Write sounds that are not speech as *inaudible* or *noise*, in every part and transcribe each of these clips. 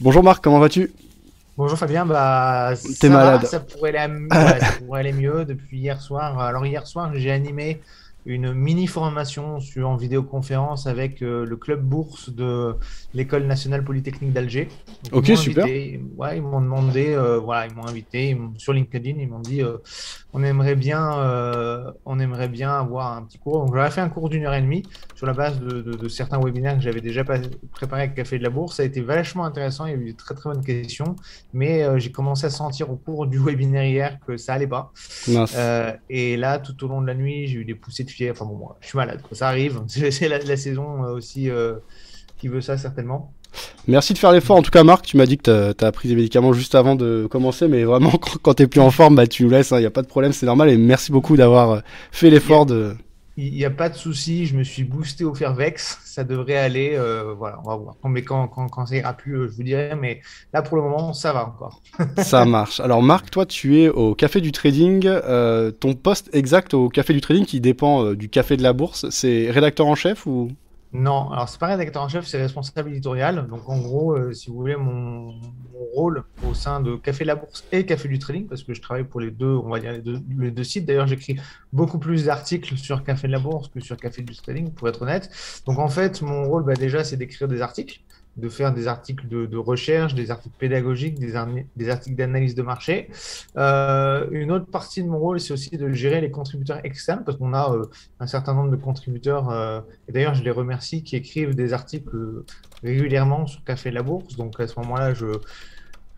Bonjour Marc, comment vas-tu? Bonjour Fabien, bah, T'es malade. ça, pourrait aller, *laughs* ouais, ça pourrait aller mieux depuis hier soir. Alors hier soir, j'ai animé une mini formation sur, en vidéoconférence avec euh, le club bourse de l'école nationale polytechnique d'Alger. Ok, super. ouais, ils m'ont demandé, euh, voilà, ils m'ont invité sur LinkedIn, ils m'ont dit, euh, on aimerait bien, on aimerait bien avoir un petit cours. Donc j'aurais fait un cours d'une heure et demie sur la base de, de, certains webinaires que j'avais déjà préparé avec Café de la Bourse. Ça a été vachement intéressant, il y a eu de très très bonnes questions, mais j'ai commencé à sentir au cours du webinaire hier que ça allait pas. et là, tout au long de la nuit, j'ai eu des poussées de Enfin bon, moi, je suis malade, ça arrive. *laughs* C'est la, saison euh, aussi euh, qui veut ça certainement. Merci de faire l'effort. En tout cas, Marc, tu m'as dit que tu as, pris des médicaments juste avant de commencer, mais vraiment, *laughs* quand tu n'es plus en forme, bah, tu nous laisses, il hein, n'y a pas de problème, c'est normal. Et merci beaucoup d'avoir euh, fait l'effort de, il n'y a pas de souci, je me suis boosté au Fairvex, ça devrait aller, euh, voilà, on va voir. Mais quand, quand, quand ça ira plus, euh, je vous dirai, mais là pour le moment, ça va encore. *laughs* ça marche. Alors Marc, toi tu es au Café du Trading, euh, ton poste exact au Café du Trading qui dépend du Café de la Bourse, c'est rédacteur en chef ou? Non, alors c'est pas rédacteur en chef, c'est responsable éditorial. Donc en gros, euh, si vous voulez, mon, rôle au sein de Café de la Bourse et Café du Trading, parce que je travaille pour les deux, on va dire les deux, sites. D'ailleurs, j'écris beaucoup plus d'articles sur Café de la Bourse que sur Café du Trading, pour être honnête. Donc en fait, mon rôle, bah, déjà, c'est d'écrire des articles de faire des articles de, recherche, des articles pédagogiques, des, articles d'analyse de marché. Euh, une autre partie de mon rôle, c'est aussi de gérer les contributeurs externes, parce qu'on a euh, un certain nombre de contributeurs, euh, et d'ailleurs je les remercie, qui écrivent des articles régulièrement sur Café de la Bourse. Donc à ce moment-là, je,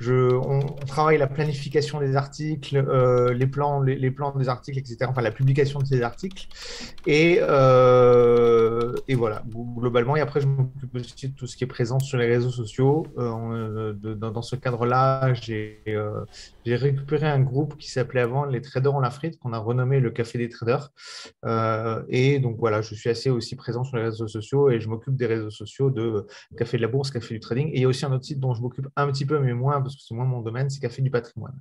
on, travaille la planification des articles, euh, les, plans, les, plans des articles, etc. Enfin, la publication de ces articles. Et, euh, voilà, globalement. Et après, je m'occupe aussi de tout ce qui est présent sur les réseaux sociaux. Euh, dans, ce cadre-là, j'ai récupéré un groupe qui s'appelait avant les Traders en Afrique, qu'on a renommé le Café des Traders. et donc, voilà, je suis assez aussi présent sur les réseaux sociaux et je m'occupe des réseaux sociaux de Café de la Bourse, Café du Trading. Et il y a aussi un autre site dont je m'occupe un petit peu, mais moins parce que c'est moi mon domaine, c'est Café du patrimoine.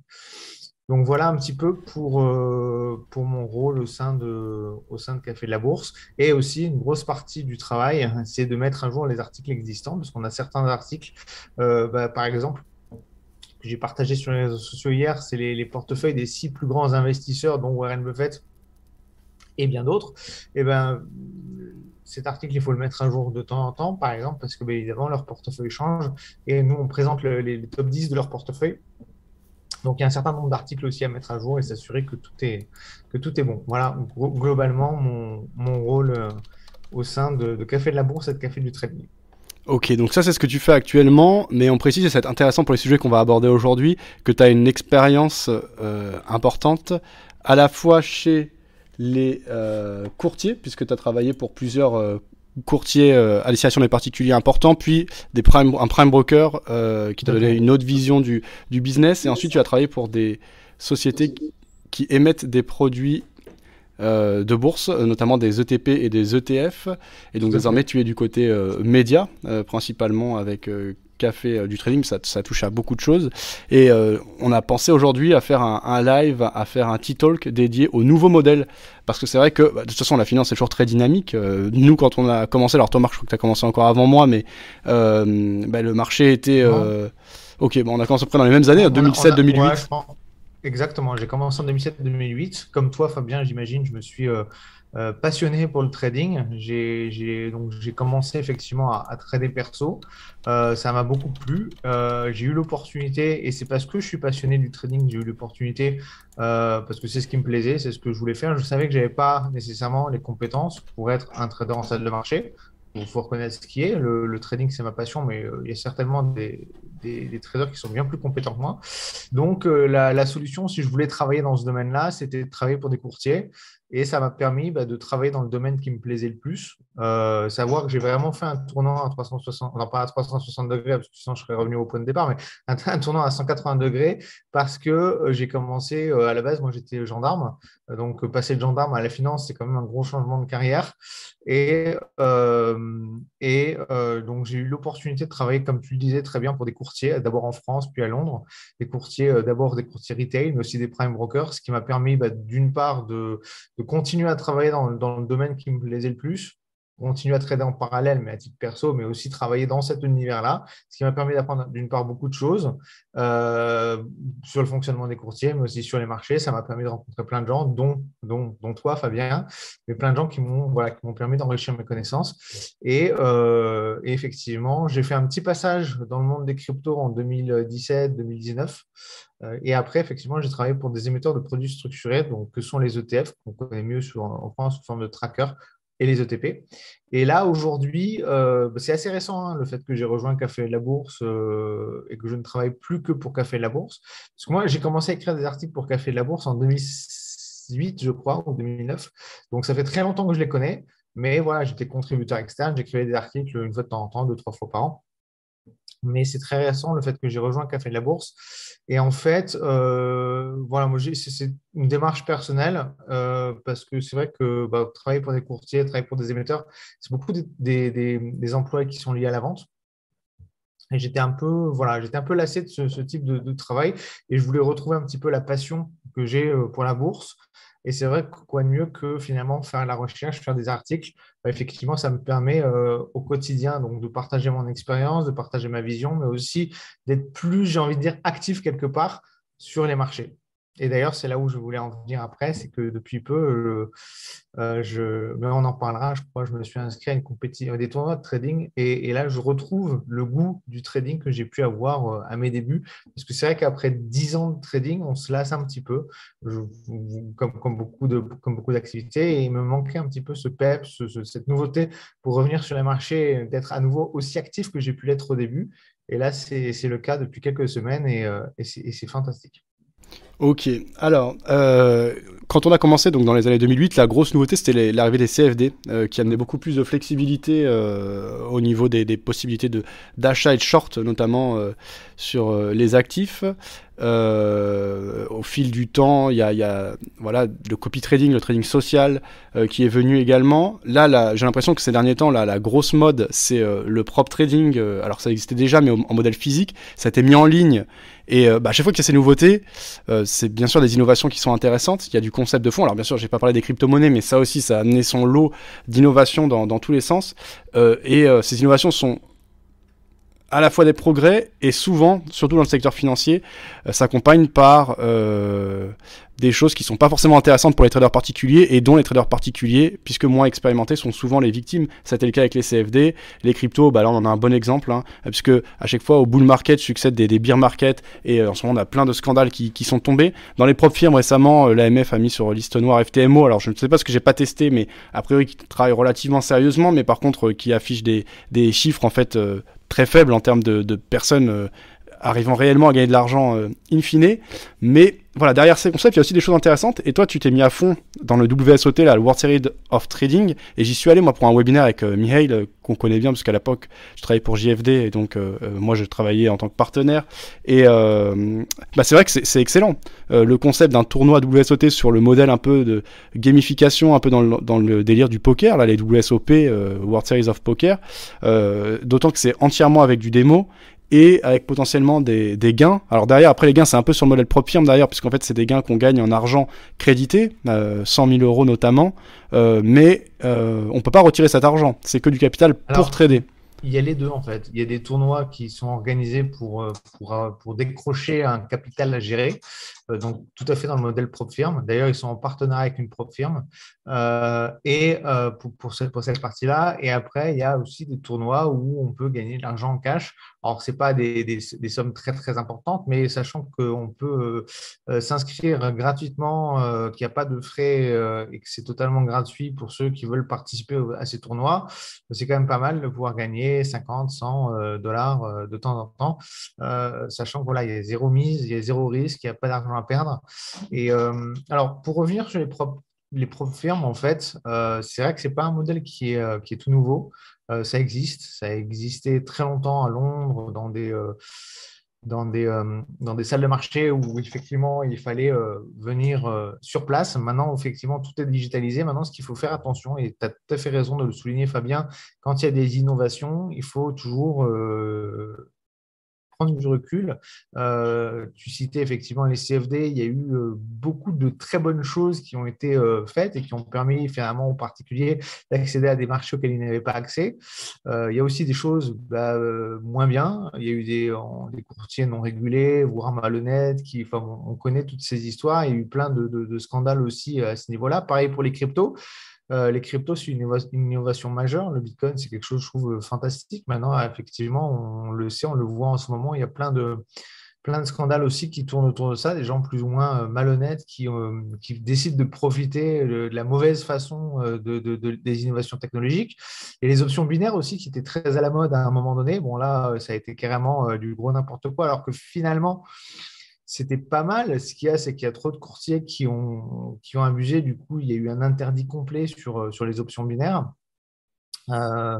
Donc voilà un petit peu pour, euh, pour mon rôle au sein, de, au sein de Café de la Bourse. Et aussi, une grosse partie du travail, c'est de mettre à jour les articles existants, parce qu'on a certains articles, euh, bah, par exemple, que j'ai partagé sur les réseaux sociaux hier, c'est les, portefeuilles des six plus grands investisseurs, dont Warren Buffett et bien d'autres. Et eh ben, cet article, il faut le mettre à jour de temps en temps, par exemple, parce que évidemment, leur portefeuille change et nous, on présente les, top 10 de leur portefeuille. Donc, il y a un certain nombre d'articles aussi à mettre à jour et s'assurer que, tout est, que tout est bon. Voilà, globalement, mon, mon rôle euh, au sein de, Café de la Bourse et de Café du Trading. Ok, donc ça c'est ce que tu fais actuellement, mais on précise, et c'est intéressant pour les sujets qu'on va aborder aujourd'hui, que tu as une expérience euh, importante à la fois chez les euh, courtiers, puisque tu as travaillé pour plusieurs euh, courtiers euh, à destination des particuliers importants, puis des prime, un prime broker qui t'a donné une autre vision du, du, business, et ensuite tu as travaillé pour des sociétés qui émettent des produits de bourse, notamment des ETP et des ETF. Et donc désormais, tu es du côté média, principalement avec café du trading, ça, ça, touche à beaucoup de choses. Et on a pensé aujourd'hui à faire un, un, live, à faire un T-Talk dédié au nouveau modèle parce que c'est vrai que bah, de toute façon la finance est toujours très dynamique. Euh, nous quand on a commencé, alors toi Marc, je crois que tu as commencé encore avant moi, mais euh, bah, le marché était... Euh, ok, bon, on a commencé à peu près dans les mêmes années, 2007-2008. exactement, j'ai commencé en 2007-2008. Comme toi Fabien, j'imagine, je me suis euh, passionné pour le trading. J'ai commencé effectivement à, trader perso. Euh, ça m'a beaucoup plu. Euh, j'ai eu l'opportunité et c'est parce que je suis passionné du trading j'ai eu l'opportunité parce que c'est ce qui me plaisait, c'est ce que je voulais faire. Je savais que j'avais pas nécessairement les compétences pour être un trader en salle de marché. Il faut reconnaître ce qui est. Le, trading, c'est ma passion, mais il y a certainement des, des, traders qui sont bien plus compétents que moi. Donc, la, la, solution, si je voulais travailler dans ce domaine-là, c'était de travailler pour des courtiers. Et ça m'a permis bah, de travailler dans le domaine qui me plaisait le plus. Euh, savoir que j'ai vraiment fait un tournant à 360, non pas à 360 degrés, parce que sinon je serais revenu au point de départ, mais un, tournant à 180 degrés parce que euh, j'ai commencé euh, à la base, moi j'étais gendarme. Donc passer de gendarme à la finance, c'est quand même un gros changement de carrière. Et, et donc j'ai eu l'opportunité de travailler, comme tu le disais très bien, pour des courtiers, d'abord en France, puis à Londres. Des courtiers, d'abord des courtiers retail, mais aussi des prime brokers, ce qui m'a permis bah, d'une part de de continuer à travailler dans, le domaine qui me plaisait le plus continué à trader en parallèle, mais à titre perso, mais aussi travailler dans cet univers-là, ce qui m'a permis d'apprendre d'une part beaucoup de choses euh, sur le fonctionnement des courtiers, mais aussi sur les marchés. Ça m'a permis de rencontrer plein de gens, dont, dont, dont toi, Fabien, mais plein de gens qui m'ont voilà, permis d'enrichir mes connaissances. Et, euh, et effectivement, j'ai fait un petit passage dans le monde des cryptos en 2017-2019. Euh, et après, effectivement, j'ai travaillé pour des émetteurs de produits structurés, donc que sont les ETF, qu'on connaît mieux en France sous forme de tracker, et les ETP. Et là, aujourd'hui, euh, c'est assez récent hein, le fait que j'ai rejoint Café de la Bourse euh, et que je ne travaille plus que pour Café de la Bourse. Parce que moi, j'ai commencé à écrire des articles pour Café de la Bourse en 2008, je crois, ou 2009. Donc, ça fait très longtemps que je les connais. Mais voilà, j'étais contributeur externe, j'écrivais des articles une fois de temps en temps, deux, trois fois par an mais c'est très récent le fait que j'ai rejoint Café de la Bourse. Et en fait, euh, voilà, moi, c'est une démarche personnelle euh, parce que c'est vrai que bah, travailler pour des courtiers, travailler pour des émetteurs, c'est beaucoup des, des, emplois qui sont liés à la vente. Et j'étais un peu, voilà, j'étais un peu lassé de ce, type de, de, travail et je voulais retrouver un petit peu la passion que j'ai euh, pour la bourse. Et c'est vrai que quoi de mieux que finalement faire la recherche, faire des articles? Bah, effectivement, ça me permet euh, au quotidien donc, de partager mon expérience, de partager ma vision, mais aussi d'être plus, j'ai envie de dire, actif quelque part sur les marchés. Et d'ailleurs, c'est là où je voulais en venir après, c'est que depuis peu, euh, je, mais on en parlera, je crois, je me suis inscrit à une compétition, des tournois de trading, et, là, je retrouve le goût du trading que j'ai pu avoir euh, à mes débuts, parce que c'est vrai qu'après dix ans de trading, on se lasse un petit peu, comme, beaucoup de, comme beaucoup d'activités, et il me manquait un petit peu ce pep, cette nouveauté pour revenir sur les marchés, d'être à nouveau aussi actif que j'ai pu l'être au début. Et là, c'est le cas depuis quelques semaines, euh, et c'est fantastique. Ok, alors euh, quand on a commencé donc dans les années 2008, la grosse nouveauté c'était l'arrivée des CFD euh, qui amenait beaucoup plus de flexibilité euh, au niveau des, des possibilités de d'achat et de short, notamment sur les actifs. au fil du temps, il y a, y a, voilà le copy trading, le trading social qui est venu également. Là, j'ai l'impression que ces derniers temps, là, la grosse mode c'est le prop trading. alors ça existait déjà, mais en modèle physique, ça a été mis en ligne et euh, bah, à chaque fois qu'il y a ces nouveautés, euh, c'est bien sûr des innovations qui sont intéressantes. Il y a du concept de fond. Alors bien sûr, j'ai pas parlé des crypto-monnaies, mais ça aussi, ça a amené son lot d'innovations dans, dans, tous les sens. Euh, et ces innovations sont à la fois des progrès et souvent, surtout dans le secteur financier, s'accompagnent par des choses qui sont pas forcément intéressantes pour les traders particuliers et dont les traders particuliers, puisque moins expérimentés, sont souvent les victimes. C'était le cas avec les CFD, les cryptos, bah là on en a un bon exemple, hein, puisque à chaque fois au bull market succèdent des, des bear market et euh, en ce moment on a plein de scandales qui, qui sont tombés. Dans les propres firmes récemment, euh, l'AMF a mis sur liste noire FTMO, alors je ne sais pas ce que j'ai pas testé, mais a priori qui travaille relativement sérieusement, mais par contre euh, qui affiche des, des chiffres en fait très faibles en termes de, de personnes arrivant réellement à gagner de l'argent in fine, mais voilà, derrière ces concepts, il y a aussi des choses intéressantes. Et toi, tu t'es mis à fond dans le WSOT, là, le World Series of Trading. Et j'y suis allé, moi, pour un webinaire avec euh, Mihail, euh, qu'on connaît bien, parce qu'à l'époque, je travaillais pour JFD. Et donc, euh, moi, je travaillais en tant que partenaire. Et bah, c'est vrai que c'est excellent. le concept d'un tournoi WSOT sur le modèle un peu de gamification, un peu dans le, dans le délire du poker, là, les WSOP, World Series of Poker. D'autant que c'est entièrement avec du démo et avec potentiellement des, des, gains. Alors derrière, après les gains, c'est un peu sur le modèle propre firme d'ailleurs, puisqu'en fait c'est des gains qu'on gagne en argent crédité, euh, 100 000 euros notamment, euh, mais euh, on peut pas retirer cet argent, c'est que du capital pour trader. Il y a les deux en fait. Il y a des tournois qui sont organisés pour, euh, pour, euh, pour décrocher un capital à gérer. Euh, donc tout à fait dans le modèle propre firme. D'ailleurs, ils sont en partenariat avec une propre firme. Euh, et euh, pour, cette, pour cette partie-là. Et après, il y a aussi des tournois où on peut gagner de l'argent en cash. Alors, ce n'est pas des, des, sommes très, très importantes, mais sachant qu'on peut s'inscrire gratuitement, qu'il n'y a pas de frais et que c'est totalement gratuit pour ceux qui veulent participer à ces tournois, c'est quand même pas mal de pouvoir gagner 50, 100 dollars de temps en temps, sachant qu'il voilà, y a zéro mise, il y a zéro risque, il n'y a pas d'argent perdre. Et euh, alors, pour revenir sur les propres les firmes, en fait, euh, c'est vrai que ce n'est pas un modèle qui est, euh, qui est tout nouveau. ça existe. Ça a existé très longtemps à Londres, dans des, dans des, dans des salles de marché où effectivement il fallait venir sur place. Maintenant, effectivement, tout est digitalisé. Maintenant, ce qu'il faut faire attention, et tu as tout à fait raison de le souligner, Fabien, quand il y a des innovations, il faut toujours prendre du recul. tu citais effectivement les CFD, il y a eu beaucoup de très bonnes choses qui ont été faites et qui ont permis finalement aux particuliers d'accéder à des marchés auxquels ils n'avaient pas accès. il y a aussi des choses bah, moins bien. Il y a eu des, courtiers non régulés, voire malhonnêtes, qui, enfin, on, connaît toutes ces histoires. Il y a eu plein de scandales aussi à ce niveau-là. Pareil pour les cryptos. Euh, les cryptos, c'est une, innovation majeure. Le Bitcoin, c'est quelque chose, je trouve, euh, fantastique. Maintenant, effectivement, on le sait, on le voit en ce moment. Il y a plein de, plein de scandales aussi qui tournent autour de ça, des gens plus ou moins euh, malhonnêtes qui, qui décident de profiter de, la mauvaise façon de, des innovations technologiques. Et les options binaires aussi, qui étaient très à la mode à un moment donné. Bon, là, ça a été carrément du gros n'importe quoi, alors que finalement, c'était pas mal. Ce qu'il y a, c'est qu'il y a trop de courtiers qui ont, abusé. Du coup, il y a eu un interdit complet sur, euh, les options binaires. Euh,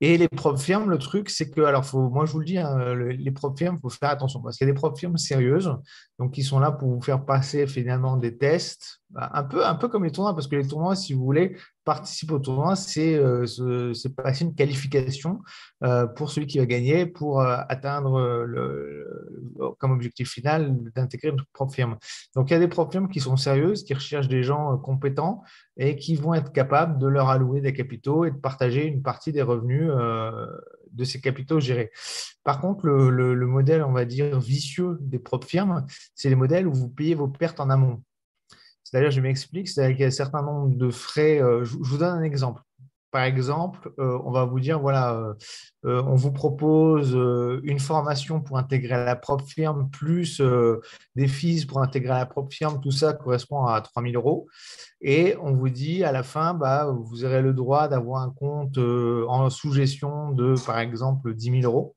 et les propres firmes, le truc, c'est que, alors, faut, moi je vous le dis, hein, les propres firmes, il faut faire attention parce qu'il y a des propres firmes sérieuses, donc qui sont là pour vous faire passer finalement des tests, un peu, un peu comme les tournois, parce que les tournois, si vous voulez, participer au tournoi, c'est euh, passer une qualification euh, pour celui qui va gagner pour euh, atteindre le, comme objectif final d'intégrer une propre firme. Donc il y a des propres firmes qui sont sérieuses, qui recherchent des gens compétents et qui vont être capables de leur allouer des capitaux et de partager une partie des revenus de ces capitaux gérés. Par contre, le, modèle, on va dire, vicieux des propres firmes, c'est les modèles où vous payez vos pertes en amont. C'est-à-dire, je m'explique, c'est-à-dire qu'il y a un certain nombre de frais. Euh, je, vous donne un exemple. Par exemple, euh, on va vous dire, voilà, euh, on vous propose une formation pour intégrer la propre firme, plus des fees pour intégrer la propre firme, tout ça correspond à 3 000 euros. Et on vous dit, à la fin, bah, vous aurez le droit d'avoir un compte en sous-gestion de, par exemple, 10 000 euros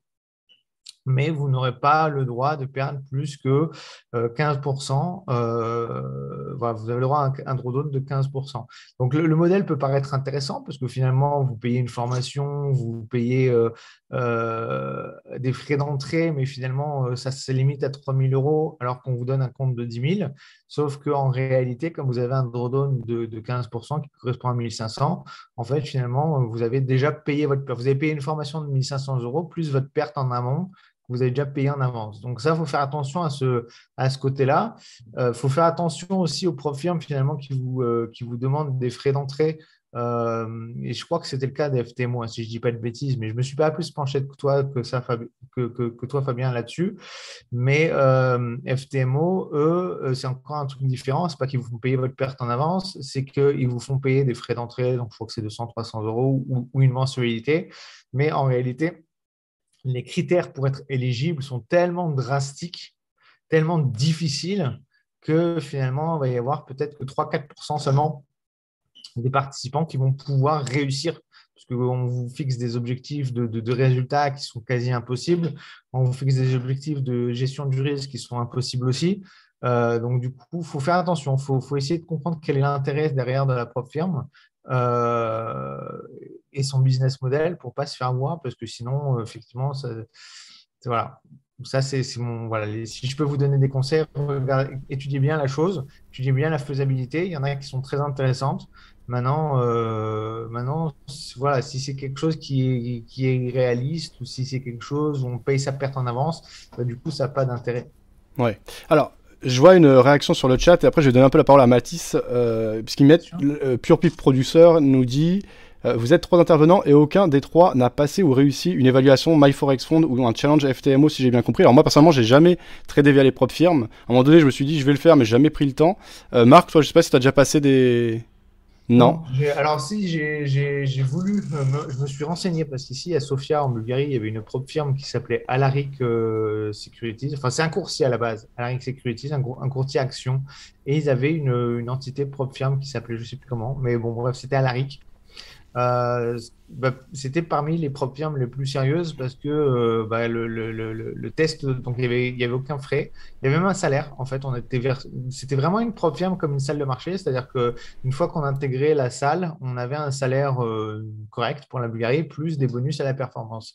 mais vous n'aurez pas le droit de perdre plus que 15%. Euh, euh, voilà, vous avez le droit à un, drawdown de 15%. Donc le, modèle peut paraître intéressant parce que finalement, vous payez une formation, vous payez euh, des frais d'entrée, mais finalement, ça se limite à 3 000 euros alors qu'on vous donne un compte de 10 000. Sauf qu'en réalité, comme vous avez un drawdown de, de 15% qui correspond à 1500, en fait, finalement, vous avez déjà payé votre. Vous avez payé une formation de 1500 euros plus votre perte en amont vous avez déjà payé en avance. Donc ça, il faut faire attention à ce, à ce côté-là. Il euh, faut faire attention aussi aux profs firmes finalement qui vous, euh, qui vous demandent des frais d'entrée. Euh, et je crois que c'était le cas des FTMO, hein, si je ne dis pas de bêtises, mais je ne me suis pas plus penché que toi, que, ça, que, que, toi Fabien, là-dessus. Mais FTMO, eux, c'est encore un truc différent. Ce n'est pas qu'ils vous font payer votre perte en avance, c'est qu'ils vous font payer des frais d'entrée, donc je crois que c'est 200, 300 euros ou une mensualité. Mais en réalité, les critères pour être éligible sont tellement drastiques, tellement difficiles, que finalement, il va y avoir peut-être que 3-4% seulement des participants qui vont pouvoir réussir, parce qu'on vous fixe des objectifs de, résultats qui sont quasi impossibles, on vous fixe des objectifs de gestion du risque qui sont impossibles aussi. Euh, donc, du coup, il faut faire attention, il faut, essayer de comprendre quel est l'intérêt derrière de la propre firme. Euh, et son business model pour pas se faire voir parce que sinon, euh, effectivement, ça, voilà. Ça, c'est mon. Voilà, si je peux vous donner des conseils, étudiez bien la chose, étudiez bien la faisabilité. Il y en a qui sont très intéressantes. Maintenant, euh, maintenant voilà, si c'est quelque chose qui est, qui est réaliste ou si c'est quelque chose où on paye sa perte en avance, bah, du coup, ça n'a pas d'intérêt. Ouais. Alors, je vois une réaction sur le chat et après je vais donner un peu la parole à Mathis, euh, puisqu'il met euh, Pure Pif Producer nous dit Vous êtes trois intervenants et aucun des trois n'a passé ou réussi une évaluation MyForex Fund ou un challenge FTMO si j'ai bien compris. Alors moi personnellement j'ai jamais tradé via les propres firmes. À un moment donné je me suis dit je vais le faire mais j'ai jamais pris le temps. Euh, Marc, toi je sais pas si tu as déjà passé des, non. alors si, j'ai voulu, je me suis renseigné parce qu'ici à Sofia en Bulgarie, il y avait une propre firme qui s'appelait Alaric euh, Securities. Enfin, c'est un courtier à la base, Alaric Securities, un, un courtier action. Et ils avaient une, une entité propre firme qui s'appelait, je sais plus comment, mais bon, bref, c'était Alaric. Euh, bah, c'était parmi les propres firmes les plus sérieuses parce que euh, bah, le, le, le, test, donc il n'y avait, avait aucun frais. Il y avait même un salaire. En fait, on était c'était vraiment une propre firme comme une salle de marché. C'est-à-dire qu'une fois qu'on intégrait la salle, on avait un salaire euh, correct pour la Bulgarie, plus des bonus à la performance.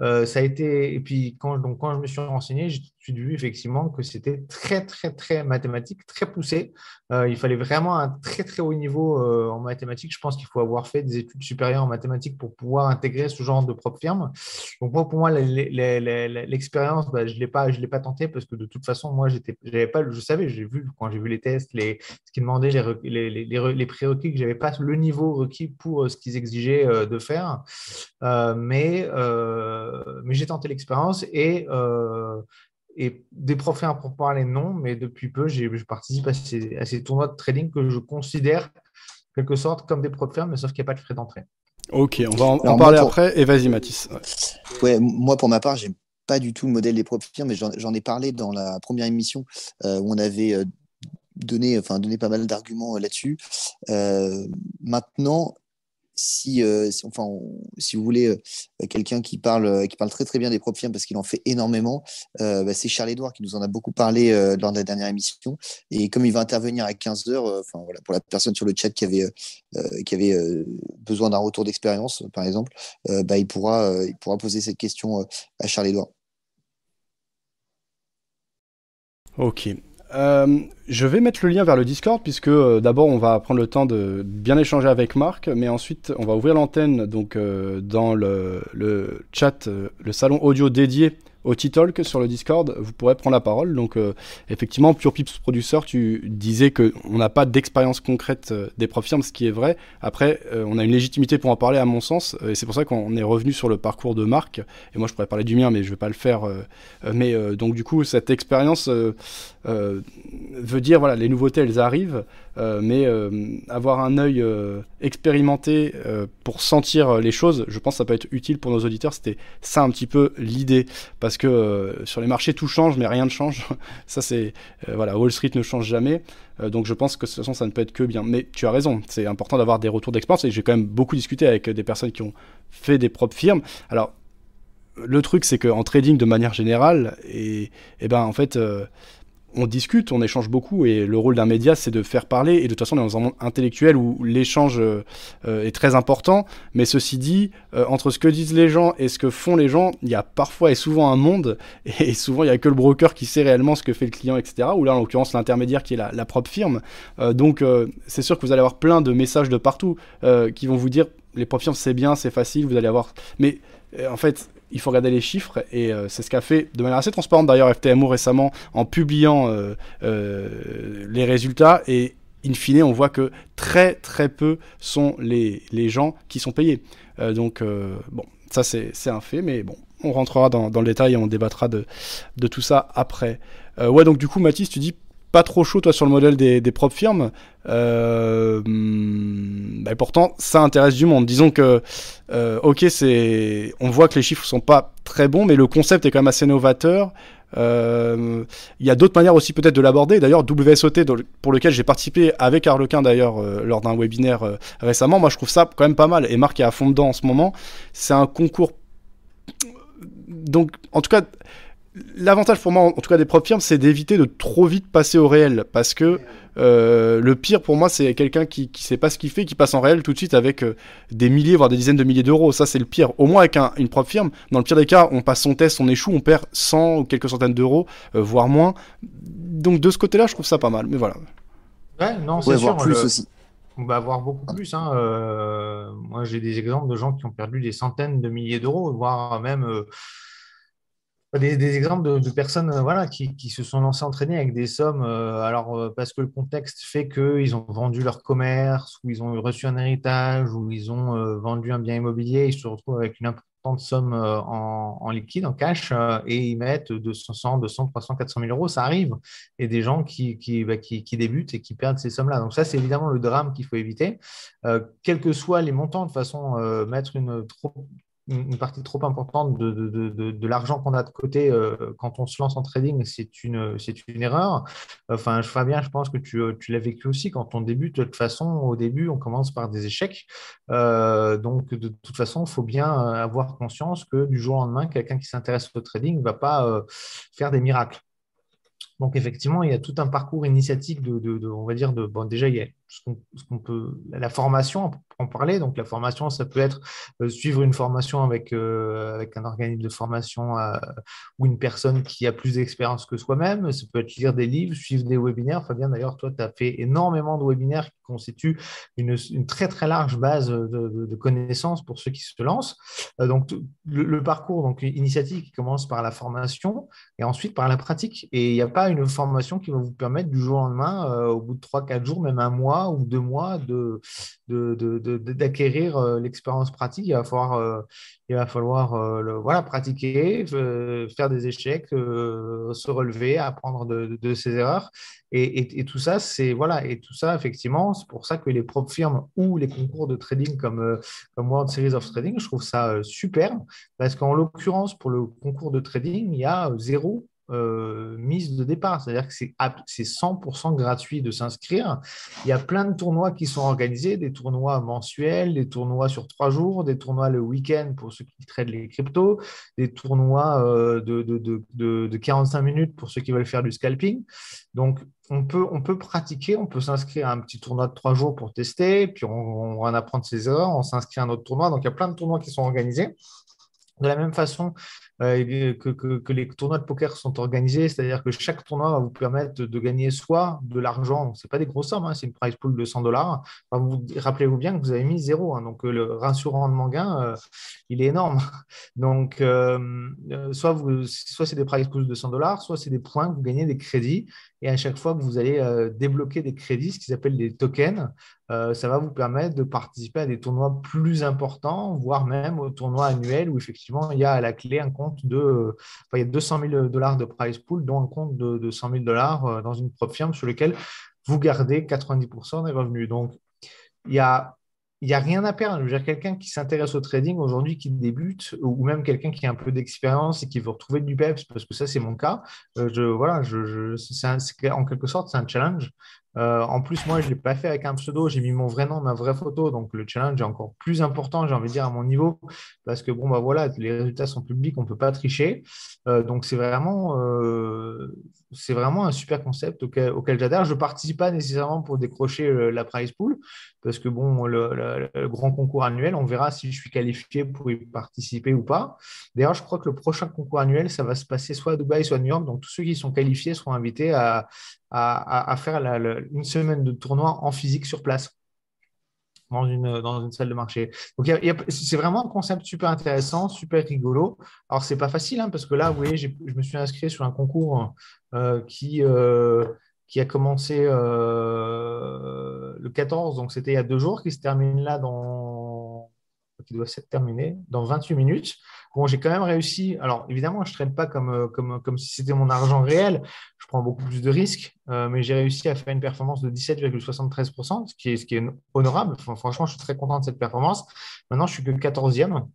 ça a été, et puis quand, donc, quand je me suis renseigné, j'ai vu effectivement que c'était très, très, très mathématique, très poussé. il fallait vraiment un très, très haut niveau en mathématiques. Je pense qu'il faut avoir fait des études supérieures en mathématiques pour pouvoir intégrer ce genre de propre firme. Donc moi, pour moi, l'expérience, bah, je ne l'ai pas, je pas tenté parce que de toute façon, moi, j'avais pas, je savais, j'ai vu quand j'ai vu les tests, les, ce qu'ils demandaient, les, les, les, prérequis, que j'avais pas le niveau requis pour euh, ce qu'ils exigeaient euh, de faire. Euh, mais mais j'ai tenté l'expérience et et des profils pour parler, non, mais depuis peu, je participe à ces, à ces, tournois de trading que je considère quelque sorte comme des profils, mais sauf qu'il n'y a pas de frais d'entrée. Ok, on va en, parler après. Et vas-y, Mathis. Ouais. moi, pour ma part, j'ai pas du tout le modèle des profils, mais j'en ai parlé dans la première émission euh, où on avait euh, donné, enfin, donné pas mal d'arguments euh, là-dessus. maintenant, si, euh, si, enfin, si vous voulez euh, quelqu'un qui parle, euh, qui parle très très bien des propres firmes parce qu'il en fait énormément, bah, c'est Charles Edouard qui nous en a beaucoup parlé lors de la dernière émission. Et comme il va intervenir à 15 heures, enfin voilà, pour la personne sur le chat qui avait, qui avait besoin d'un retour d'expérience, par exemple, bah, il, pourra, il pourra poser cette question à Charles Edouard. Ok. Euh, je vais mettre le lien vers le Discord puisque euh, d'abord on va prendre le temps de bien échanger avec Marc, mais ensuite on va ouvrir l'antenne donc euh, dans le, le chat, le salon audio dédié au T-Talk sur le Discord, vous pourrez prendre la parole. Donc, euh, effectivement, Pure Pips Producer, tu disais qu'on n'a pas d'expérience concrète euh, des profs firmes, ce qui est vrai. Après, euh, on a une légitimité pour en parler, à mon sens, et c'est pour ça qu'on est revenu sur le parcours de Marc. Et moi, je pourrais parler du mien, mais je ne vais pas le faire. mais donc, du coup, cette expérience veut dire, voilà, les nouveautés, elles arrivent. Euh, mais euh, avoir un œil euh, expérimenté pour sentir les choses, je pense que ça peut être utile pour nos auditeurs. C'était ça un petit peu l'idée, parce que sur les marchés tout change, mais rien ne change. *laughs* ça c'est voilà, Wall Street ne change jamais. donc je pense que de toute façon ça ne peut être que bien. Mais tu as raison, c'est important d'avoir des retours d'expérience et j'ai quand même beaucoup discuté avec des personnes qui ont fait des propres firmes. Alors le truc c'est qu'en trading de manière générale, et, et ben en fait on discute, on échange beaucoup, et le rôle d'un média, c'est de faire parler. Et de toute façon, on est dans un monde intellectuel où l'échange euh, est très important. Mais ceci dit, euh, entre ce que disent les gens et ce que font les gens, il y a parfois et souvent un monde, *laughs* et souvent il n'y a que le broker qui sait réellement ce que fait le client, etc. Ou là, en l'occurrence, l'intermédiaire qui est la, propre firme. Euh, donc, c'est sûr que vous allez avoir plein de messages de partout qui vont vous dire les propres firmes, c'est bien, c'est facile, vous allez avoir. Mais en fait, il faut regarder les chiffres et euh, c'est ce qu'a fait de manière assez transparente d'ailleurs FTMO récemment en publiant euh, euh, les résultats et in fine on voit que très très peu sont les, gens qui sont payés. donc bon, ça c'est un fait mais bon, on rentrera dans, dans, le détail et on débattra de, de tout ça après. ouais donc du coup Mathis tu dis pas trop chaud toi sur le modèle des, des propres firmes. Euh, bah, pourtant, ça intéresse du monde. Disons que, euh, ok, c'est, on voit que les chiffres sont pas très bons, mais le concept est quand même assez novateur. Euh, il y a d'autres manières aussi peut-être de l'aborder. D'ailleurs, WSOT, pour lequel j'ai participé avec Arlequin d'ailleurs euh, lors d'un webinaire récemment, moi je trouve ça quand même pas mal. Et Marc est à fond dedans en ce moment. C'est un concours. Donc, en tout cas, L'avantage pour moi, en tout cas des propres firmes, c'est d'éviter de trop vite passer au réel. Parce que euh, le pire pour moi, c'est quelqu'un qui ne sait pas ce qu'il fait, qui passe en réel tout de suite avec euh, des milliers, voire des dizaines de milliers d'euros. Ça, c'est le pire. Au moins avec une propre firme, dans le pire des cas, on passe son test, on échoue, on perd 100 ou quelques centaines d'euros, euh, voire moins. Donc de ce côté-là, je trouve ça pas mal. Mais voilà. Ouais, non, c'est sûr. plus aussi. On va avoir beaucoup plus. Hein. moi, j'ai des exemples de gens qui ont perdu des centaines de milliers d'euros, voire même des, exemples de, personnes euh, voilà, qui, se sont lancées entraîner avec des sommes, euh, alors euh, parce que le contexte fait qu'ils ont vendu leur commerce, ou ils ont reçu un héritage, ou ils ont vendu un bien immobilier, ils se retrouvent avec une importante somme en, liquide, en cash, et ils mettent 200, 200, 300, 400 000 euros, ça arrive. Et des gens qui, bah, qui, qui, débutent et qui perdent ces sommes-là. Donc ça, c'est évidemment le drame qu'il faut éviter. quels que soient les montants, de façon, mettre une trop, une partie trop importante de, de, de, de l'argent qu'on a de côté euh, quand on se lance en trading, c'est une, c'est une erreur. Enfin, Fabien, je pense que tu, tu l'as vécu aussi. Quand on débute, de toute façon, au début, on commence par des échecs. Euh, donc, de toute façon, il faut bien avoir conscience que du jour au lendemain, quelqu'un qui s'intéresse au trading ne va pas euh, faire des miracles. Donc, effectivement, il y a tout un parcours initiatique de, on va dire, de, bon, déjà, il y a ce qu'on peut, la formation, en parler. Donc, la formation, ça peut être euh, suivre une formation avec, euh, avec un organisme de formation euh, ou une personne qui a plus d'expérience que soi-même. Ça peut être lire des livres, suivre des webinaires. Fabien, d'ailleurs, toi, tu as fait énormément de webinaires qui constituent une, très, très large base de, de, connaissances pour ceux qui se lancent. donc, le, parcours donc, initiative qui commence par la formation et ensuite par la pratique. Et il n'y a pas une formation qui va vous permettre du jour au lendemain, au bout de 3-4 jours, même un mois ou deux mois, de, de, d'acquérir euh, l'expérience pratique. Il va falloir, euh, il va falloir euh, voilà, pratiquer, faire des échecs, se relever, apprendre de, ses erreurs. Et, et, tout ça, c'est voilà, et tout ça, effectivement, c'est pour ça que les propres firmes ou les concours de trading comme, comme World Series of Trading, je trouve ça super, parce qu'en l'occurrence, pour le concours de trading, il y a zéro euh, mise de départ. C'est-à-dire que c'est 100% gratuit de s'inscrire. Il y a plein de tournois qui sont organisés, des tournois mensuels, des tournois sur trois jours, des tournois le week-end pour ceux qui traitent les cryptos, des tournois euh, de, de, de, 45 minutes pour ceux qui veulent faire du scalping. Donc, on peut, on peut pratiquer, on peut s'inscrire à un petit tournoi de trois jours pour tester, puis on, on en apprendre ses erreurs, on s'inscrit à un autre tournoi. Donc, il y a plein de tournois qui sont organisés. De la même façon euh, que, les tournois de poker sont organisés, c'est-à-dire que chaque tournoi va vous permettre de, gagner soit de l'argent, ce n'est pas des grosses sommes, hein, c'est une prize pool de 100 dollars. Rappelez-vous bien que vous avez mis zéro, hein, donc euh, le ratio rendement-gain, euh, il est énorme. *laughs* Donc, soit, soit c'est des prize pools de 100 dollars, soit c'est des points que vous gagnez des crédits. Et à chaque fois que vous allez débloquer des crédits, ce qu'ils appellent des tokens, ça va vous permettre de participer à des tournois plus importants, voire même au tournoi annuel où effectivement il y a à la clé un compte de il y a 200 000 dollars de prize pool, dont un compte de, 100 000 dollars dans une propre firme sur lequel vous gardez 90% des revenus. Donc, il y a il n'y a rien à perdre. Je veux dire, quelqu'un qui s'intéresse au trading aujourd'hui, qui débute, ou même quelqu'un qui a un peu d'expérience et qui veut retrouver du peps, parce que ça, c'est mon cas. Euh, je, voilà, je, c'est en quelque sorte, c'est un challenge. Euh, en plus, moi, je ne l'ai pas fait avec un pseudo, j'ai mis mon vrai nom, ma vraie photo. Donc, le challenge est encore plus important, j'ai envie de dire, à mon niveau, parce que, bon, bah voilà, les résultats sont publics, on ne peut pas tricher. Euh, donc, c'est vraiment, euh, c'est vraiment un super concept auquel, j'adhère. Je ne participe pas nécessairement pour décrocher la prize pool, parce que, bon, le, grand concours annuel, on verra si je suis qualifié pour y participer ou pas. D'ailleurs, je crois que le prochain concours annuel, ça va se passer soit à Dubaï, soit à New York. Donc, tous ceux qui sont qualifiés seront invités à, à, faire une semaine de tournoi en physique sur place. Dans une, dans une salle de marché. Donc, c'est vraiment un concept super intéressant, super rigolo. Alors, c'est pas facile, hein, parce que là, vous voyez, je me suis inscrit sur un concours euh, qui, euh, qui a commencé euh, le 14, donc c'était il y a deux jours, qui se termine là dans. qui doit s'être terminé dans 28 minutes. Bon, j'ai quand même réussi. Alors, évidemment, je ne traîne pas comme, euh, comme, comme si c'était mon argent réel. Je prends beaucoup plus de risques, euh, mais j'ai réussi à faire une performance de 17,73%, ce qui est, ce qui est honorable. franchement, je suis très content de cette performance. Maintenant, je suis que 14e.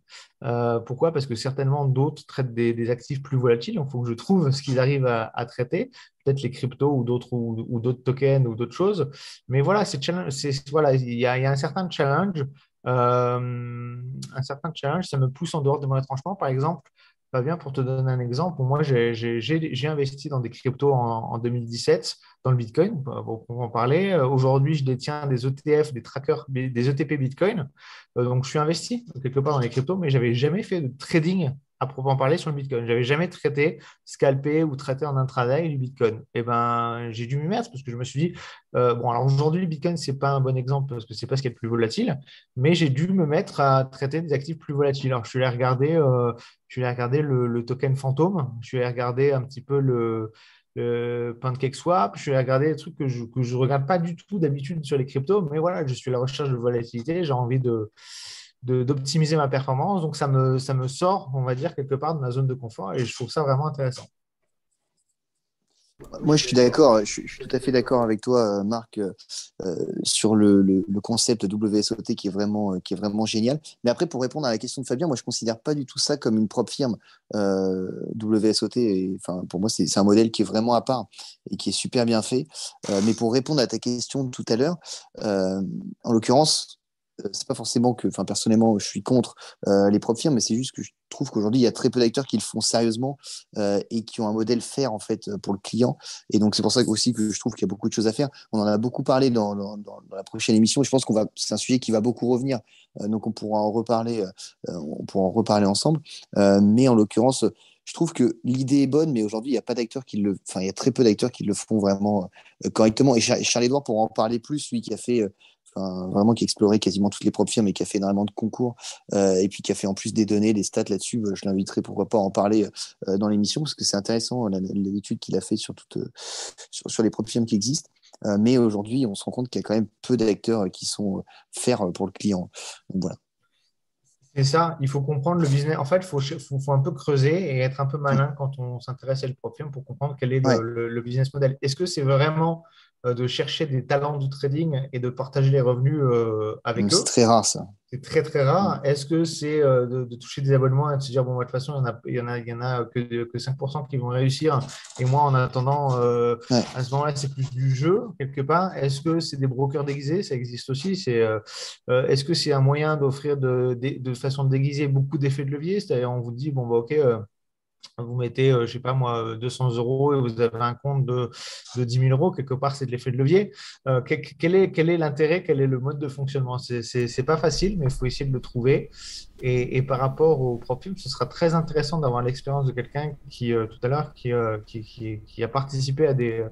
Euh, pourquoi? Parce que certainement d'autres traitent des, actifs plus volatiles. Il faut que je trouve ce qu'ils arrivent à, traiter, peut-être les cryptos ou d'autres ou, d'autres tokens ou d'autres choses. Mais voilà, c'est voilà, il y a un certain challenge. Euh, un certain challenge, ça me pousse en dehors de mon retranchement. Par exemple, bien pour te donner un exemple, moi j'ai investi dans des cryptos en, 2017 dans le Bitcoin, pour, en parler. Euh, aujourd'hui, je détiens des ETF, des trackers, des ETP Bitcoin. Euh, donc, je suis investi quelque part dans les cryptos, mais je n'avais jamais fait de trading à proprement parler sur le Bitcoin. J'avais jamais traité, scalpé ou traité en intraday du Bitcoin. Et eh ben, j'ai dû m'y mettre parce que je me suis dit, euh, bon, alors aujourd'hui, le Bitcoin, c'est pas un bon exemple parce que c'est pas ce qui est le plus volatile, mais j'ai dû me mettre à traiter des actifs plus volatiles. Alors, je suis allé regarder, euh, je suis allé regarder le, token fantôme, je suis allé regarder un petit peu le, Pancake Swap, je suis allé regarder des trucs que je ne regarde pas du tout d'habitude sur les cryptos, mais voilà, je suis à la recherche de volatilité, j'ai envie de d'optimiser ma performance. Donc, ça me, ça me sort, on va dire, quelque part de ma zone de confort et je trouve ça vraiment intéressant. Moi, je suis d'accord, je, suis tout à fait d'accord avec toi, euh, Marc, euh, sur le, le, concept WSOT qui est, vraiment, qui est vraiment génial. Mais après, pour répondre à la question de Fabien, moi, je ne considère pas du tout ça comme une propre firme. Euh, WSOT, enfin, pour moi, c'est un modèle qui est vraiment à part et qui est super bien fait. mais pour répondre à ta question tout à l'heure, en l'occurrence, c'est pas forcément que, enfin personnellement, je suis contre les prop firmes, mais c'est juste que je trouve qu'aujourd'hui il y a très peu d'acteurs qui le font sérieusement et qui ont un modèle faire en fait pour le client. Et donc c'est pour ça aussi que je trouve qu'il y a beaucoup de choses à faire. On en a beaucoup parlé dans, la prochaine émission. Je pense qu'on va, c'est un sujet qui va beaucoup revenir. donc on pourra en reparler, on pourra en reparler ensemble. mais en l'occurrence je trouve que l'idée est bonne, mais aujourd'hui, il n'y a pas d'acteurs qui le, enfin, il y a très peu d'acteurs qui le font vraiment correctement. Et Charles-Edouard pourra en parler plus, lui qui a fait vraiment qui a exploré quasiment toutes les propres firmes et qui a fait énormément de concours euh, et puis qui a fait en plus des données, des stats là-dessus. Bah, je l'inviterai pourquoi pas à en parler euh, dans l'émission parce que c'est intéressant l'étude qu'il a fait sur, toutes, euh, sur, sur, les propres firmes qui existent. mais aujourd'hui, on se rend compte qu'il y a quand même peu d'acteurs qui sont faire pour le client. Donc voilà. C'est ça, il faut comprendre le business. En fait, il faut, faut, un peu creuser et être un peu malin quand on s'intéresse à le firme pour comprendre quel est le business model. Est-ce que c'est vraiment euh, de chercher des talents du trading et de partager les revenus euh, avec eux. C'est très rare ça. C'est très très rare. Est-ce que c'est euh, de, toucher des abonnements et de se dire, bon, de toute façon, il n'y en a, il y en a, que, que 5% qui vont réussir et moi, en attendant, à ce moment-là, c'est plus du jeu quelque part. Est-ce que c'est des brokers déguisés? Ça existe aussi. C'est, est-ce que c'est un moyen d'offrir de, de, de, façon déguisée beaucoup d'effets de levier? C'est-à-dire, on vous dit, bon, bah, ok vous mettez, je euh, je sais pas moi, 200 euros et vous avez un compte de, de 10 000 euros, quelque part, c'est de l'effet de levier. Euh, quel, est, quel est l'intérêt, quel est le mode de fonctionnement? Ce n'est pas facile, mais il faut essayer de le trouver. Et, par rapport au profil, ce sera très intéressant d'avoir l'expérience de quelqu'un qui, euh, tout à l'heure, qui, qui, qui, a participé à des.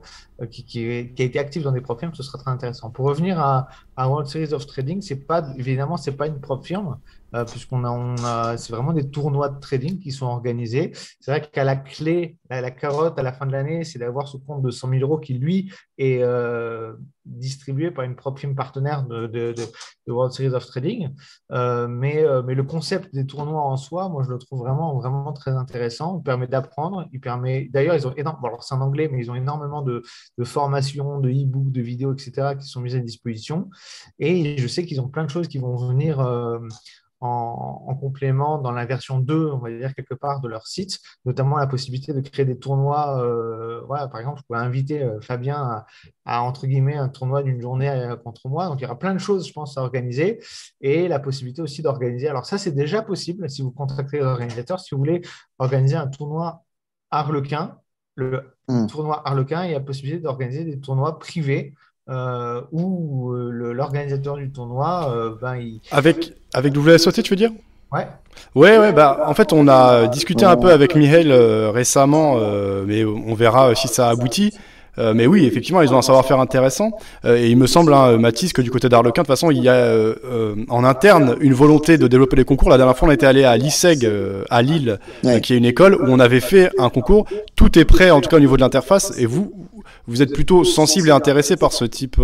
qui, qui, a été actif dans des prop ce sera très intéressant. Pour revenir à, World Series of Trading, c'est pas, évidemment, ce n'est pas une prop firme, euh, puisqu'on a, on a c'est vraiment des tournois de trading qui sont organisés. C'est vrai qu'à la clé, la, carotte à la fin de l'année, c'est d'avoir ce compte de 100 000 euros qui, lui, euh, distribué par une propre firme partenaire de, de, World Series of Trading. Euh, mais, mais le concept des tournois en soi, moi, je le trouve vraiment, vraiment très intéressant. Il permet d'apprendre. Il permet, d'ailleurs, ils ont énormément, alors c'est en anglais, mais ils ont énormément de formations, de e-books, de vidéos, etc., qui sont mises à disposition. Et je sais qu'ils ont plein de choses qui vont venir en, complément dans la version 2, on va dire quelque part, de leur site, notamment la possibilité de créer des tournois. Euh, voilà, par exemple, je pourrais inviter euh, Fabien à, entre guillemets, un tournoi d'une journée euh, contre moi. Donc, il y aura plein de choses, je pense, à organiser et la possibilité aussi d'organiser. Alors, ça, c'est déjà possible si vous contactez l'organisateur, si vous voulez organiser un tournoi Harlequin, le hmm. tournoi Harlequin, il y a la possibilité d'organiser des tournois privés euh, où euh, l'organisateur du tournoi, euh, ben, il... Avec, avec WSOT, tu veux dire? Ouais. Ouais, ouais, bah, en fait, on a discuté un peu avec Mihail récemment, mais on verra si ça aboutit. Euh, mais oui, effectivement, ils ont un savoir-faire intéressant. Euh, et il me semble, hein, Mathis, que du côté d'Arlequin, de toute façon, il y a euh, en interne une volonté de développer les concours. La dernière fois, on était allé à l'ISEG à Lille, qui est une école où on avait fait un concours. Tout est prêt, en tout cas au niveau de l'interface. Et vous, vous êtes plutôt sensible et intéressé par ce type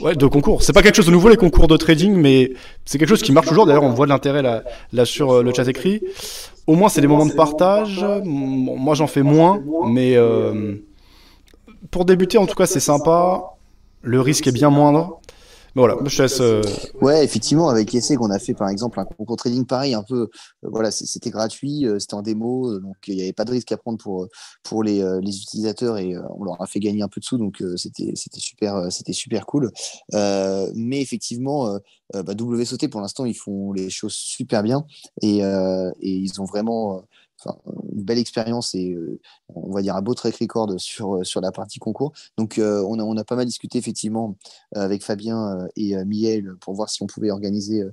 ouais, de concours. C'est pas quelque chose de nouveau les concours de trading, mais c'est quelque chose qui marche toujours. D'ailleurs, on voit de l'intérêt là, là sur le chat écrit. Au moins, c'est des moments de partage. Moi, j'en fais moins, mais pour débuter, en tout cas, c'est sympa. Le risque est bien moindre. Voilà. Euh, ouais, effectivement, avec l'essai qu'on a fait, par exemple, un concours trading pareil, un peu, euh, voilà, c'était gratuit, euh, c'était en démo, donc il n'y avait pas de risque à prendre pour, pour les, les utilisateurs et on leur a fait gagner un peu de sous, donc c'était super, c'était super cool. mais effectivement, bah, WSOT, pour l'instant, ils font les choses super bien et, et ils ont vraiment une belle expérience et euh, on va dire un beau track record sur, euh, sur la partie concours. Donc euh, on, a, on a pas mal discuté effectivement avec Fabien et Miel pour voir si on pouvait organiser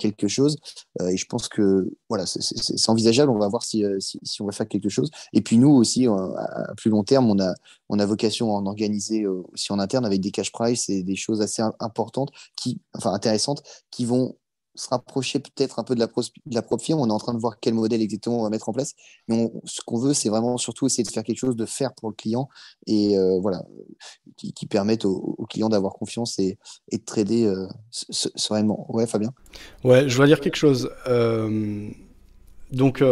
quelque chose. et je pense que voilà, c'est envisageable. On va voir si, si, on va faire quelque chose. Et puis nous aussi, à plus long terme, on a, on a vocation à en organiser aussi en interne avec des cash price et des choses assez importantes, qui, enfin intéressantes, qui vont se rapprocher peut-être un peu de la, de la propre firme. On est en train de voir quel modèle exactement on va mettre en place. Mais ce qu'on veut, c'est vraiment surtout essayer de faire quelque chose de faire pour le client et euh, voilà, qui, qui permette au, client d'avoir confiance et, de trader euh, sereinement. Ouais, Fabien? Ouais, je voulais dire quelque chose. Euh, donc,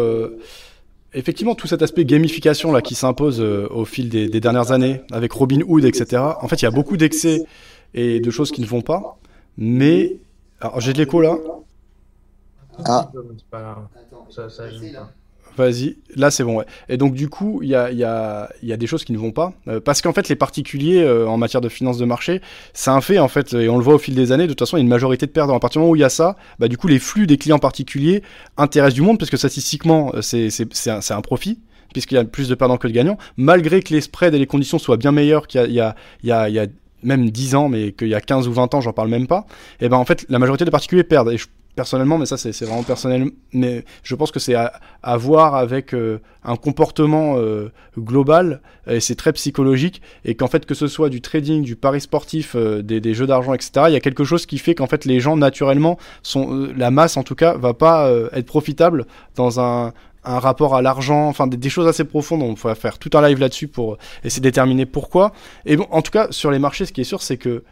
effectivement, tout cet aspect gamification là qui s'impose au fil des, dernières années avec Robinhood, etc. En fait, il y a beaucoup d'excès et de choses qui ne vont pas. Mais alors, j'ai de l'écho là. Ah. Vas-y, là c'est bon. Ouais. Et donc du coup, il y a, y, a, y a, des choses qui ne vont pas. Euh, parce qu'en fait, les particuliers euh, en matière de finance de marché, c'est un fait en fait, et on le voit au fil des années, de toute façon, il y a une majorité de perdants. À partir du moment où il y a ça, bah, du coup, les flux des clients particuliers intéressent du monde, parce que statistiquement, euh, c'est un, un profit puisqu'il y a plus de perdants que de gagnants, malgré que les spreads et les conditions soient bien meilleures qu'il y, y, y a, même 10 ans, mais qu'il y a 15 ou 20 ans, j'en parle même pas, et ben en fait, la majorité des particuliers perdent. Et je personnellement, mais ça c'est vraiment personnel, mais je pense que c'est à, voir avec euh, un comportement euh, global, et c'est très psychologique, et qu'en fait que ce soit du trading, du pari sportif, euh, des, jeux d'argent, etc., il y a quelque chose qui fait qu'en fait les gens naturellement, sont, la masse en tout cas, va pas être profitable dans un, rapport à l'argent, enfin des, choses assez profondes. On va faire tout un live là-dessus pour essayer de déterminer pourquoi. Et bon, en tout cas, sur les marchés, ce qui est sûr, c'est que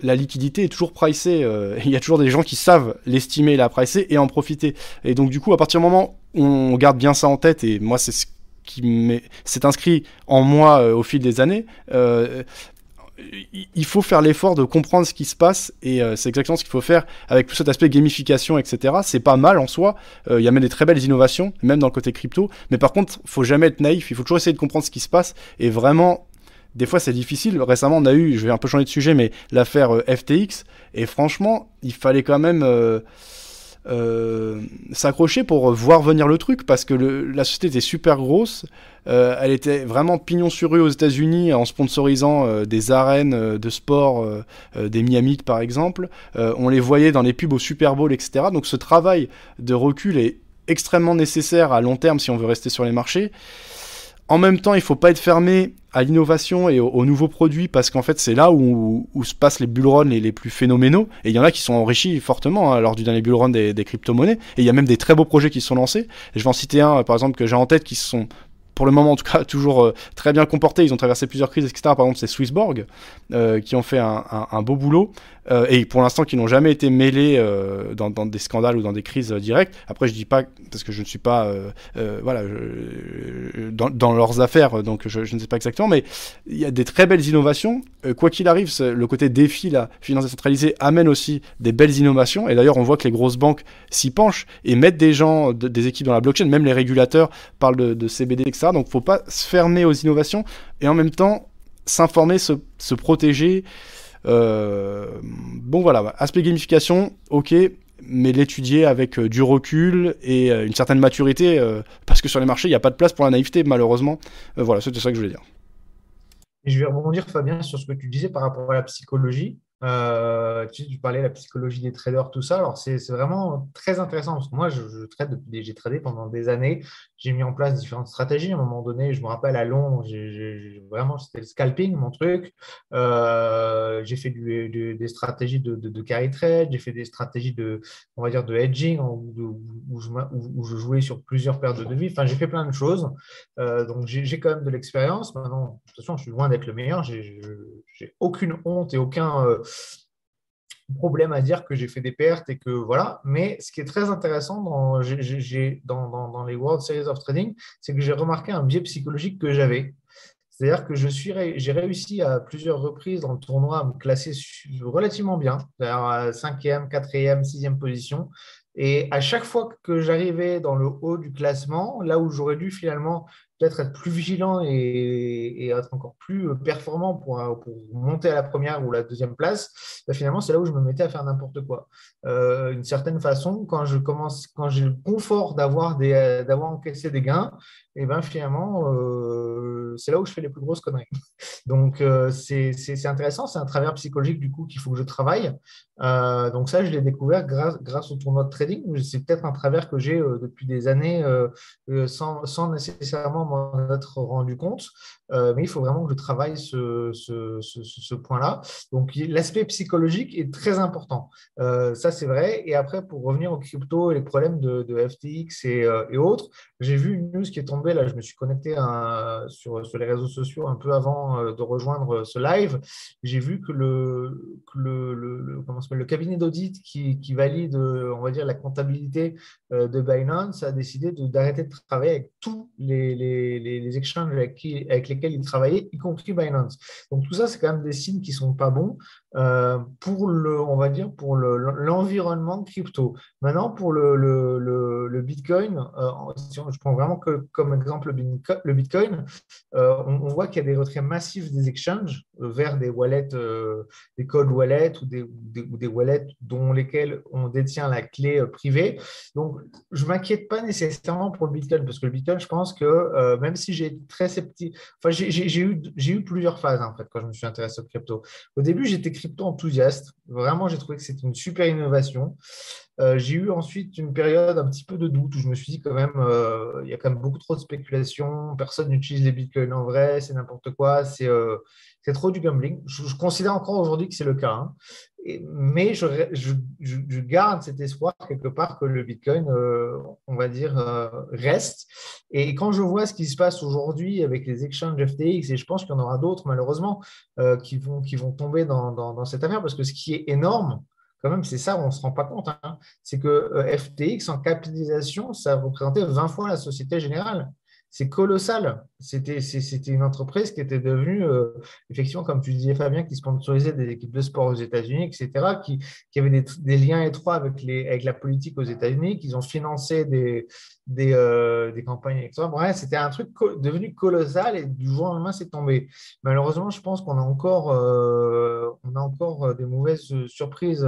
la liquidité est toujours pricée. Euh, *laughs* il y a toujours des gens qui savent l'estimer, la pricer et en profiter. Et donc, du coup, à partir du moment où on garde bien ça en tête, et moi, c'est ce qui s'est inscrit en moi euh, au fil des années, euh, il faut faire l'effort de comprendre ce qui se passe et c'est exactement ce qu'il faut faire avec tout cet aspect gamification, etc. C'est pas mal en soi. Il y a même des très belles innovations, même dans le côté crypto. Mais par contre, faut jamais être naïf. Il faut toujours essayer de comprendre ce qui se passe et vraiment des fois c'est difficile. Récemment, on a eu, je vais un peu changer de sujet, mais l'affaire euh, FTX, et franchement, il fallait quand même euh, euh, s'accrocher pour voir venir le truc, parce que la société était super grosse, elle était vraiment pignon sur rue aux États-Unis en sponsorisant des arènes de sport, des Miami par exemple. on les voyait dans les pubs au Super Bowl, etc. Donc ce travail de recul est extrêmement nécessaire à long terme si on veut rester sur les marchés. En même temps, il faut pas être fermé à l'innovation et aux, nouveaux produits parce qu'en fait, c'est là où, se passent les bullruns les, les plus phénoménaux. Et il y en a qui sont enrichis fortement hein, lors du dernier bullrun des, des crypto-monnaies. Et il y a même des très beaux projets qui sont lancés. Je vais en citer un, par exemple, que j'ai en tête qui sont pour le moment en tout cas *laughs* toujours euh, très bien comportés. Ils ont traversé plusieurs crises, etc. Par exemple, c'est Swissborg euh, qui ont fait un, un beau boulot. Euh, et pour l'instant qui n'ont jamais été mêlés euh, dans, des scandales ou dans des crises euh, directes. Après, je dis pas parce que je ne suis pas voilà dans, leurs affaires, donc je, ne sais pas exactement, mais il y a des très belles innovations. quoi qu'il arrive, le côté défi, la finance décentralisée amène aussi des belles innovations. Et d'ailleurs, on voit que les grosses banques s'y penchent et mettent des gens, des équipes dans la blockchain. Même les régulateurs parlent de, de CBD, etc. Donc, faut pas se fermer aux innovations et en même temps s'informer, se, se protéger. Euh, bon voilà, aspect gamification, ok, mais l'étudier avec euh, du recul et euh, une certaine maturité, parce que sur les marchés, il n'y a pas de place pour la naïveté, malheureusement. voilà, c'était ça que je voulais dire. Je vais rebondir, Fabien, sur ce que tu disais par rapport à la psychologie. Tu, parlais de la psychologie des traders, tout ça. Alors, c'est vraiment très intéressant parce que moi, je, je trade j'ai tradé pendant des années. J'ai mis en place différentes stratégies. À un moment donné, je me rappelle à Londres, vraiment, c'était le scalping, mon truc. Euh, j'ai fait des stratégies de, carry trade. J'ai fait des stratégies de, on va dire, de hedging où, où, je, où, je, jouais sur plusieurs paires de devis. Enfin, j'ai fait plein de choses. Euh, donc, j'ai quand même de l'expérience. Maintenant, de toute façon, je suis loin d'être le meilleur. J'ai aucune honte et aucun euh, problème à dire que j'ai fait des pertes et que voilà. Mais ce qui est très intéressant dans, les World Series of Trading, c'est que j'ai remarqué un biais psychologique que j'avais. C'est-à-dire que je suis, j'ai réussi à plusieurs reprises dans le tournoi à me classer relativement bien, à 5e, 4e, 6e position. Et à chaque fois que j'arrivais dans le haut du classement, là où j'aurais dû finalement peut-être être plus vigilant et, être encore plus performant pour, pour, monter à la première ou la deuxième place, bah, finalement, c'est là où je me mettais à faire n'importe quoi. Euh, une certaine façon, quand je commence, quand j'ai le confort d'avoir d'avoir encaissé des gains, et ben finalement, euh, c'est là où je fais les plus grosses conneries. *laughs* Donc, euh, c'est, intéressant, c'est un travers psychologique du coup qu'il faut que je travaille. Euh, donc ça, je l'ai découvert grâce, grâce au tournoi de trading. C'est peut-être un travers que j'ai depuis des années sans, sans nécessairement m'en être rendu compte. Euh, mais il faut vraiment que je travaille ce, point-là. Donc, l'aspect psychologique est très important. Euh, ça, c'est vrai. Et après, pour revenir aux crypto et les problèmes de, FTX et, euh, et autres, j'ai vu une news qui est tombée. Là, je me suis connecté sur, les réseaux sociaux un peu avant de rejoindre ce live. J'ai vu que le, cabinet d'audit qui, valide, on va dire, la comptabilité de Binance a décidé d'arrêter de, travailler avec tous les, les, exchanges avec, lesquels il travaillait, y compris Binance. Donc tout ça, c'est quand même des signes qui sont pas bons. Euh, pour le, on va dire, pour l'environnement de crypto. Maintenant, pour le, le, Bitcoin, euh, je prends vraiment comme exemple le Bitcoin, euh, on, voit qu'il y a des retraits massifs des exchanges vers des wallets, des cold wallets ou des, ou des, wallets dont lesquels on détient la clé privée. Donc, je m'inquiète pas nécessairement pour le Bitcoin, parce que le Bitcoin, je pense que même si j'ai été très sceptique, enfin, j'ai eu, eu plusieurs phases en fait quand je me suis intéressé au crypto. Au début, j'étais crypto enthousiaste. Vraiment, j'ai trouvé que c'était une super innovation. Euh, j'ai eu ensuite une période un petit peu de doute où je me suis dit quand même, euh, il y a quand même beaucoup trop de spéculation. Personne n'utilise les bitcoins en vrai, c'est n'importe quoi, c'est euh, trop du gambling. Je, considère encore aujourd'hui que c'est le cas. Hein. mais je, je, garde cet espoir quelque part que le bitcoin, on va dire, reste. Et quand je vois ce qui se passe aujourd'hui avec les exchanges FTX, et je pense qu'il y en aura d'autres malheureusement qui, vont, qui vont tomber dans, dans cette affaire, parce que ce qui est énorme, quand même, c'est ça, on ne se rend pas compte. Hein. C'est que euh, FTX, en capitalisation, ça représentait 20 fois la Société Générale. C'est colossal. C'était une entreprise qui était devenue, euh, effectivement, comme tu disais, Fabien, qui sponsorisait des équipes de sport aux États-Unis, etc., qui, avait des, liens étroits avec, la politique aux États-Unis, qui ont financé des, des, euh, des campagnes électorales. Bref, c'était un truc devenu colossal et du jour au lendemain, c'est tombé. Malheureusement, je pense qu'on a encore, euh, a encore des mauvaises surprises,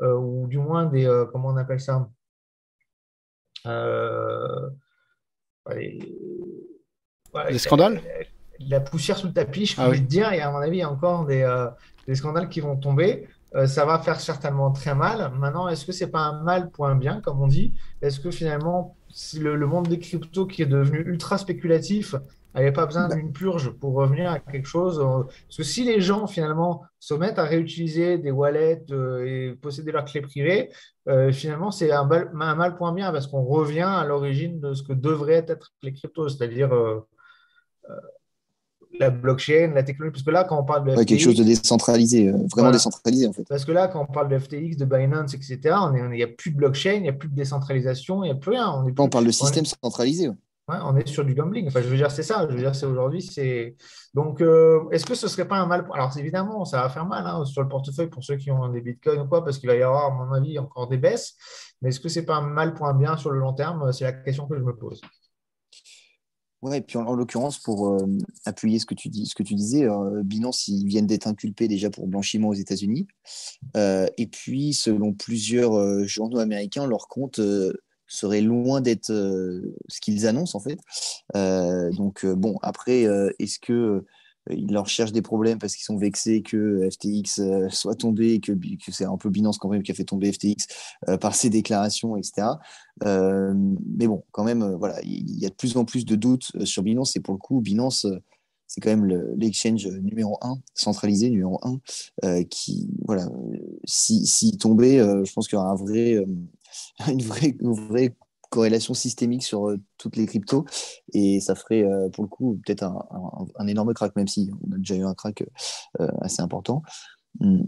ou du moins des, comment on appelle ça? Des scandales La poussière sous le tapis, je peux ah dire, et à mon avis, il y a encore des, euh, des scandales qui vont tomber. Euh, ça va faire certainement très mal. Maintenant, est-ce que c'est pas un mal pour un bien, comme on dit? Est-ce que finalement, si le, le, monde des cryptos qui est devenu ultra spéculatif n'avait pas besoin bah. d'une purge pour revenir à quelque chose. Euh, parce que si les gens finalement se mettent à réutiliser des wallets euh, et posséder leurs clés privées, euh, finalement c'est un, un, mal point bien parce qu'on revient à l'origine de ce que devraient être les cryptos, c'est-à-dire la blockchain, la technologie. Parce que là, quand on parle de FTX, quelque chose de décentralisé, vraiment décentralisé en fait. Parce que là, quand on parle de FTX, de Binance, etc., il n'y a plus de blockchain, il n'y a plus de décentralisation, il n'y a plus rien. On, est on parle de système centralisé on est sur du gambling. Enfin, je veux dire, c'est ça. Je veux dire, c'est aujourd'hui, c'est. Donc, euh, est-ce que ce serait pas un mal Alors, évidemment, ça va faire mal hein, sur le portefeuille pour ceux qui ont des bitcoins ou quoi, parce qu'il va y avoir, à mon avis, encore des baisses. Mais est-ce que c'est pas un mal pour un bien sur le long terme? C'est la question que je me pose. Ouais, et puis en, l'occurrence, pour euh, appuyer ce que tu, dis, ce que tu disais, euh, Binance, ils viennent d'être inculpés déjà pour blanchiment aux États-Unis. et puis, selon plusieurs journaux américains, leur compte serait loin d'être euh, ce qu'ils annoncent en fait. Euh, donc euh, bon, après, est-ce que ils leur cherchent des problèmes parce qu'ils sont vexés que FTX *laughs* soit tombé, que, c'est un peu Binance quand même qui a fait tomber FTX par ses déclarations, etc. mais bon, quand même, voilà, il y, a de plus en plus de doutes sur Binance et pour le coup, Binance, c'est quand même l'exchange numéro un, centralisé numéro un, qui, voilà, s'il si, tombait, je pense qu'il y aura un vrai *laughs* une vraie, vraie corrélation systémique sur euh, toutes les cryptos et ça ferait euh, pour le coup peut-être un, énorme crack même si on a déjà eu un crack euh, assez important hmm.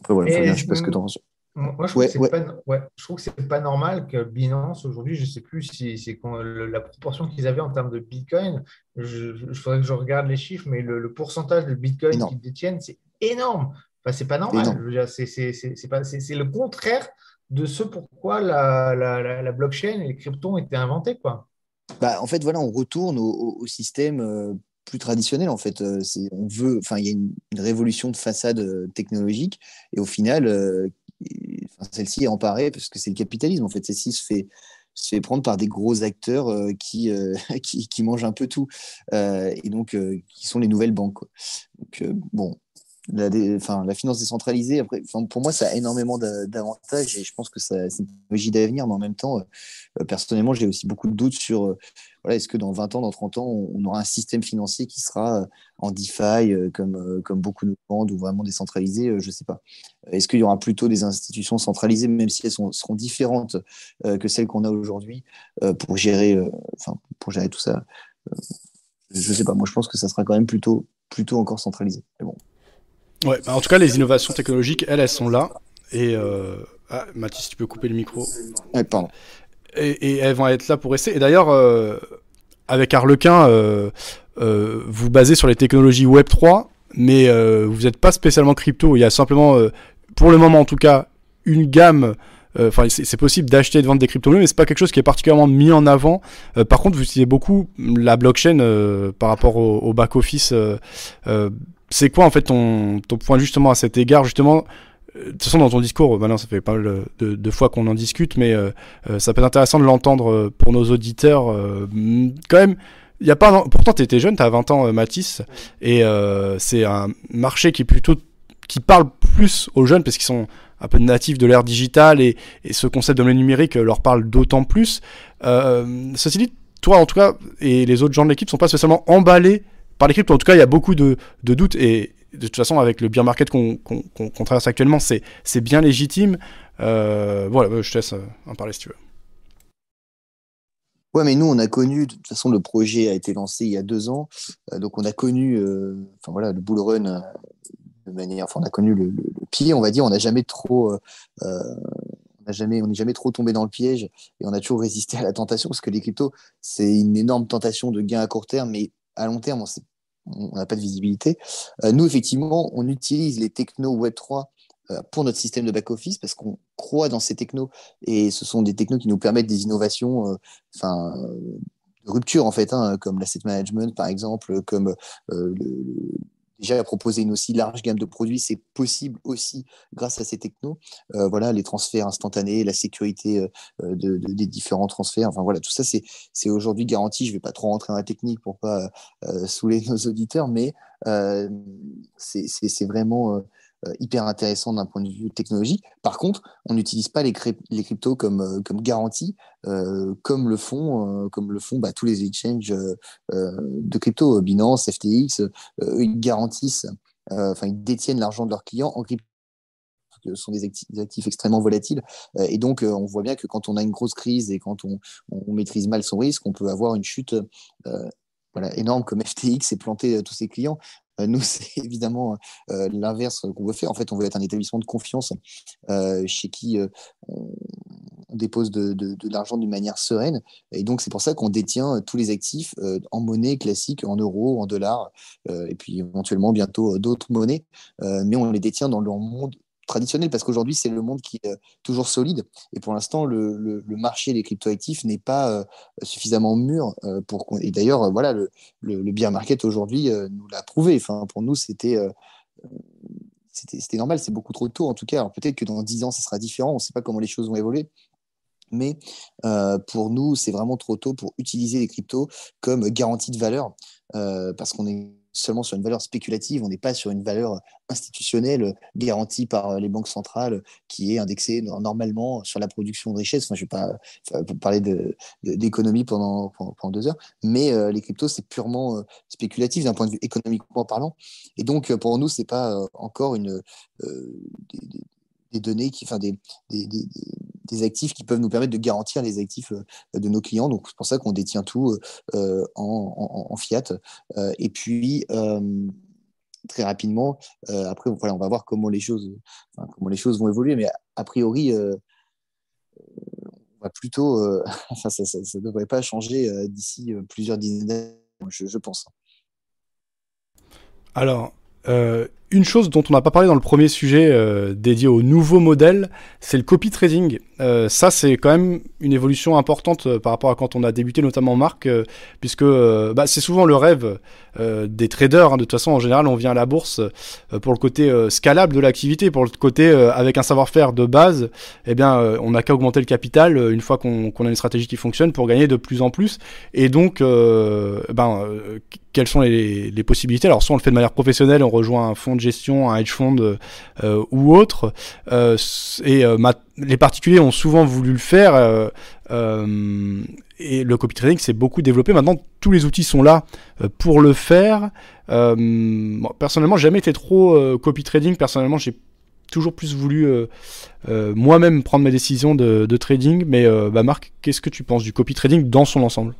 après voilà je sais pas ce que tu en penses moi, je trouve, que pas, je trouve que c'est pas normal que Binance, aujourd'hui, je ne sais plus si c'est la proportion qu'ils avaient en termes de Bitcoin. Je, faudrait que je regarde les chiffres, mais le, pourcentage de Bitcoin qu'ils détiennent, c'est énorme. Enfin, c'est pas normal. C'est le contraire de ce pourquoi la, la, blockchain et les cryptos ont été inventés. Quoi. Bah, en fait, voilà, on retourne au, système euh, plus traditionnel. En fait, euh, on veut, il y a une, révolution de façade euh, technologique et au final, celle-ci est emparée parce que c'est le capitalisme. En fait, celle-ci se fait se fait prendre par des gros acteurs qui, *laughs* qui, qui, mangent un peu tout et donc qui sont les nouvelles banques. Donc, bon, la, la finance décentralisée, après, pour moi, ça a énormément d'avantages et je pense que c'est une technologie d'avenir, mais en même temps, euh, personnellement, j'ai aussi beaucoup de doutes sur euh, voilà, est-ce que dans 20 ans, dans 30 ans, on, aura un système financier qui sera euh, en DeFi, comme, comme beaucoup nous demandent, ou vraiment décentralisé, je ne sais pas. Est-ce qu'il y aura plutôt des institutions centralisées, même si elles seront différentes que celles qu'on a aujourd'hui, pour, gérer, pour gérer tout ça Je ne sais pas. Moi, je pense que ça sera quand même plutôt, plutôt encore centralisé. Mais bon. Ouais, bah, en tout cas, les innovations technologiques, elles, elles sont là. Et euh... ah, Mathis, tu peux couper le micro. Ouais, pardon. Et, et, elles vont être là pour rester. Et d'ailleurs, euh, avec Harlequin, euh, euh, vous basez sur les technologies Web 3, mais vous n'êtes pas spécialement crypto. Il y a simplement, pour le moment en tout cas, une gamme euh, enfin, c'est possible d'acheter et de vendre des crypto-monnaies, mais c'est pas quelque chose qui est particulièrement mis en avant. Euh, par contre, vous utilisez beaucoup la blockchain euh, par rapport au, back-office. C'est quoi en fait ton, ton point justement à cet égard justement de toute façon, dans ton discours, maintenant ça fait pas mal de, fois qu'on en discute, mais ça peut être intéressant de l'entendre pour nos auditeurs. quand même, il y a pas. Pourtant, tu étais jeune, tu as 20 ans, Mathis, et c'est un marché qui est plutôt qui parle plus aux jeunes parce qu'ils sont un peu natifs de l'ère digitale et, ce concept de numérique leur parle d'autant plus. Euh, ceci dit, toi en tout cas et les autres gens de l'équipe sont pas spécialement emballés par les cryptos. En tout cas, il y a beaucoup de, doutes et de toute façon, avec le beer market qu'on traverse actuellement, c'est bien légitime. Euh, voilà, je te laisse euh, en parler si tu veux. Ouais, mais nous, on a connu, de toute façon, le projet a été lancé il y a deux ans, donc on a connu, voilà, le bull run manière, enfin, on a connu le, pied, on va dire, on n'a jamais trop, euh, euh, jamais, on n'est jamais trop tombé dans le piège et on a toujours résisté à la tentation parce que les cryptos, c'est une énorme tentation de gain à court terme, mais à long terme, on n'a pas de visibilité. Euh, nous, effectivement, on utilise les technos Web3 pour notre système de back-office parce qu'on croit dans ces technos et ce sont des technos qui nous permettent des innovations, enfin, de rupture en fait, hein, comme l'asset management par exemple, comme le, déjà proposer une aussi large gamme de produits, c'est possible aussi grâce à ces technos. Euh, voilà, les transferts instantanés, la sécurité euh, euh, de, des différents transferts. Enfin voilà, tout ça c'est aujourd'hui garanti. Je vais pas trop rentrer dans la technique pour pas saouler *laughs* nos auditeurs, mais c'est vraiment euh, hyper intéressant d'un point de vue technologique. Par contre, on n'utilise pas les, cryptos comme, euh, garantie, euh, comme le font, bah, tous les exchanges de crypto, Binance, FTX. ils garantissent, enfin, ils détiennent l'argent de leurs clients en crypto ce sont des actifs, extrêmement volatiles. et donc, on voit bien que quand on a une grosse crise et quand on, maîtrise mal son risque, on peut avoir une chute énorme comme FTX et planter tous ses clients. Euh, nous, *laughs* c'est évidemment euh, l'inverse qu'on veut faire. En fait, on veut être un établissement de confiance euh, chez qui on, dépose de, l'argent d'une manière sereine. Et donc, c'est pour ça qu'on détient tous les actifs en monnaie classique, en euros, en dollars, et puis éventuellement bientôt d'autres monnaies. mais on les détient dans le monde traditionnel parce qu'aujourd'hui, c'est le monde qui est toujours solide. Et pour l'instant, le, marché des cryptoactifs n'est pas euh, suffisamment mûr euh, pour. Et d'ailleurs, euh, voilà, le, le, bear market aujourd'hui nous l'a prouvé. Enfin, pour nous, c'était. c'était normal, c'est beaucoup trop tôt en tout cas. Peut-être que dans 10 ans, ça sera différent, on ne sait pas comment les choses vont évoluer. Mais pour nous, c'est vraiment trop tôt pour utiliser les cryptos comme garantie de valeur parce qu'on est seulement sur une valeur spéculative, on n'est pas sur une valeur institutionnelle garantie par les banques centrales qui est indexée normalement sur la production de richesse. Enfin, je ne vais pas parler d'économie pendant, deux heures, mais euh, les cryptos, c'est purement euh, spéculatif d'un point de vue économiquement parlant. Et donc, euh, pour nous, ce n'est pas encore une, données, qui, enfin, des, des, des actifs qui peuvent nous permettre de garantir les actifs euh, de nos clients. Donc, c'est pour ça qu'on détient tout euh, en, fiat. Euh, et puis, très rapidement, après, voilà, on va voir comment les choses, comment les choses vont évoluer. Mais a, priori, on va plutôt, *laughs* enfin, ça ne devrait pas changer d'ici plusieurs dizaines d'années, je, je, pense. Alors, une chose dont on n'a pas parlé dans le premier sujet euh, dédié au nouveau modèle, c'est le copy trading. Euh, ça, c'est quand même une évolution importante euh, par rapport à quand on a débuté, notamment en marque, puisque bah, c'est souvent le rêve des traders. Hein. De toute façon, en général, on vient à la bourse pour le côté scalable de l'activité, pour le côté avec un savoir-faire de base. Eh bien, on n'a qu'à augmenter le capital une fois qu'on a une stratégie qui fonctionne pour gagner de plus en plus. Et donc, ben, quelles sont les, les, possibilités? Alors, soit on le fait de manière professionnelle, on rejoint un fonds gestion, un hedge fund euh, ou autre. Euh, et euh, les particuliers ont souvent voulu le faire. et le copy trading s'est beaucoup développé. Maintenant, tous les outils sont là pour le faire. personnellement, j'ai jamais été trop copy trading. Personnellement, j'ai toujours plus voulu moi-même prendre mes décisions de, trading. Mais bah Marc, qu'est-ce que tu penses du copy trading dans son ensemble?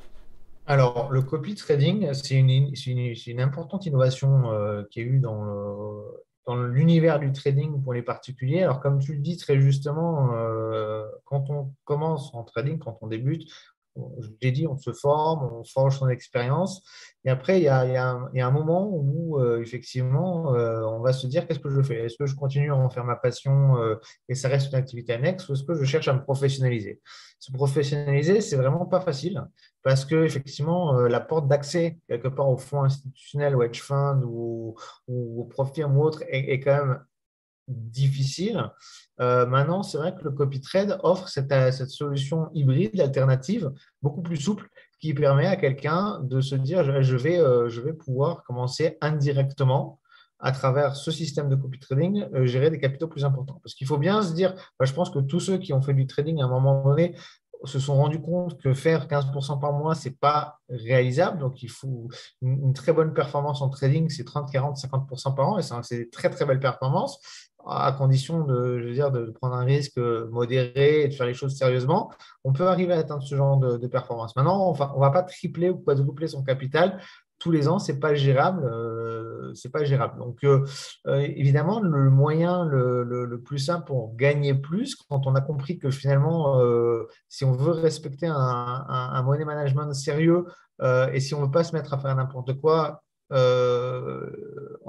Alors, le copy trading, c'est une, importante innovation euh, qui est eu dans, l'univers du trading pour les particuliers. Alors, comme tu le dis très justement, euh, quand on commence en trading, quand on débute, je l'ai dit, on se forme, on forge son expérience. Et après, il y a, un moment où, euh, effectivement, euh, on va se dire qu'est-ce que je fais? Est-ce que je continue à en faire ma passion euh, et ça reste une activité annexe ou est-ce que je cherche à me professionnaliser? Se professionnaliser, c'est vraiment pas facile parce que, effectivement, la porte d'accès, quelque part, au fonds institutionnel, ou hedge fund ou, ou au profit ou autre, est, quand même difficile. Maintenant, c'est vrai que le copy trade offre cette, cette, solution hybride, alternative, beaucoup plus souple, qui permet à quelqu'un de se dire je vais, euh, je vais pouvoir commencer indirectement à travers ce système de copy trading, gérer des capitaux plus importants. Parce qu'il faut bien se dire, je pense que tous ceux qui ont fait du trading à un moment donné se sont rendus compte que faire 15% par mois, ce n'est pas réalisable. Donc, il faut une, très bonne performance en trading, c'est 30, 40, 50% par an. Et c'est des très, très belles performances à condition de, je veux dire, de prendre un risque modéré et de faire les choses sérieusement, on peut arriver à atteindre ce genre de, performance. Maintenant, on ne va pas tripler ou quadrupler son capital tous les ans, c'est pas gérable, euh, pas gérable. Donc euh, euh, évidemment, le moyen le, plus simple pour gagner plus, quand on a compris que finalement, si on veut respecter un, un money management sérieux et si on veut pas se mettre à faire n'importe quoi, euh,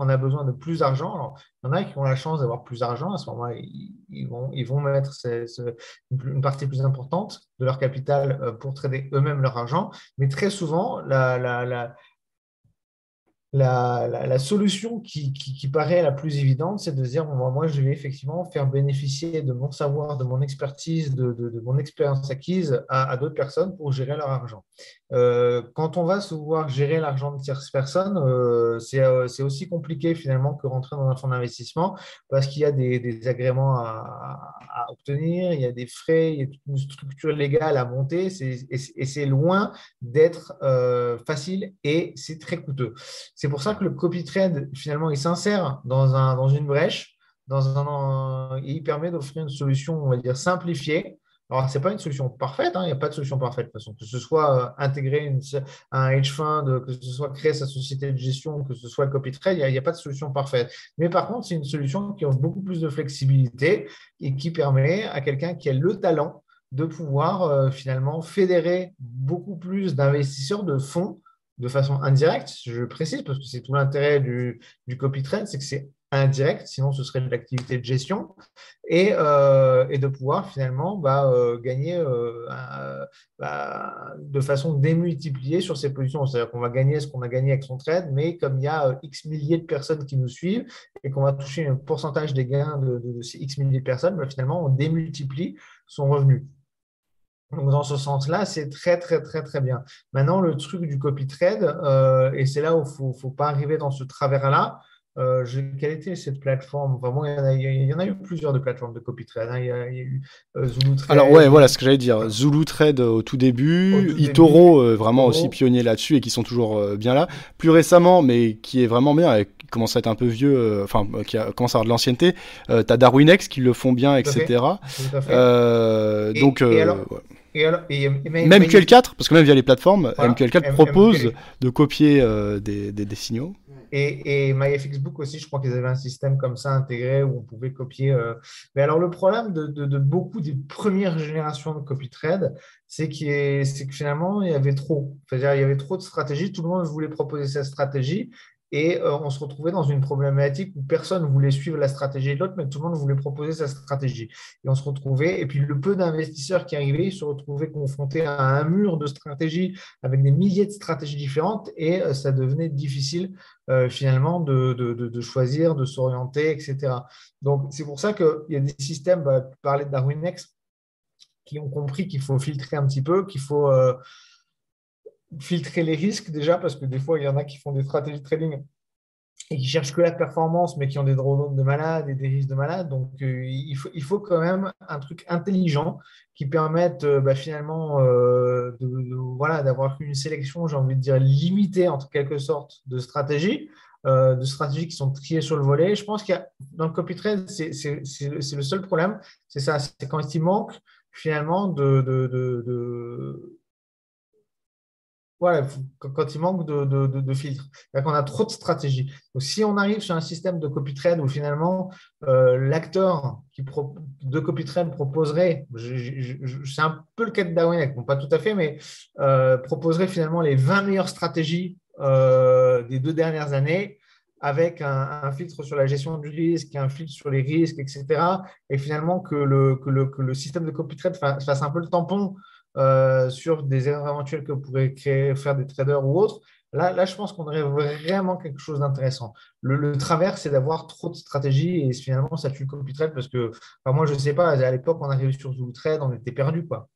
on a besoin de plus d'argent. Il y en a qui ont la chance d'avoir plus d'argent. À ce moment-là, ils, vont, mettre une partie plus importante de leur capital euh, pour trader eux-mêmes leur argent. Mais très souvent, la, solution qui, paraît la plus évidente, c'est de dire, moi, je vais effectivement faire bénéficier de mon savoir, de mon expertise, de, mon expérience acquise à, d'autres personnes pour gérer leur argent. Euh, quand on va se voir gérer l'argent de tierces personnes, euh, euh, c'est aussi compliqué finalement que rentrer dans un fonds d'investissement parce qu'il y a des, agréments à, obtenir, il y a des frais, il y a une structure légale à monter et c'est loin d'être facile et c'est très coûteux. C'est pour ça que le copy trade, finalement, il s'insère dans, un, dans une brèche, dans un, et il permet d'offrir une solution, on va dire, simplifiée. Alors, ce n'est pas une solution parfaite, hein, il n'y a pas de solution parfaite de toute façon, que ce soit euh, intégrer une, un hedge fund, que ce soit créer sa société de gestion, que ce soit le copy trade, il n'y a, pas de solution parfaite. Mais par contre, c'est une solution qui offre beaucoup plus de flexibilité et qui permet à quelqu'un qui a le talent de pouvoir euh, finalement fédérer beaucoup plus d'investisseurs de fonds de façon indirecte, je précise, parce que c'est tout l'intérêt du, copy trade, c'est que c'est indirect, sinon ce serait de l'activité de gestion, et, euh, de pouvoir finalement bah, euh, gagner euh, bah, de façon démultipliée sur ces positions. C'est-à-dire qu'on va gagner ce qu'on a gagné avec son trade, mais comme il y a X milliers de personnes qui nous suivent et qu'on va toucher un pourcentage des gains de, ces X milliers de personnes, bah, finalement on démultiplie son revenu. Donc, dans ce sens-là, c'est très, très, très, très bien. Maintenant, le truc du copy trade, euh, et c'est là où il ne faut, pas arriver dans ce travers-là. Euh, quelle était cette plateforme? Vraiment, il, y en a, il y en a eu plusieurs de plateformes de copy trade. Hein. Il, y a, eu euh, Zulu Trade. Alors, ouais, voilà ce que j'allais dire. Zulu Trade au tout début, Itoro, vraiment aussi pionnier là-dessus et qui sont toujours bien là. Plus récemment, mais qui est vraiment bien, et qui commence à être un peu vieux, enfin, qui a, commence à avoir de l'ancienneté, tu as Darwinex qui le font bien, etc. donc, même MQL4, parce que même via les plateformes, MQL4 propose de copier euh, des, des, signaux. Et, et, MyFXBook aussi, je crois qu'ils avaient un système comme ça intégré où on pouvait copier. Euh, mais alors, le problème de, de, beaucoup des premières générations de copy trade, c'est que finalement, il y avait trop. C'est-à-dire, il y avait trop de stratégies. Tout le monde voulait proposer sa stratégie. Et euh, on se retrouvait dans une problématique où personne ne voulait suivre la stratégie de l'autre, mais tout le monde voulait proposer sa stratégie. Et on se retrouvait, et puis le peu d'investisseurs qui arrivaient, ils se retrouvaient confrontés à un mur de stratégies avec des milliers de stratégies différentes, et euh, ça devenait difficile euh, finalement de, de, choisir, de s'orienter, etc. Donc c'est pour ça qu'il y a des systèmes, bah, parler de DarwinX, qui ont compris qu'il faut filtrer un petit peu, qu'il faut filtrer les risques déjà, parce que des fois, il y en a qui font des stratégies de trading et qui cherchent que la performance, mais qui ont des drones de malades et des risques de malades. Donc, euh, il, faut, il faut quand même un truc intelligent qui permette euh, bah, finalement euh, de, voilà, d'avoir une sélection, j'ai envie de dire, limitée, en quelque sorte, de stratégies. de stratégies qui sont triées sur le volet. Je pense qu'il y a, dans le copy trade, c'est, le seul problème, c'est ça, c'est quand il manque finalement de voilà, quand il manque de, de, de, filtres, qu'on a trop de stratégies. Si on arrive sur un système de copy trade où finalement euh, l'acteur de copy trade proposerait, c'est un peu le cas de Darwin, bon, pas tout à fait, mais euh, proposerait finalement les 20 meilleures stratégies euh, des deux dernières années avec un, filtre sur la gestion du risque, un filtre sur les risques, etc. Et finalement que le, que le, que le système de copy trade fasse un peu le tampon euh, sur des erreurs éventuelles que pourraient créer, faire des traders ou autres, là, là je pense qu'on aurait vraiment quelque chose d'intéressant. Le, travers, c'est d'avoir trop de stratégies et finalement, ça tue le copy trade parce que, moi, je ne sais pas, à l'époque, on arrivait sur Zulu Trade, on était perdu. Quoi.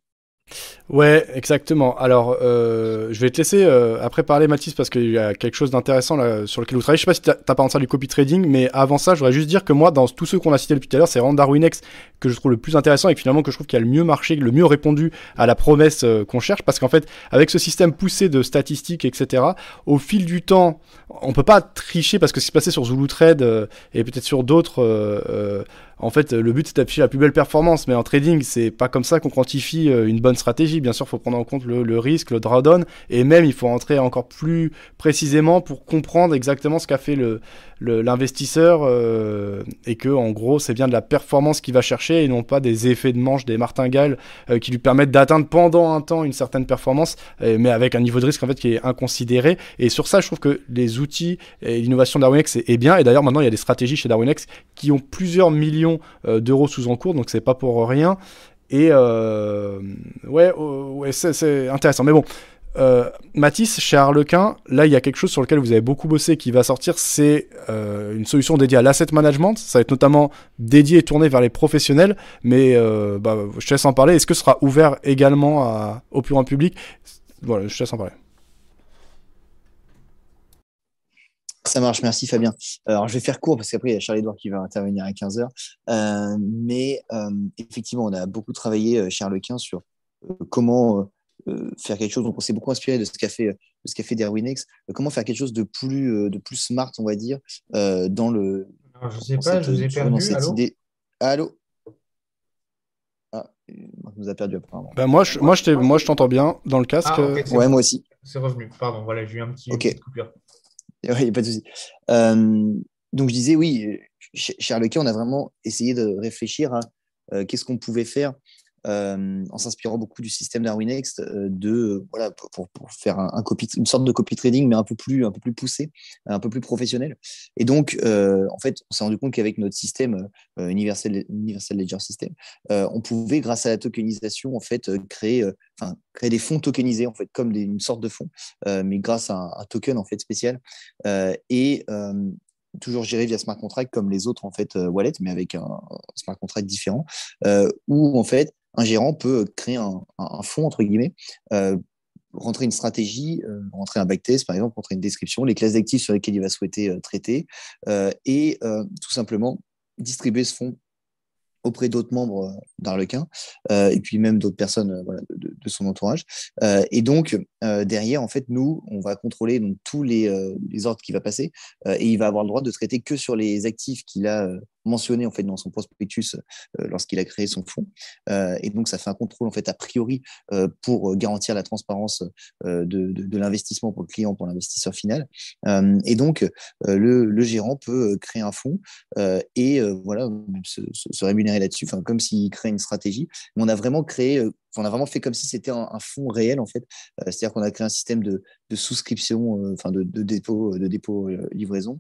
Ouais, exactement. Alors, euh, je vais te laisser euh, après parler, Mathis, parce qu'il y a quelque chose d'intéressant sur lequel vous travaillez. Je sais pas si tu as pas ça du copy trading, mais avant ça, je voudrais juste dire que moi, dans tous ceux qu'on a cités depuis tout à l'heure, c'est vraiment Darwinex que je trouve le plus intéressant et finalement que je trouve qu'il a le mieux marché, le mieux répondu à la promesse euh, qu'on cherche, parce qu'en fait, avec ce système poussé de statistiques, etc., au fil du temps, on peut pas tricher parce que ce qui se passait sur Zulu Trade et peut-être sur d'autres en fait, le but c'est d'afficher la plus belle performance, mais en trading, c'est pas comme ça qu'on quantifie euh, une bonne stratégie. Bien sûr, il faut prendre en compte le, risque, le drawdown, et même il faut entrer encore plus précisément pour comprendre exactement ce qu'a fait le, l'investisseur euh, et que en gros c'est bien de la performance qu'il va chercher et non pas des effets de manche, des martingales euh, qui lui permettent d'atteindre pendant un temps une certaine performance, mais avec un niveau de risque en fait qui est inconsidéré. Et sur ça, je trouve que les outils et l'innovation d'Arwinex est, est bien. Et d'ailleurs maintenant il y a des stratégies chez Darwinex qui ont plusieurs millions euh, d'euros sous en cours, donc c'est pas pour rien. Et ouais, ouais c'est intéressant. Mais bon, euh, Mathis, chez Harlequin, là, il y a quelque chose sur lequel vous avez beaucoup bossé qui va sortir, c'est euh, une solution dédiée à l'asset management. Ça va être notamment dédié et tourné vers les professionnels, mais euh, bah, je te laisse en parler. Est-ce que ce sera ouvert également au plus grand public? Voilà, je te laisse en parler. Ça marche, merci Fabien. Alors, je vais faire court parce qu'après, il y a Charles-Edouard qui va intervenir à 15h. mais effectivement, on a beaucoup travaillé chez Harlequin sur comment euh, faire quelque chose. Donc, on s'est beaucoup inspiré de ce qu'a fait, de ce qu'a fait Derwinex. Euh, comment faire quelque chose de plus, euh, de plus smart, on va dire, dans le. Alors, je sais pas, je vous ai perdu. Allô idée. Allô? Ah, on nous a perdu apparemment. Ben moi, je, moi, je, moi, je t'entends bien dans le casque. Ah, ouais, moi aussi. C'est revenu. Pardon, voilà, j'ai eu un petit coupure. *laughs* Il n'y a pas de souci. donc, je disais, oui, chez Harlequin, on a vraiment essayé de réfléchir à qu'est-ce qu'on pouvait faire euh, en s'inspirant beaucoup du système Darwinext euh, de voilà pour, faire un, copy, une sorte de copy trading mais un peu plus un peu plus poussé, un peu plus professionnel. Et donc euh, en fait, on s'est rendu compte qu'avec notre système universel ledger system, on pouvait grâce à la tokenisation en fait créer enfin créer des fonds tokenisés en fait comme une sorte de fonds mais grâce à un, token en fait spécial et toujours géré via smart contract comme les autres en fait wallets, mais avec un, smart contract différent, où en fait un gérant peut créer un, fonds, entre guillemets, euh, rentrer une stratégie, euh, rentrer un backtest, par exemple, rentrer une description, les classes d'actifs sur lesquelles il va souhaiter euh, traiter, et tout simplement distribuer ce fonds auprès d'autres membres d'Arlequin et puis même d'autres personnes de, son entourage. et donc, derrière, en fait, nous, on va contrôler donc, tous les, les ordres qu'il va passer et il va avoir le droit de traiter que sur les actifs qu'il a mentionné en fait dans son prospectus euh, lorsqu'il a créé son fonds. Euh, et donc, ça fait un contrôle en fait a priori euh, pour garantir la transparence de, l'investissement pour le client, pour l'investisseur final. et donc, le, gérant peut créer un fonds et voilà se, rémunérer là-dessus, comme s'il crée une stratégie. Mais on a vraiment créé on a vraiment fait comme si c'était un, fonds réel en fait. Euh, c'est-à-dire qu'on a créé un système de, souscription, euh, enfin de, dépôt, de dépôt euh, livraison,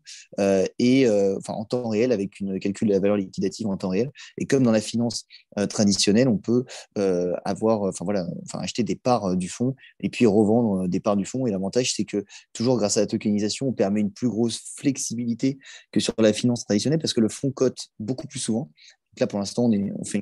et enfin en temps réel avec une calcul de la valeur liquidative en temps réel. Et comme dans la finance traditionnelle, on peut avoir, enfin voilà, enfin acheter des parts du fonds et puis revendre des parts du fonds. Et l'avantage, c'est que toujours grâce à la tokenisation, on permet une plus grosse flexibilité que sur la finance traditionnelle parce que le fonds cote beaucoup plus souvent là, pour l'instant, on, fait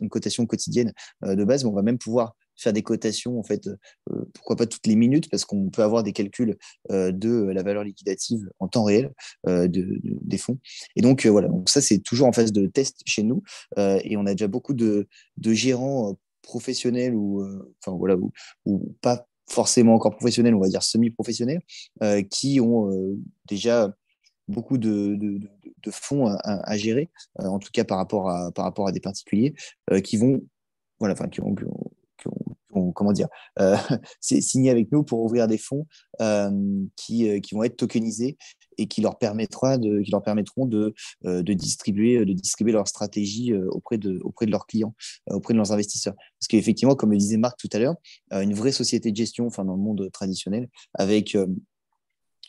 une, cotation quotidienne euh, de base, mais on va même pouvoir faire des cotations, en fait, euh, pourquoi pas toutes les minutes, parce qu'on peut avoir des calculs euh, de la valeur liquidative en temps réel des fonds. Et donc, voilà, donc ça, c'est toujours en phase de test chez nous. et on a déjà beaucoup de, gérants professionnels ou, voilà, ou, pas forcément encore professionnels, on va dire semi-professionnels, qui ont déjà beaucoup de, fonds à, gérer, euh, en tout cas par rapport à, par rapport à des particuliers, euh, qui vont, voilà, enfin, qui ont, ont comment dire, *laughs* signé avec nous pour ouvrir des fonds qui, qui vont être tokenisés et qui leur permettra de, qui leur permettront de, de distribuer, de distribuer leur stratégie auprès de, auprès de leurs clients, auprès de leurs investisseurs. Parce qu'effectivement, comme le disait Marc tout à l'heure, une vraie société de gestion, enfin dans le monde traditionnel, avec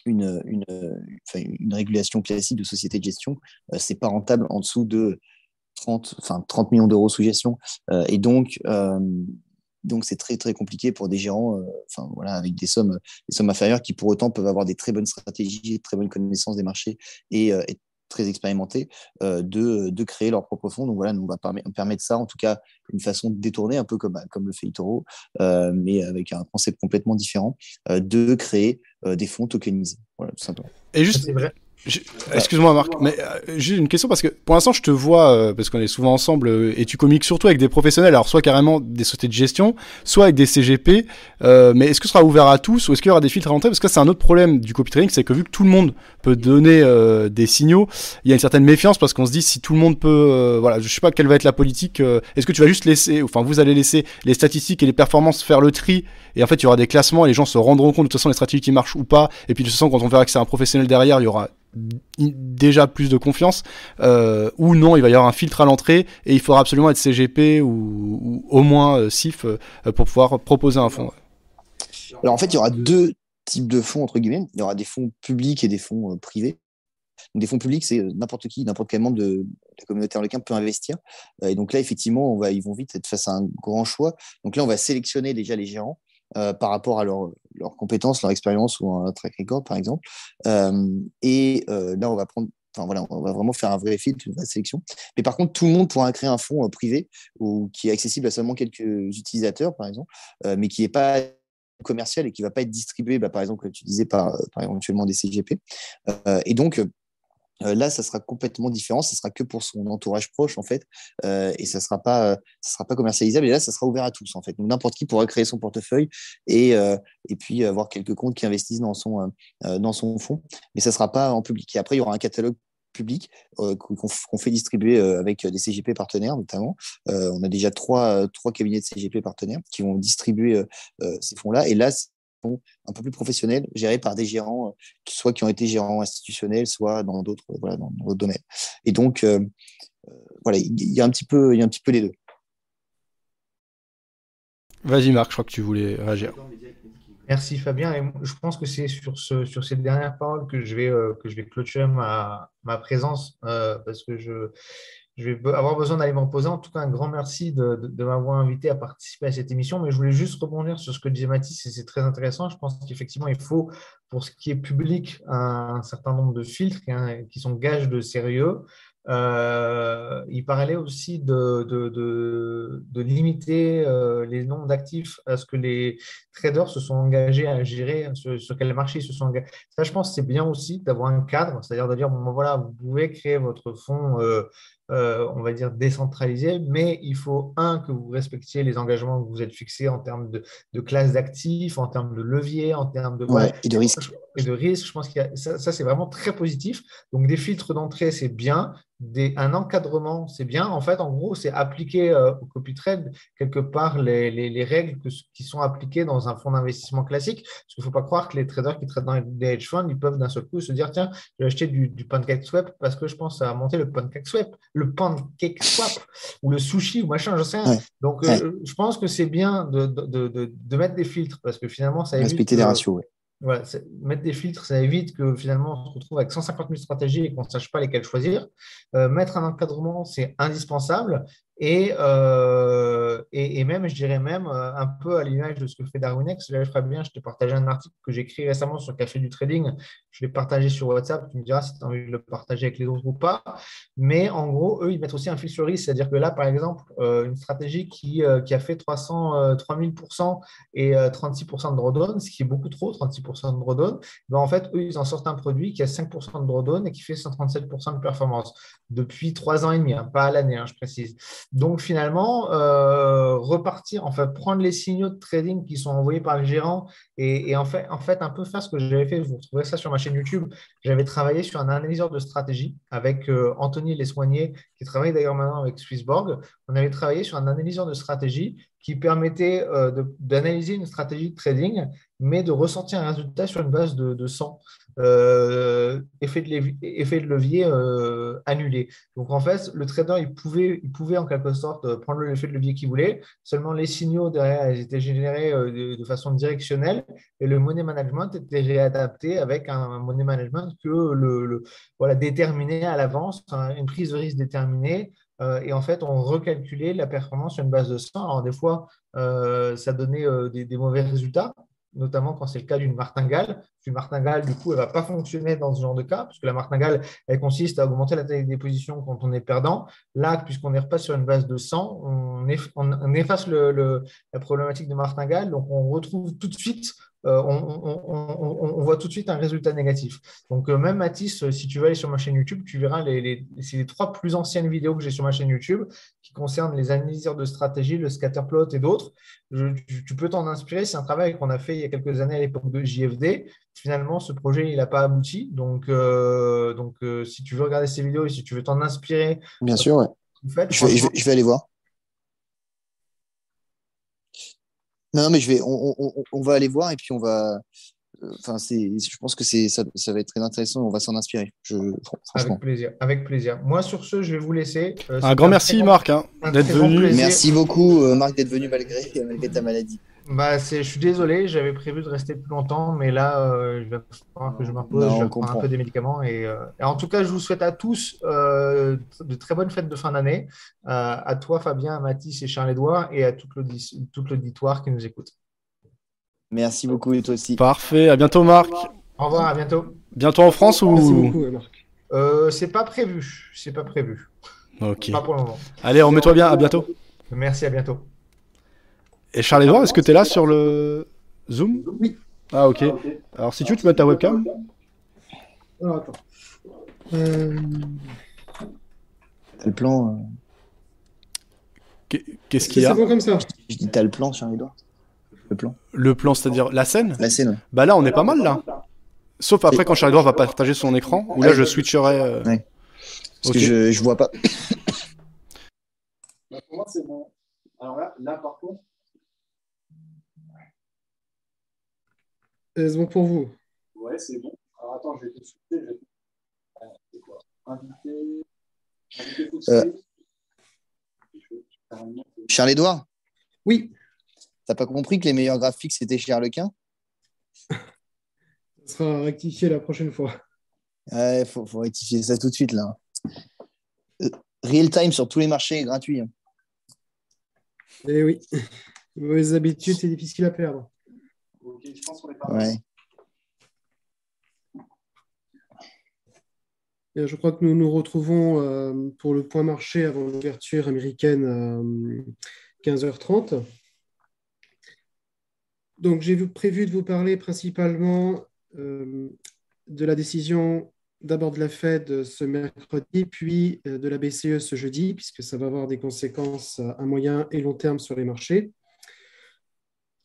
une, une, régulation classique de société de gestion, ce c'est pas rentable en dessous de 30, enfin, 30 millions d'euros sous gestion. Euh, et donc, euh, donc c'est très très compliqué pour des gérants, euh, enfin avec des sommes, des sommes inférieures qui pour autant peuvent avoir des très bonnes stratégies, très bonnes connaissances des marchés et, très expérimentés de, de, créer leur propre fonds. Donc voilà, nous on va permettre ça, en tout cas une façon de détourner, un peu comme, comme le fait Itoro, mais avec un concept complètement différent, de créer des fonds tokenisés. Voilà, tout simplement. Et juste, vrai. Excuse-moi Marc, mais euh, j'ai une question parce que pour l'instant je te vois, euh, parce qu'on est souvent ensemble, euh, et tu communiques surtout avec des professionnels, alors soit carrément des sociétés de gestion, soit avec des CGP, mais est-ce que ce sera ouvert à tous ou est-ce qu'il y aura des filtres à l'entrée Parce que c'est un autre problème du copy trading, c'est que vu que tout le monde peut donner des signaux, il y a une certaine méfiance parce qu'on se dit si tout le monde peut, voilà, je sais pas quelle va être la politique, est-ce que tu vas juste laisser, enfin vous allez laisser les statistiques et les performances faire le tri, et en fait il y aura des classements et les gens se rendront compte de toute façon les stratégies qui marchent ou pas, et puis de toute façon quand on verra que c'est un professionnel derrière, il y aura déjà plus de confiance, euh, ou non, il va y avoir un filtre à l'entrée et il faudra absolument être CGP ou, au moins euh, SIF euh, pour pouvoir proposer un fonds. Alors en fait, il y aura deux types de fonds, entre guillemets. Il y aura des fonds publics et des fonds privés. des fonds publics, c'est n'importe qui, n'importe quel membre de la communauté en peut investir. Et donc là, effectivement, on va, ils vont vite être face à un grand choix. Donc là, on va sélectionner déjà les gérants euh, par rapport à leurs compétences, leur expérience ou un track record, par exemple. Euh, et euh, là, on va prendre Enfin, voilà, on va vraiment faire un vrai filtre, une vraie sélection. Mais par contre, tout le monde pourra créer un fonds privé ou qui est accessible à seulement quelques utilisateurs, par exemple, mais qui n'est pas commercial et qui ne va pas être distribué, bah, par exemple, comme tu disais, par, par éventuellement des CGP. et donc, là, ça sera complètement différent. Ça sera que pour son entourage proche, en fait, euh, et ça sera pas, euh, ça sera pas commercialisable. Et là, ça sera ouvert à tous, en fait. Donc, n'importe qui pourra créer son portefeuille et, et puis avoir quelques comptes qui investissent dans son, dans son fonds. Mais ça sera pas en public. Et après, il y aura un catalogue public qu'on fait distribuer avec des CGP partenaires notamment. on a déjà trois, trois cabinets de CGP partenaires qui vont distribuer ces fonds-là. Et là, un peu plus professionnels, gérés par des gérants, euh, soit qui ont été gérants institutionnels, soit dans d'autres voilà, dans, domaines. Et donc, euh, euh, voilà, il y, a un petit peu, il y a un petit peu les deux. Vas-y Marc, je crois que tu voulais réagir. Merci Fabien. Et je pense que c'est sur, ce, sur ces dernières paroles que je vais, que je vais clôturer ma, ma présence parce que je, je vais avoir besoin d'aller m'en poser. En tout cas, un grand merci de, m'avoir invité à participer à cette émission. Mais je voulais juste rebondir sur ce que disait Mathis, et c'est très intéressant. Je pense qu'effectivement, il faut, pour ce qui est public, un, certain nombre de filtres qui sont gages de sérieux. Euh, il parlait aussi de, limiter euh, les nombres d'actifs à ce que les traders se sont engagés à gérer, sur, sur quel marché ils se sont engagés. Ça, je pense, c'est bien aussi d'avoir un cadre, c'est-à-dire de dire, bon, voilà, vous pouvez créer votre fonds euh, euh, on va dire, décentralisé, mais il faut, un, que vous respectiez les engagements que vous êtes fixés en termes de, de classe d'actifs, en termes de levier, en termes de, et de risque. Et de risque, je pense que ça, ça c'est vraiment très positif. Donc, des filtres d'entrée, c'est bien un encadrement, c'est bien. En fait, en gros, c'est appliquer euh, au copy trade quelque part les, règles qui sont appliquées dans un fonds d'investissement classique. Parce qu'il ne faut pas croire que les traders qui traitent dans les hedge funds, ils peuvent d'un seul coup se dire tiens, je vais acheter du, pancake swap parce que je pense à monter le pancake swap, le pancake swap ou le sushi ou machin, je sais. Donc, euh, je pense que c'est bien de, mettre des filtres parce que finalement, ça évite. Respecter des ratios, voilà, mettre des filtres, ça évite que finalement on se retrouve avec 150 000 stratégies et qu'on ne sache pas lesquelles choisir. Euh, mettre un encadrement, c'est indispensable. Euh, et, et, même, je dirais même, euh, un peu à l'image de ce que fait Darwinex, là, je ferais bien, je t'ai partagé un article que j'ai écrit récemment sur Café du Trading. Je l'ai partagé sur WhatsApp. Tu me diras si tu as envie de le partager avec les autres ou pas. Mais en gros, eux, ils mettent aussi un fil sur risque. C'est-à-dire que là, par exemple, euh, une stratégie qui, qui, a fait 300, 3000% et 36% de drawdown, ce qui est beaucoup trop, 36% de drawdown, ben, en fait, eux, ils en sortent un produit qui a 5% de drawdown et qui fait 137% de performance depuis trois ans et demi, hein, pas à l'année, hein, je précise. Donc finalement, euh, repartir, enfin prendre les signaux de trading qui sont envoyés par le gérant et, en, fait, en fait un peu faire ce que j'avais fait. Vous retrouverez ça sur ma chaîne YouTube. J'avais travaillé sur un analyseur de stratégie avec euh, Anthony Lesmoignier, qui travaille d'ailleurs maintenant avec Swissborg. On avait travaillé sur un analyseur de stratégie qui permettait d'analyser une stratégie de trading, mais de ressortir un résultat sur une base de, de 100. Euh, effet, de levier, effet euh, annulé. Donc en fait, le trader, il pouvait, il pouvait en quelque sorte euh, prendre l'effet de levier qu'il voulait, seulement les signaux derrière, ils étaient générés de, façon directionnelle et le money management était réadapté avec un money management que le, voilà, déterminé à l'avance, hein, une prise de risque déterminée. Et en fait, on recalculait la performance sur une base de 100. Alors, des fois, ça donnait des, mauvais résultats notamment quand c'est le cas d'une martingale. Une martingale, du coup, elle ne va pas fonctionner dans ce genre de cas, puisque la martingale, elle consiste à augmenter la taille des positions quand on est perdant. Là, puisqu'on est repasse sur une base de 100, on, efface la problématique de martingale, donc on retrouve tout de suite euh, on, voit tout de suite un résultat négatif. Donc, euh, même Mathis, euh, si tu vas aller sur ma chaîne YouTube, tu verras les, les, les trois plus anciennes vidéos que j'ai sur ma chaîne YouTube qui concernent les analyseurs de stratégie, le scatterplot et d'autres. Tu peux t'en inspirer. C'est un travail qu'on a fait il y a quelques années à l'époque de JFD. Finalement, ce projet, il n'a pas abouti. Donc, donc si tu veux regarder ces vidéos et si tu veux t'en inspirer. Bien sûr, ouais. je vais aller voir. Non, mais je vais, on, va aller voir et puis on va. Euh, enfin, c'est, je pense que c'est, ça, va être très intéressant. On va s'en inspirer. Je, Avec plaisir. Avec plaisir. Moi, sur ce, je vais vous laisser. Euh, un grand merci, Marc, hein, d'être venu. merci beaucoup, euh, Marc, d'être venu malgré, malgré ta maladie. Bah, je suis désolé, j'avais prévu de rester plus longtemps, mais là, euh, je vais falloir que je m'impose, je vais prendre un peu des médicaments. Et, euh, en tout cas, je vous souhaite à tous euh, de très bonnes fêtes de fin d'année. à toi, Fabien, à Mathis et Charles-Édouard, et à tout l'auditoire qui nous écoute. Merci beaucoup, et toi aussi. Parfait, à bientôt, Marc. Au revoir, à bientôt. Bientôt en France ou? Merci beaucoup, Marc. c'est pas prévu, c'est pas prévu. Ok. Pas pour le moment. Allez, remets-toi bien, à bientôt. Merci, à bientôt. Et Charles-Edouard, est-ce que tu es là sur le Zoom Oui. Ah, ok. Alors, si tu veux, tu mets ta webcam. Alors, attends. Euh... T'as le plan. Euh. Qu'est-ce qu'il y a comme ça. Je dis, t'as le plan, Charles-Edouard Le plan. Le plan, c'est-à-dire la scène La scène, Bah là, on est pas mal, là. Sauf après, quand Charles-Edouard va partager son écran, où là, je switcherai. Euh... Ouais. Parce que je, je vois pas. Bah, pour moi, c'est bon. Alors là, là, par contre. C'est bon pour vous Ouais, c'est bon. Alors attends, je vais te souffler. C'est quoi? Inviter. Euh... Charles-Édouard Oui. T'as pas compris que les meilleurs graphiques c'était chez Harlequin? Ça sera rectifié la prochaine fois. Ouais, il faut, faut, rectifier ça tout de suite là. Euh, real time sur tous les marchés gratuit. Hein. Eh oui. Vos habitudes, c'est difficile à perdre. Je crois que nous nous retrouvons euh, pour le point marché avant l'ouverture américaine à 15h30. Donc, j'ai prévu de vous parler principalement euh, de la décision d'abord de la Fed ce mercredi, puis euh, de la BCE ce jeudi, puisque ça va avoir des conséquences à moyen et long terme sur les marchés.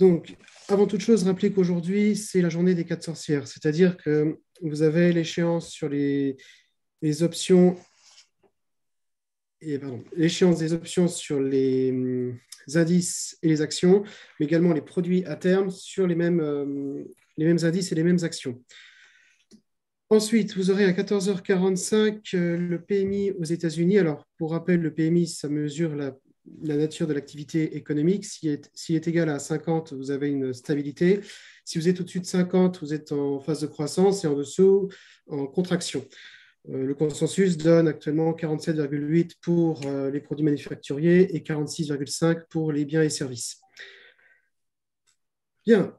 Donc, avant toute chose, rappelez qu'aujourd'hui, c'est la journée des quatre sorcières, c'est-à-dire que vous avez l'échéance sur les, options, l'échéance des options sur les hum, indices et les actions, mais également les produits à terme sur les mêmes, euh, indices et les mêmes actions. Ensuite, vous aurez à 14h45 euh, le PMI aux États-Unis. Alors, pour rappel, le PMI, ça mesure la, nature de l'activité économique. S'il est, est, égal à 50, vous avez une stabilité. Si vous êtes au-dessus de 50, vous êtes en phase de croissance et en dessous, en contraction. Euh, le consensus donne actuellement 47,8 pour euh, les produits manufacturiers et 46,5 pour les biens et services. Bien,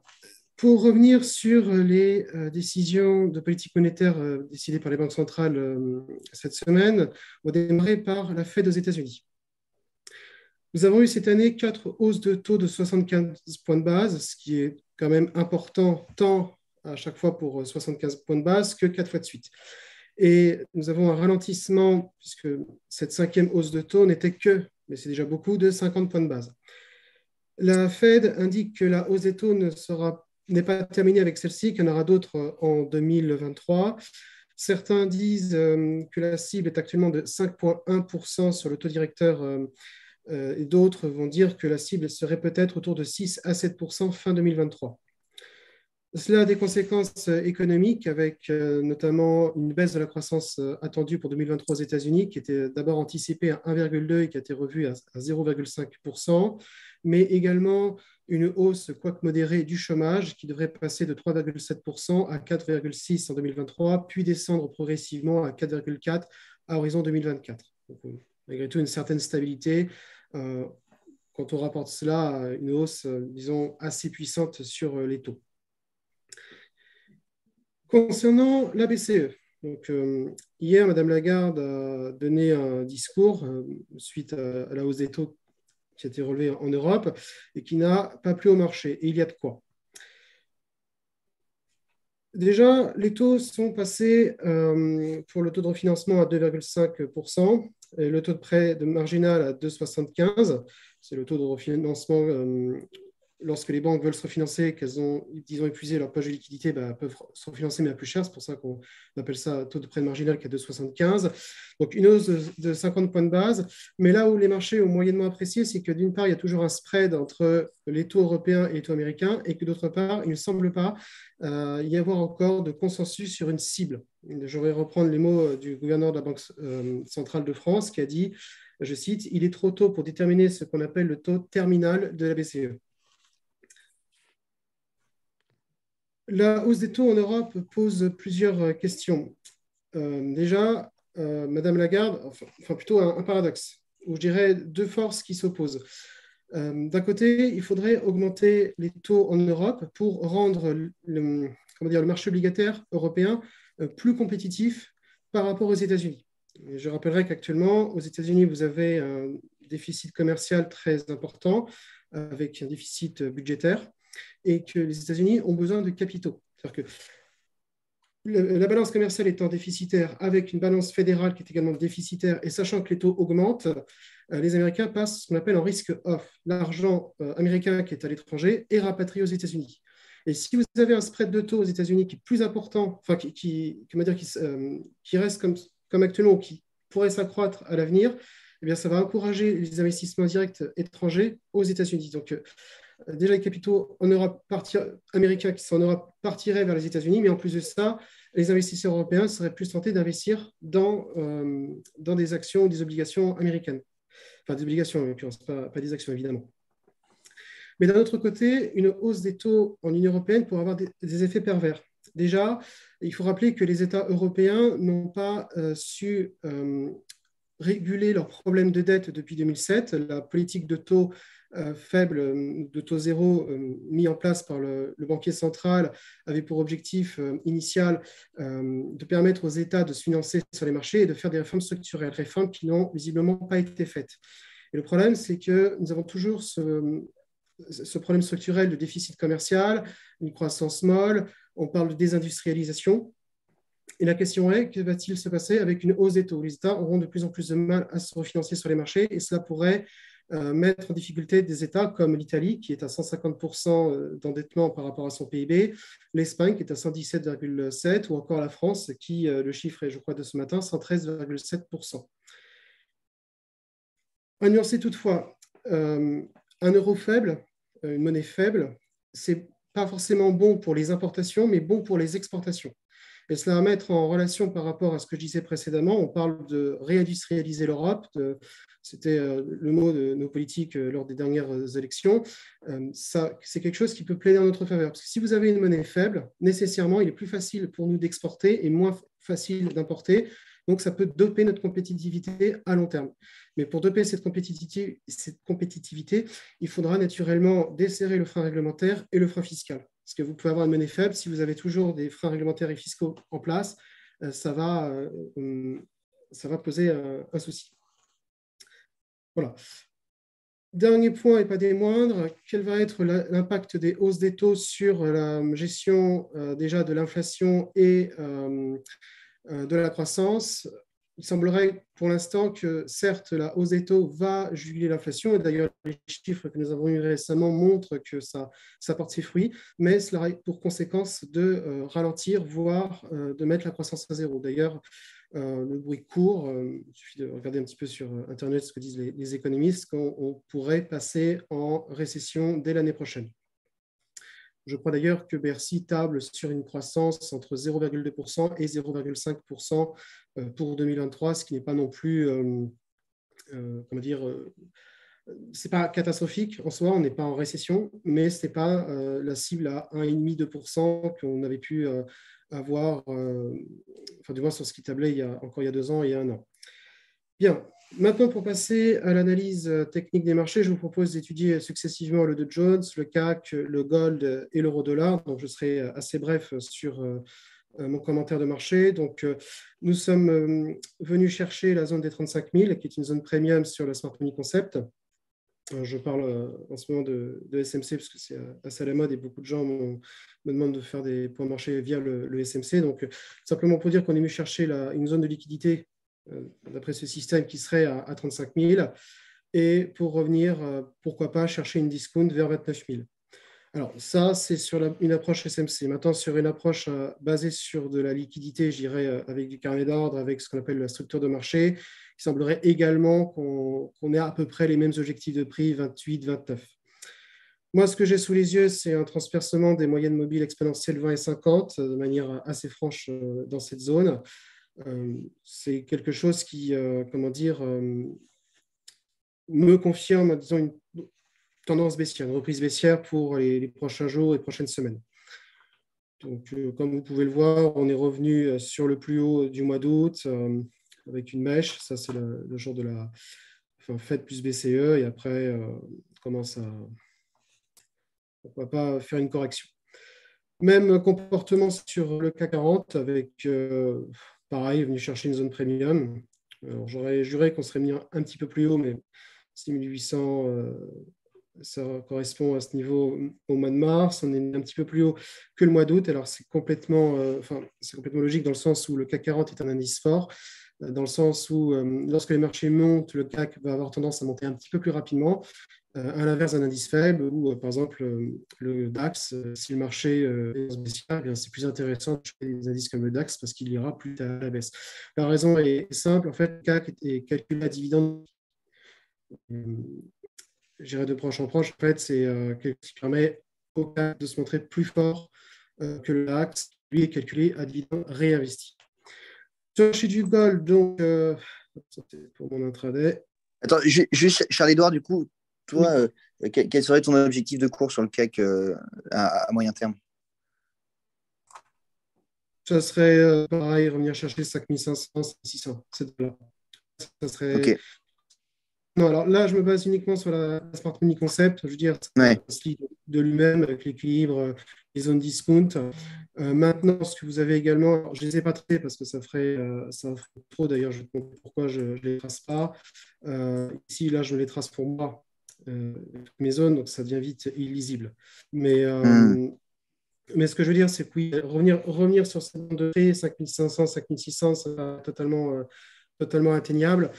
pour revenir sur les euh, décisions de politique monétaire décidées par les banques centrales cette semaine, on va démarrer par la Fed aux États-Unis. Nous avons eu cette année quatre hausses de taux de 75 points de base, ce qui est quand même important tant à chaque fois pour 75 points de base que quatre fois de suite. Et nous avons un ralentissement, puisque cette cinquième hausse de taux n'était que, mais c'est déjà beaucoup, de 50 points de base. La Fed indique que la hausse des taux n'est pas terminé avec celle-ci, qu'il y en aura d'autres euh, en 2023. Certains disent euh, que la cible est actuellement de 5,1% sur le taux directeur euh, et d'autres vont dire que la cible serait peut-être autour de 6 à 7% fin 2023. Cela a des conséquences économiques avec notamment une baisse de la croissance attendue pour 2023 aux États-Unis qui était d'abord anticipée à 1,2 et qui a été revue à 0,5% mais également une hausse, quoique modérée, du chômage qui devrait passer de 3,7% à 4,6% en 2023, puis descendre progressivement à 4,4% à horizon 2024. Donc, euh, malgré tout, une certaine stabilité. Euh, quand on rapporte cela une hausse, euh, disons, assez puissante sur les taux. Concernant la BCE, donc, hier, Mme Lagarde a donné un discours suite à, à la hausse des taux qui a été relevé en Europe et qui n'a pas plu au marché. Et il y a de quoi Déjà, les taux sont passés euh, pour le taux de refinancement à 2,5% le taux de prêt de marginal à 2,75. C'est le taux de refinancement euh, lorsque les banques veulent se refinancer, qu'elles ont, épuisé leur poche de liquidité, bah, peuvent se refinancer, mais à plus cher. C'est pour ça qu'on appelle ça taux de prêt marginal qui est de 75. Donc, une hausse de, 50 points de base. Mais là où les marchés ont moyennement apprécié, c'est que d'une part, il y a toujours un spread entre les taux européens et les taux américains, et que d'autre part, il ne semble pas euh, y avoir encore de consensus sur une cible. Je vais reprendre les mots euh, du gouverneur de la Banque euh, centrale de France qui a dit, je cite, Il est trop tôt pour déterminer ce qu'on appelle le taux terminal de la BCE. La hausse des taux en Europe pose plusieurs questions. Euh, déjà, euh, Madame Lagarde, enfin, plutôt un, paradoxe, ou je dirais deux forces qui s'opposent. D'un côté, il faudrait augmenter les taux en Europe pour rendre comment dire, le marché obligataire européen plus compétitif par rapport aux États-Unis. Je rappellerai qu'actuellement, aux États-Unis, vous avez un déficit commercial très important avec un déficit budgétaire et que les États-Unis ont besoin de capitaux. C'est-à-dire que la balance commerciale étant déficitaire, avec une balance fédérale qui est également déficitaire, et sachant que les taux augmentent, euh, les Américains passent ce qu'on appelle en risque off. L'argent euh, américain qui est à l'étranger est rapatrié aux États-Unis. Et si vous avez un spread de taux aux États-Unis qui est plus important, enfin qui, qui, dire, euh, qui reste comme, comme actuellement, qui pourrait s'accroître à l'avenir, eh bien, ça va encourager les investissements directs étrangers aux États-Unis. Donc, euh, déjà les capitaux en Europe américains qui sont en Europe partiraient vers les États-Unis, mais en plus de ça, les investisseurs européens seraient plus tentés d'investir dans, euh, dans des actions ou des obligations américaines. Enfin, des obligations, en l'occurrence, pas, pas, des actions, évidemment. Mais d'un autre côté, une hausse des taux en Union européenne pourrait avoir des, effets pervers. Déjà, il faut rappeler que les États européens n'ont pas euh, su réguler leurs problèmes de dette depuis 2007. La politique de taux euh, faible euh, de taux zéro euh, mis en place par le, banquier central avait pour objectif initial de permettre aux États de se financer sur les marchés et de faire des réformes structurelles, réformes qui n'ont visiblement pas été faites. Et le problème, c'est que nous avons toujours ce, ce problème structurel de déficit commercial, une croissance molle, on parle de désindustrialisation. Et la question est, que va-t-il se passer avec une hausse des taux? Les États auront de plus en plus de mal à se refinancer sur les marchés et cela pourrait euh, mettre en difficulté des États comme l'Italie, qui est à 150% euh, d'endettement par rapport à son PIB, l'Espagne, qui est à 117,7%, ou encore la France, qui, euh, le chiffre est, je crois, de ce matin, 113,7%. À nuancer toutefois, un euro faible, une monnaie faible, c'est pas forcément bon pour les importations, mais bon pour les exportations. Et cela à mettre en relation par rapport à ce que je disais précédemment. On parle de réindustrialiser l'Europe. C'était euh, le mot de nos politiques euh, lors des dernières euh, élections. C'est quelque chose qui peut plaider en notre faveur. Parce que si vous avez une monnaie faible, nécessairement, il est plus facile pour nous d'exporter et moins facile d'importer. Donc, ça peut doper notre compétitivité à long terme. Mais pour doper cette compétitivité, il faudra naturellement desserrer le frein réglementaire et le frein fiscal. Parce que vous pouvez avoir une monnaie faible, si vous avez toujours des freins réglementaires et fiscaux en place, euh, ça va, euh, hum, ça va poser un, souci. Voilà. Dernier point et pas des moindres, quel va être l'impact des hausses des taux sur la gestion euh, déjà de l'inflation et de la croissance il semblerait pour l'instant que certes la hausse des taux va juguler l'inflation, et d'ailleurs les chiffres que nous avons eus récemment montrent que ça, ça porte ses fruits, mais cela a pour conséquence de euh, ralentir, voire euh, de mettre la croissance à zéro. D'ailleurs, le bruit court, il suffit de regarder un petit peu sur Internet ce que disent les, économistes, qu'on pourrait passer en récession dès l'année prochaine. Je crois d'ailleurs que Bercy table sur une croissance entre 0,2% et 0,5% pour 2023, ce qui n'est pas non plus, comment dire, c'est pas catastrophique en soi, on n'est pas en récession, mais ce n'est pas la cible à 1,5-2% qu'on avait pu avoir, enfin du moins sur ce qui tablait il y a, encore il y a deux ans et un an. Bien, Maintenant, pour passer à l'analyse technique des marchés, je vous propose d'étudier successivement le Dow Jones, le CAC, le Gold et l'euro-dollar. Donc, je serai assez bref sur euh, mon commentaire de marché. Donc, euh, nous sommes euh, venus chercher la zone des 35 000, qui est une zone premium sur le Smart Money Concept. Je parle en ce moment de, SMC parce que c'est assez à la mode et beaucoup de gens me demandent de faire des points marché via le, SMC. Donc, simplement pour dire qu'on est venu chercher une zone de liquidité euh, d'après ce système qui serait à, 35 000, et pour revenir, euh, pourquoi pas, chercher une discount vers 29 000. Alors ça, c'est sur une approche SMC. Maintenant, sur une approche euh, basée sur de la liquidité, j'irais avec du carnet d'ordre, avec ce qu'on appelle la structure de marché, il semblerait également qu'on ait à peu près les mêmes objectifs de prix, 28, 29. Moi, ce que j'ai sous les yeux, c'est un transpercement des moyennes mobiles exponentielles 20 et 50 de manière assez franche dans cette zone. Euh, c'est quelque chose qui, euh, comment dire, euh, me confirme, disons, une tendance baissière, une reprise baissière pour les, prochains jours et prochaines semaines. Donc, comme vous pouvez le voir, on est revenu sur le plus haut du mois d'août avec une mèche. Ça, c'est le, jour de la Fed plus BCE. Et après, on commence à, pourquoi pas, faire une correction. Même comportement sur le CAC 40 avec Pareil, venu chercher une zone premium. J'aurais juré qu'on serait mis un petit peu plus haut, mais 6800, euh, ça correspond à ce niveau au mois de mars. On est un petit peu plus haut que le mois d'août. Alors, c'est complètement, euh, complètement logique dans le sens où le CAC 40 est un indice fort, dans le sens où lorsque les marchés montent, le CAC va avoir tendance à monter un petit peu plus rapidement. Euh, à l'inverse d'un indice faible, euh, par exemple euh, le DAX, si le marché est baissière, eh c'est plus intéressant de choisir des indices comme le DAX parce qu'il ira plus à la baisse. La raison est simple, en fait, le CAC est calculé à dividende. J'irai de proche en proche, en fait, c'est quelque chose qui permet au CAC de se montrer plus fort que le DAX, lui est calculé à dividende réinvesti. Sur le marché du gold, donc, pour mon intraday. Attends, juste Charles-Édouard, du coup, toi, euh, quel, serait ton objectif de cours sur le CAC euh, à, moyen terme? Ça serait euh, pareil, revenir chercher 5500, 600. Ça serait. Non, alors là, je me base uniquement sur la, Smart Money Concept. Je veux dire, c'est de lui-même avec l'équilibre, zones discount. maintenant, ce que vous avez également, je ne les ai pas traités parce que ça ferait, ça ferait trop. D'ailleurs, je comprends pourquoi je ne les trace pas. ici, là, je les trace pour moi euh, mes zones, donc ça devient vite illisible. Mais, euh, hmm. mais ce que je veux dire, c'est que oui, revenir, revenir sur cette zone de prix, 5500, 5600, c'est totalement, euh, totalement atteignable.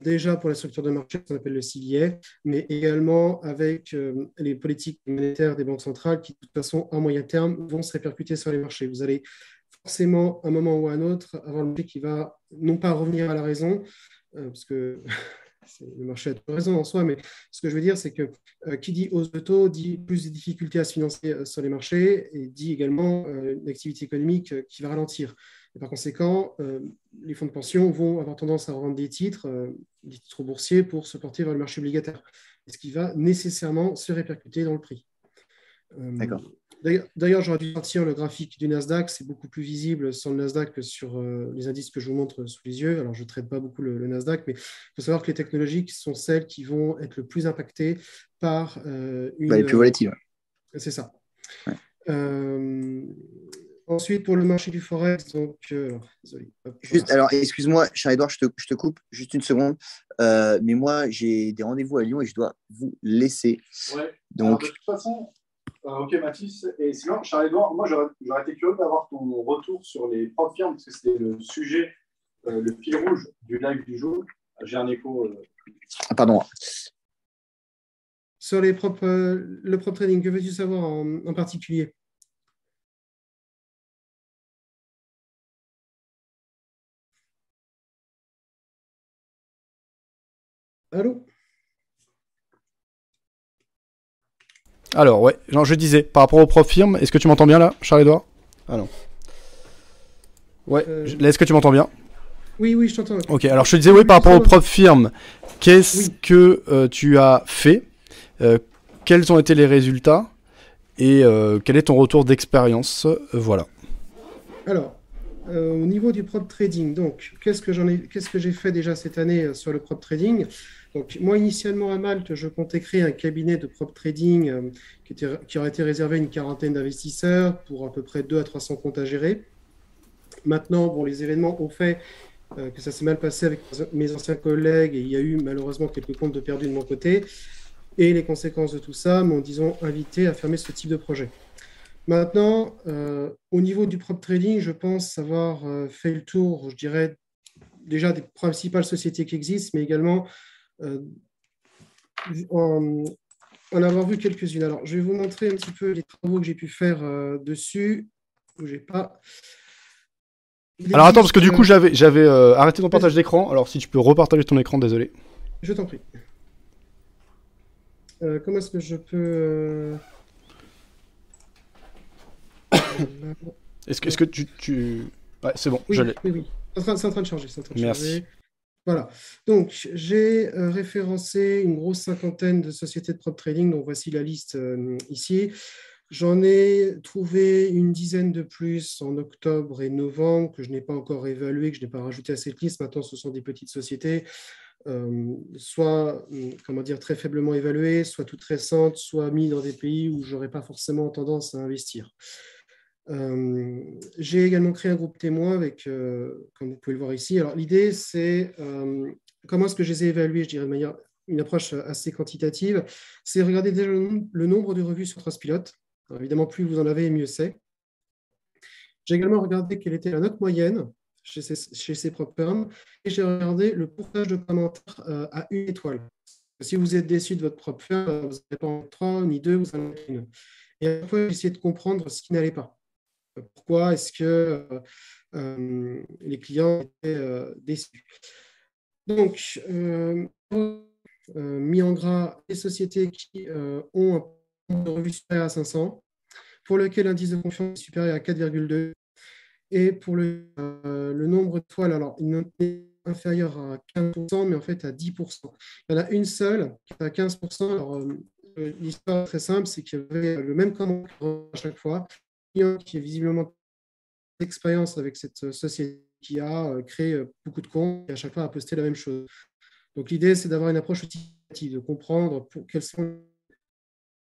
Déjà pour la structure de marché, qu'on appelle le CVA, mais également avec les politiques monétaires des banques centrales qui, de toute façon, à moyen terme, vont se répercuter sur les marchés. Vous allez forcément, à un moment ou à un autre, avoir le marché qui va non pas revenir à la raison, parce que *laughs* le marché a toujours raison en soi, mais ce que je veux dire, c'est que euh, qui dit hausse de taux dit plus de difficultés à se financer euh, sur les marchés et dit également euh, une activité économique qui va ralentir. Et par conséquent, les fonds de pension vont avoir tendance à revendre des titres, des titres boursiers pour se porter vers le marché obligataire, ce qui va nécessairement se répercuter dans le prix. D'accord. D'ailleurs, j'aurais dû sortir le graphique du Nasdaq. C'est beaucoup plus visible sur le Nasdaq que sur euh, les indices que je vous montre sous les yeux. Alors, je ne traite pas beaucoup le, Nasdaq, mais il faut savoir que les technologies sont celles qui vont être le plus impactées par euh, une. Bah, les plus volatiles. C'est ça. Euh, ensuite, pour le marché du Forex, donc. désolé. Juste, alors, excuse-moi, Charles-Edouard, je te, je te, coupe juste une seconde. mais moi, j'ai des rendez-vous à Lyon et je dois vous laisser. Ouais. Donc, de toute façon, euh, ok, Mathis. Et sinon, Charles-Edouard, moi, j'aurais été curieux d'avoir ton retour sur les propres firmes, parce que c'était le sujet, euh, le fil rouge du live du jour. J'ai un écho. Euh. Ah, pardon. Sur les propres, le propre trading, que veux-tu savoir en particulier? Allô Alors, ouais, genre, je disais, par rapport au prof firme, est-ce que tu m'entends bien là, Charles-Edouard Ah non. Ouais, Euh, est-ce que tu m'entends bien? Oui, oui, je t'entends. Ok, alors je te disais, oui, par rapport au prof firme, qu'est-ce Oui. que euh, tu as fait? Euh, Quels ont été les résultats? Et quel est ton retour d'expérience? Voilà. Alors, au niveau du prop trading, donc, qu'est-ce que j'ai fait déjà cette année sur le prop trading? Donc, moi, initialement à Malte, je comptais créer un cabinet de prop trading euh, qui, aurait été réservé à une quarantaine d'investisseurs pour à peu près 2 à 300 comptes à gérer. Maintenant, bon, les événements ont fait euh, que ça s'est mal passé avec mes anciens collègues et il y a eu malheureusement quelques comptes de perdus de mon côté. Et les conséquences de tout ça m'ont, disons, invité à fermer ce type de projet. Maintenant, euh, au niveau du prop trading, je pense avoir fait le tour, je dirais, déjà des principales sociétés qui existent, mais également en, en avoir vu quelques-unes. Alors, je vais vous montrer un petit peu les travaux que j'ai pu faire euh, dessus. Bougez pas. Alors attends, parce que du coup, euh, j'avais j'avais euh, arrêté ton partage d'écran. Alors si tu peux repartager ton écran, désolé. Je t'en prie. Euh, comment est-ce que je peux... euh, *coughs* Est-ce que, est-ce que tu, tu... Ouais, c'est bon, Oui, je l'ai. oui, oui. C'est en train- c'est en train de charger. c'est en train de Merci. charger. Voilà. Donc, j'ai euh, référencé une grosse cinquantaine de sociétés de prop trading. Donc, voici la liste euh, ici. J'en ai trouvé une dizaine de plus en octobre et novembre que je n'ai pas encore évalué, que je n'ai pas rajouté à cette liste. Maintenant, ce sont des petites sociétés, euh, soit hum, comment dire, très faiblement évaluées, soit toutes récentes, soit mises dans des pays où je n'aurais pas forcément tendance à investir. Euh, j'ai également créé un groupe témoin avec, euh, comme vous pouvez le voir ici. Alors, l'idée, c'est euh, comment est-ce que je les ai évalués, je dirais de manière, une approche assez quantitative, c'est regarder déjà le, nom- le nombre de revues sur. Alors, évidemment, plus vous en avez, mieux c'est. J'ai également regardé quelle était la note moyenne chez ces, chez ces et j'ai regardé le pourcentage de commentaires à une étoile. Si vous êtes déçu de votre propre vous n'avez pas en trois ni deux, vous en avez une. Et fois, j'ai essayé de comprendre ce qui n'allait pas. Euh, Pourquoi est-ce que euh, euh, les clients étaient déçus? Donc, mis en gras les sociétés qui ont un de revues supérieur à 500, pour lequel l'indice de confiance est supérieur à 4,2, et pour le, le nombre d'étoiles, alors est inférieure à 15%, mais en fait à 10%. Il y en a une seule qui est à 15%. Alors, l'histoire très simple, c'est qu'il y avait le même commentaire à chaque fois client qui est visiblement d'expérience avec cette société qui a euh, créé euh, beaucoup de comptes et à chaque fois a posté la même chose. Donc l'idée, c'est d'avoir une approche utilisative, de comprendre pour, quels sont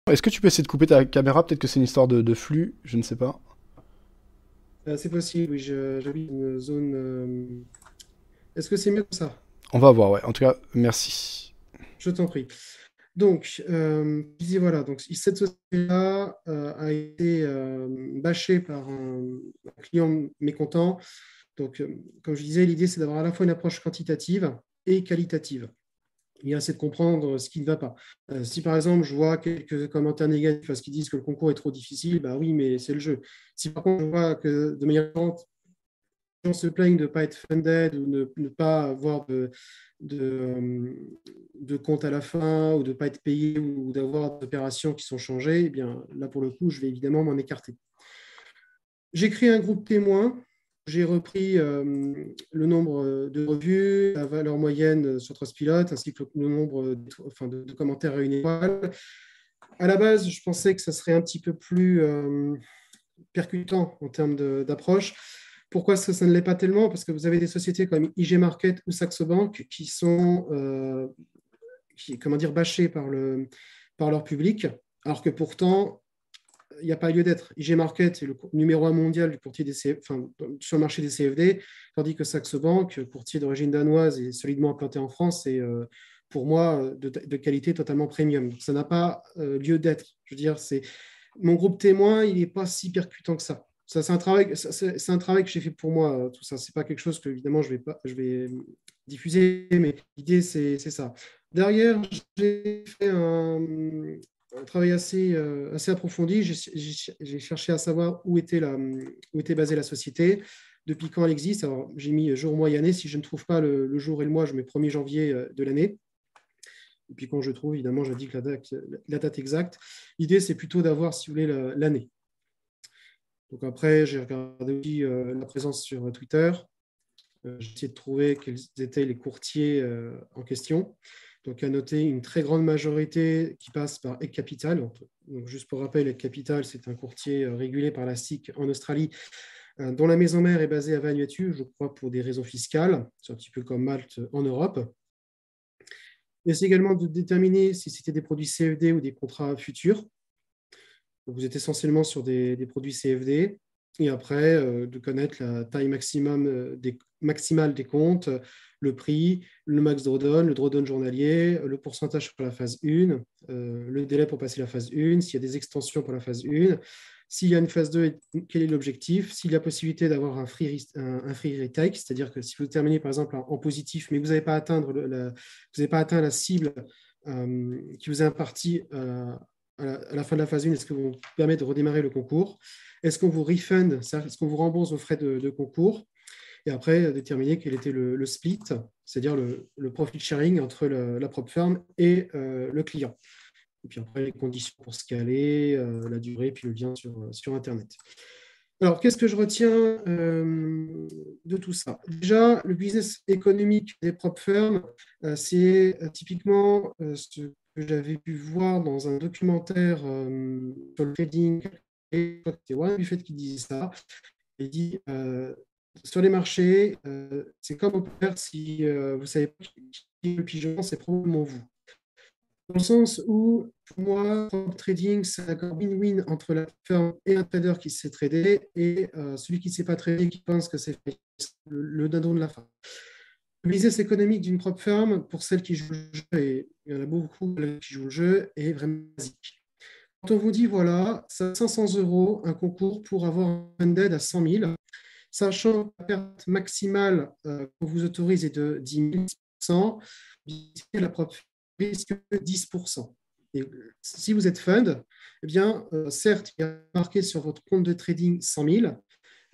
Est-ce que tu peux essayer de couper ta caméra? Peut-être que c'est une histoire de, de flux, je ne sais pas. Euh, c'est possible, oui, j'habite une zone. euh, Est-ce que c'est mieux comme ça? On va voir, ouais. En tout cas, merci. Je t'en prie. Donc, euh, voilà, donc cette société-là euh, a été euh, bâchée par un, client mécontent. Donc, comme je disais, l'idée, c'est d'avoir à la fois une approche quantitative et qualitative. Il y a c'est de comprendre ce qui ne va pas. Si par exemple, je vois quelques commentaires négatifs parce qu'ils disent que le concours est trop difficile, bah oui, mais c'est le jeu. Si par contre, je vois que de manière gens se plaignent de ne pas être funded ou de ne pas avoir de, euh, compte à la fin ou de ne pas être payé ou d'avoir des opérations qui sont changées, eh bien là pour le coup, je vais évidemment m'en écarter. J'ai créé un groupe témoin. J'ai repris euh, le nombre de revues, la valeur moyenne sur Trustpilot, ainsi que le nombre de commentaires à une étoile. À la base, je pensais que ça serait un petit peu plus euh, percutant en termes d'approche. Pourquoi ça, ça ne l'est pas tellement? Parce que vous avez des sociétés comme IG Market ou Saxo Bank qui sont euh, comment dire, bâchées par, le, par leur public, alors que pourtant, il n'y a pas lieu d'être. IG Market est le numéro un mondial du courtier des CF, sur le marché des CFD, tandis que Saxo Bank, courtier d'origine danoise et solidement implanté en France, c'est euh, pour moi de, de, qualité totalement premium. Ça n'a pas euh, lieu d'être. Je veux dire, c'est mon groupe témoin, il n'est pas si percutant que ça. C'est un travail, que j'ai fait pour moi. Tout ça, c'est pas quelque chose que je vais diffuser, mais l'idée c'est ça. Derrière, j'ai fait un, travail assez, euh, approfondi. J'ai cherché à savoir où était, basée la société, depuis quand elle existe? J'ai mis jour, mois et année. Si je ne trouve pas le, jour et le mois, je mets 1er janvier de l'année. Et puis quand je trouve, évidemment, j'indique la date, la date exacte. L'idée, c'est plutôt d'avoir, si vous voulez, l'année. Après, j'ai regardé aussi la présence sur Twitter. j'ai essayé de trouver quels étaient les courtiers en question. Donc, à noter une très grande majorité qui passe par Egg Capital. Donc, juste pour rappel, Egg Capital, c'est un courtier régulé par la SIC en Australie euh, dont la maison mère est basée à Vanuatu, je crois, pour des raisons fiscales. C'est un petit peu comme Malte en Europe. Et c'est également de déterminer si c'était des produits CFD ou des contrats futurs. Vous êtes essentiellement sur des, produits CFD. Et après, euh, de connaître la taille maximum euh, des, maximale des comptes, le prix, le max drawdown, le drawdown journalier, le pourcentage pour la phase 1, le délai pour passer la phase 1, s'il y a des extensions pour la phase 1, s'il y a une phase 2, quel est l'objectif? S'il y a possibilité d'avoir un free, un, free retake, c'est-à-dire que si vous terminez par exemple en, positif, mais vous n'avez pas, atteint la, vous pas atteint la cible euh, qui vous est impartie à, la, fin de la phase 1, est-ce que vous permet de redémarrer le concours? Est-ce qu'on vous refund, est-ce qu'on vous rembourse vos frais de, concours? Et après déterminer quel était le, split, c'est-à-dire le, profit sharing entre la propre firme et euh, le client. Et puis après, les conditions pour scaler, euh, la durée, puis le lien sur, sur Internet. Alors, qu'est-ce que je retiens euh, de tout ça? Déjà, le business économique des propres firmes, c'est typiquement ce j'avais pu voir dans un documentaire sur le trading. C'était Warren Buffett qui disait ça. Il dit sur les marchés, c'est comme opère si vous savez pas qui est le pigeon, c'est probablement vous dans le sens où, pour moi, trading, c'est un win-win entre la firme et un trader qui sait trader et euh, celui qui ne sait pas trader qui pense que c'est le, le dindon de la fin. Business économique d'une propre firme, pour celles qui jouent le jeu, et il y en a beaucoup qui jouent le jeu, est vraiment basique. Quand on vous dit, voilà, ça 500 euros, un concours pour avoir un funded à 100 000, sachant que la perte maximale euh, qu'on vous autorise est de 10 000, la propre risque 10%. Et si vous êtes fund, eh bien, euh, certes, il y a marqué sur votre compte de trading 100 000,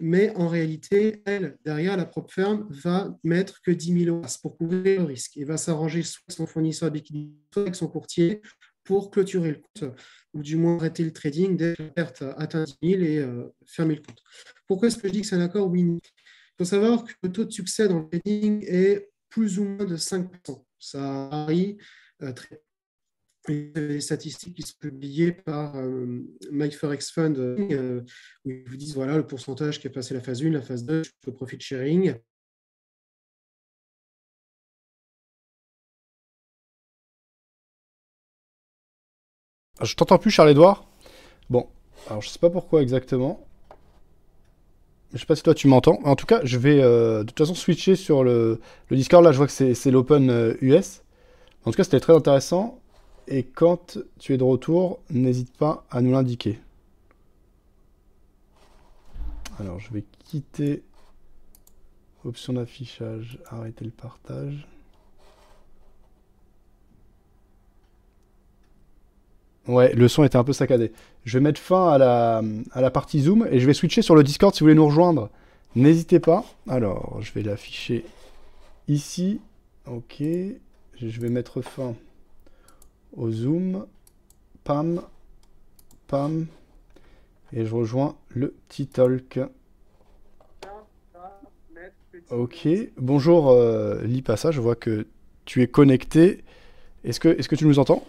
mais en réalité, elle, derrière la propre firme, va mettre que 10 000 euros pour couvrir le risque et va s'arranger soit avec son fournisseur de liquidité, soit avec son courtier pour clôturer le compte, ou du moins arrêter le trading dès que la perte atteint 10 000 et euh, fermer le compte. Pourquoi est-ce que je dis que c'est un accord win Il faut savoir que le taux de succès dans le trading est plus ou moins de 5%. Ça varie euh, des statistiques qui sont publiées par euh, MyForex Fund, euh, où ils vous disent voilà le pourcentage qui a passé la phase 1, la phase 2, le profit sharing. Ah, je t'entends plus, Charles-Edouard. Bon, alors je sais pas pourquoi exactement. Je sais pas si toi tu m'entends. En tout cas, je vais de toute façon switcher sur le, le Discord. Là, je vois que c'est l'Open US. En tout cas, c'était très intéressant. Et quand tu es de retour, n'hésite pas à nous l'indiquer. Alors, je vais quitter option d'affichage, arrêter le partage. Ouais, le son était un peu saccadé. Je vais mettre fin à la, à la partie Zoom et je vais switcher sur le Discord si vous voulez nous rejoindre. N'hésitez pas. Alors, je vais l'afficher ici. Ok je vais mettre fin au zoom. Pam, pam. Et je rejoins le petit talk. Ok, bonjour euh, Lipassa, je vois que tu es connecté. Est-ce que, est -ce que tu nous entends?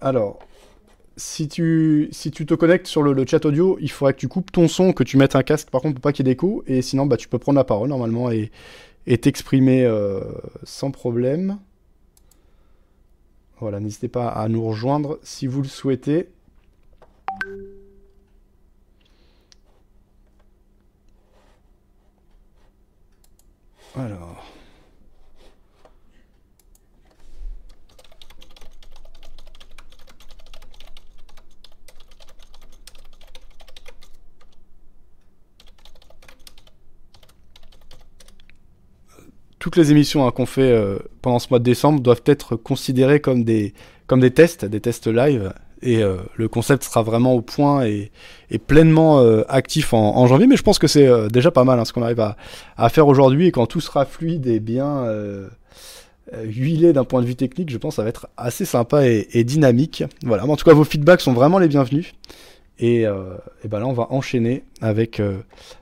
Alors, si tu, si tu te connectes sur le, chat audio, il faudrait que tu coupes ton son, que tu mettes un casque par contre pour pas qu'il y ait d'écho, et sinon bah, tu peux prendre la parole normalement et t'exprimer euh, sans problème. Voilà, n'hésitez pas à nous rejoindre si vous le souhaitez. Alors. Toutes les émissions hein, qu'on fait euh, pendant ce mois de décembre doivent être considérées comme des, tests, des tests live. et le concept sera vraiment au point et, pleinement actif en, janvier. Mais je pense que c'est déjà pas mal hein, ce qu'on arrive à, faire aujourd'hui et quand tout sera fluide et bien huilé d'un point de vue technique, je pense que ça va être assez sympa et, dynamique. Voilà, en tout cas vos feedbacks sont vraiment les bienvenus. Et, ben là, on va enchaîner avec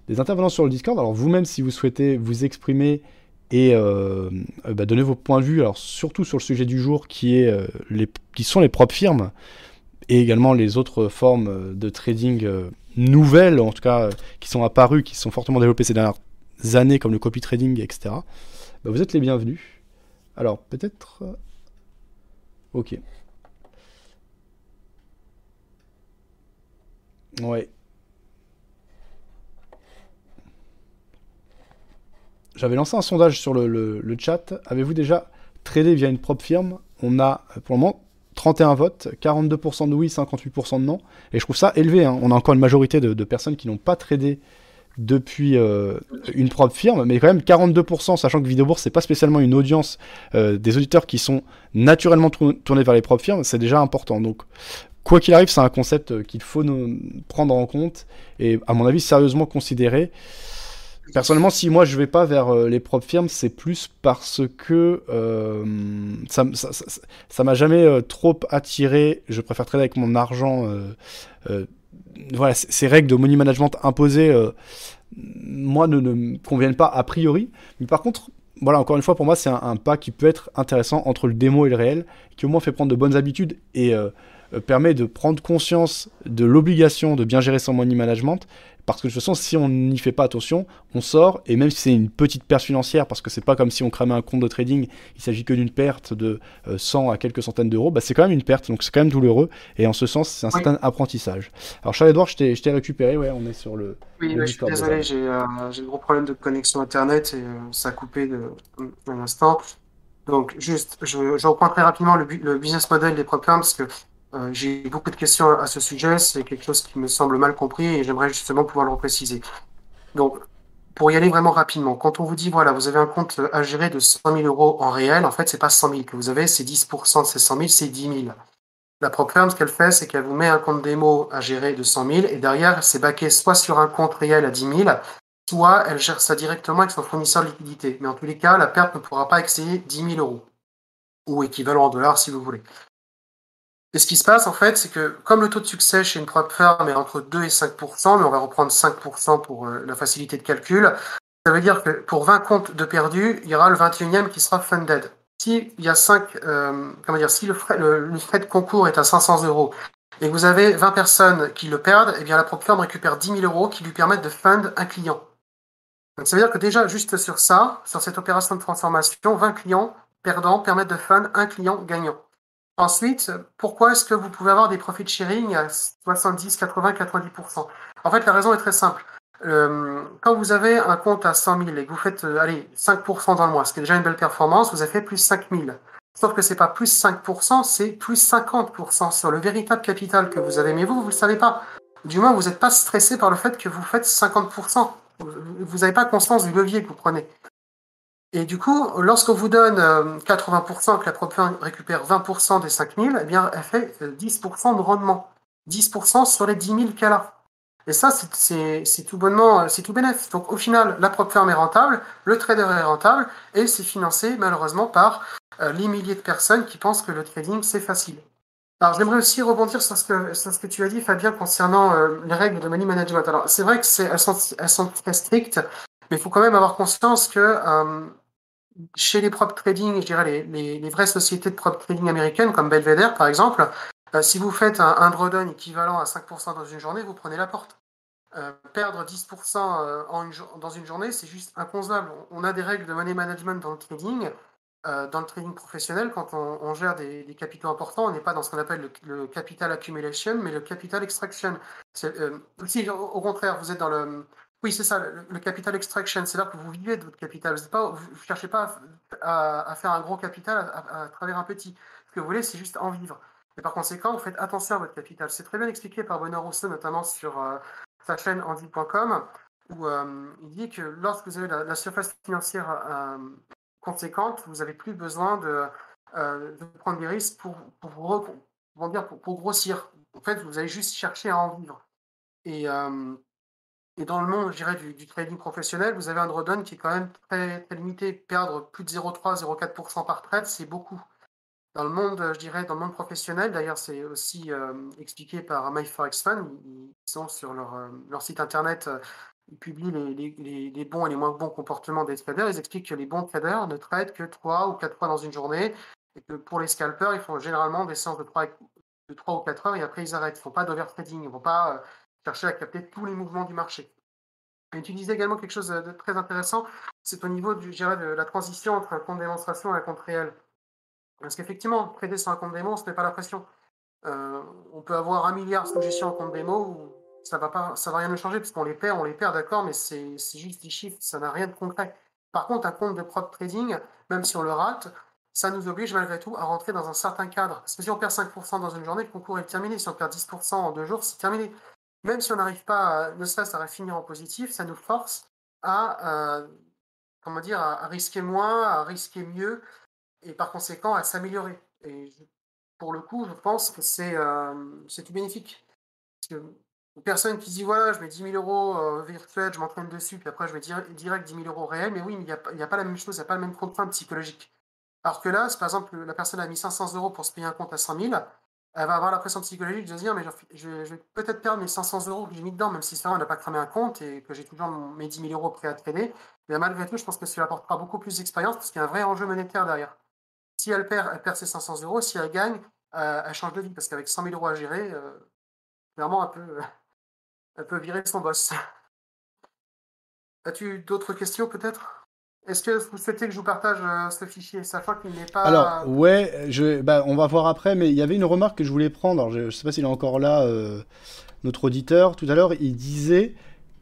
des intervenants sur le Discord. Alors vous-même, si vous souhaitez vous exprimer et euh, euh, bah, donner vos points de vue, alors surtout sur le sujet du jour qui, est, euh, les, qui sont les propres firmes et également les autres formes de trading nouvelles, en tout cas qui sont apparues, qui sont fortement développées ces dernières années, comme le copy trading, etc. Bah, vous êtes les bienvenus. Alors peut-être... Ok. Ouais. J'avais lancé un sondage sur le, chat. Avez-vous déjà tradé via une propre firme? On a pour le moment 31 votes, 42% de oui, 58% de non. Et je trouve ça élevé. Hein. On a encore une majorité de, personnes qui n'ont pas tradé depuis euh, une propre firme, mais quand même 42%, sachant que Vidéobourse, c'est pas spécialement une audience euh, des auditeurs qui sont naturellement tournés vers les propres firmes, c'est déjà important. Donc, quoi qu'il arrive, c'est un concept qu'il faut prendre en compte et, à mon avis, sérieusement considérer. Personnellement, si moi je vais pas vers euh, les propres firmes, c'est plus parce que euh, ça, ça, m'a jamais euh, trop attiré. Je préfère trader avec mon argent. voilà, ces règles de money management imposées, moi, ne, ne, me conviennent pas a priori. Mais par contre, voilà, encore une fois, pour moi, c'est un, un, pas qui peut être intéressant entre le démo et le réel, qui au moins fait prendre de bonnes habitudes et permet de prendre conscience de l'obligation de bien gérer son money management parce que de toute façon, si on n'y fait pas attention, on sort, et même si c'est une petite perte financière, parce que c'est pas comme si on cramait un compte de trading, il s'agit que d'une perte de 100 euh, à quelques centaines d'euros, bah c'est quand même une perte, donc c'est quand même douloureux, et en ce sens, c'est un certain apprentissage. Alors Charles-Edouard, je t'ai récupéré, ouais, on est sur le. Oui, je suis désolé, j'ai euh, un gros problème de connexion Internet, et euh, ça a coupé de, un instant. Donc, juste, je, je reprends très rapidement le, le business model des programmes, parce que euh, j'ai beaucoup de questions à ce sujet, c'est quelque chose qui me semble mal compris et j'aimerais justement pouvoir le repréciser. Donc, pour y aller vraiment rapidement, quand on vous dit, voilà, vous avez un compte à gérer de 100 000 euros en réel, en fait, c'est pas 100 000 que vous avez, c'est 10% de ces 100 000, c'est 10 000. La firme, ce qu'elle fait, c'est qu'elle vous met un compte démo à gérer de 100 000 et derrière, c'est baqué soit sur un compte réel à 10 000, soit elle gère ça directement avec son fournisseur de liquidité. Mais en tous les cas, la perte ne pourra pas excéder 10 000 euros ou équivalent en dollars si vous voulez. Et ce qui se passe, en fait, c'est que comme le taux de succès chez une prop firm est entre 2 et 5% mais on va reprendre 5 pour euh, la facilité de calcul, ça veut dire que pour 20 comptes de perdus, il y aura le 21e qui sera funded. Si il y a 5, euh, comment dire, si le frais, le, frais, de concours est à 500 euros et que vous avez 20 personnes qui le perdent, eh bien la prop firm récupère 10 000 euros qui lui permettent de fund un client. Donc ça veut dire que déjà, juste sur ça, sur cette opération de transformation, 20 clients perdants permettent de fund un client gagnant. Ensuite, pourquoi est-ce que vous pouvez avoir des profit sharing à 70, 80, 90% En fait, la raison est très simple. Euh, quand vous avez un compte à 100 000 et que vous faites euh, allez, 5% dans le mois, ce qui est déjà une belle performance, vous avez fait plus 5 000. Sauf que c'est pas plus 5%, c'est plus 50% sur le véritable capital que vous avez. Mais vous, vous ne le savez pas. Du moins, vous n'êtes pas stressé par le fait que vous faites 50%. Vous n'avez pas conscience du levier que vous prenez. Et du coup, lorsqu'on vous donne 80%, euh, que la firme récupère 20% des 5000, eh bien, elle fait 10% euh, de rendement. 10% sur les 10 000 qu'elle a. Et ça, c'est tout bonnement, euh, c'est tout bénéfice. Donc, au final, la firme est rentable, le trader est rentable, et c'est financé, malheureusement, par les milliers de personnes qui pensent que le trading, c'est facile. Alors, j'aimerais aussi rebondir sur ce, que, sur ce que tu as dit, Fabien, concernant les règles de money management. Alors, c'est vrai que elles sont, elles sont très strictes, mais il faut quand même avoir conscience que chez les prop trading, je dirais les, vraies sociétés de prop trading américaines, comme Belvedere par exemple, euh, si vous faites un, un, drawdown équivalent à 5% dans une journée, vous prenez la porte. Euh, perdre 10% euh, dans une journée, c'est juste inconcevable. On a des règles de money management dans le trading. dans le trading professionnel, quand on, gère des, capitaux importants, on n'est pas dans ce qu'on appelle le, capital accumulation, mais le capital extraction. si au contraire, vous êtes dans le, oui, c'est ça, le, capital extraction, c'est là que vous vivez de votre capital. Vous ne cherchez pas à, faire un gros capital à, travers un petit. Ce que vous voulez, c'est juste en vivre. Et par conséquent, vous faites attention à votre capital. C'est très bien expliqué par Benoît Rousseau, notamment sur euh, sa chaîne Andy.com, où euh, il dit que lorsque vous avez la, surface financière euh, conséquente, vous n'avez plus besoin de, prendre des risques pour, pour, pour, pour, grossir. En fait, vous allez juste chercher à en vivre. Et, et dans le monde, je dirais, du, trading professionnel, vous avez un drawdown qui est quand même très, très limité. Perdre plus de 0,3, 0,4% par trade, c'est beaucoup. Dans le monde, je dirais, dans le monde professionnel, d'ailleurs, c'est aussi euh, expliqué par MyForexFund. Ils sont sur leur, euh, leur site internet, euh, ils publient les, les, bons et les moins bons comportements des traders. Ils expliquent que les bons traders ne traitent que 3 ou 4 fois dans une journée et que pour les scalpers, ils font généralement des séances de 3, de 3 ou 4 heures et après ils arrêtent. Ils ne font pas d'overtrading, ils ne vont pas chercher à capter tous les mouvements du marché. Et tu disais également quelque chose de très intéressant, c'est au niveau du, de la transition entre un compte démonstration et un compte réel. Parce qu'effectivement, trader sur un compte démo, on ne se met pas la pression. Euh, on peut avoir un milliard de gestion en compte démo ça va pas, ça va rien nous changer parce qu'on les perd, on les perd, d'accord, mais c'est juste des chiffres, ça n'a rien de concret. Par contre, un compte de prop trading, même si on le rate, ça nous oblige malgré tout à rentrer dans un certain cadre. Parce que si on perd 5% dans une journée, le concours est terminé. Si on perd 10% en deux jours, c'est terminé. Même si on n'arrive pas, à, ne serait-ce finir en positif, ça nous force à, euh, comment dire, à risquer moins, à risquer mieux, et par conséquent à s'améliorer. Et pour le coup, je pense que c'est euh, tout bénéfique. Parce que une personne qui dit voilà, je mets 10 000 euros euh, virtuels, je m'entraîne dessus, puis après je mets direct 10 000 euros réels, mais oui, il n'y a, a, pas la même chose, il n'y a pas la même contrainte psychologique. Alors que là, par exemple, la personne a mis 500 euros pour se payer un compte à 100 000, elle va avoir la pression psychologique de se dire mais je, vais peut-être perdre mes 500 euros que j'ai mis dedans, même si ça on n'a pas cramé un compte et que j'ai toujours mes 10 000 euros prêts à traîner. Mais malgré tout, je pense que cela apportera beaucoup plus d'expérience parce qu'il y a un vrai enjeu monétaire derrière. Si elle perd, elle perd ses 500 euros. Si elle gagne, euh, elle change de vie. Parce qu'avec 100 000 euros à gérer, euh, clairement, elle peut, *laughs* elle peut virer son boss. *laughs* As-tu d'autres questions peut-être? Est-ce que vous souhaitez que je vous partage euh, ce fichier, sachant qu'il n'est pas. Alors, ouais, je, bah, on va voir après, mais il y avait une remarque que je voulais prendre. je ne sais pas s'il est encore là, notre auditeur. Tout à l'heure, il disait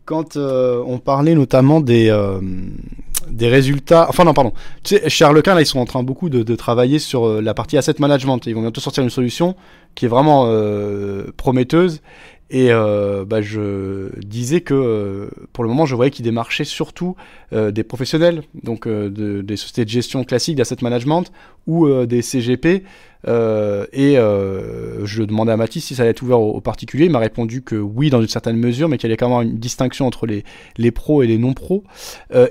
quand on parlait notamment des, des résultats. Enfin non, pardon. Tu sais, chez là, ils sont en train beaucoup de, de travailler sur euh, la partie asset management. Ils vont bientôt sortir une solution qui est vraiment euh, prometteuse. Et euh, bah, je disais que euh, pour le moment, je voyais qu'ils démarchaient surtout euh, des professionnels, donc de, des sociétés de gestion classiques d'asset management ou des CGP. Et je demandais à Mathis si ça allait être ouvert aux, particuliers. Il m'a répondu que oui, dans une certaine mesure, mais qu'il y avait quand même une distinction entre les, les pros et les non-pros.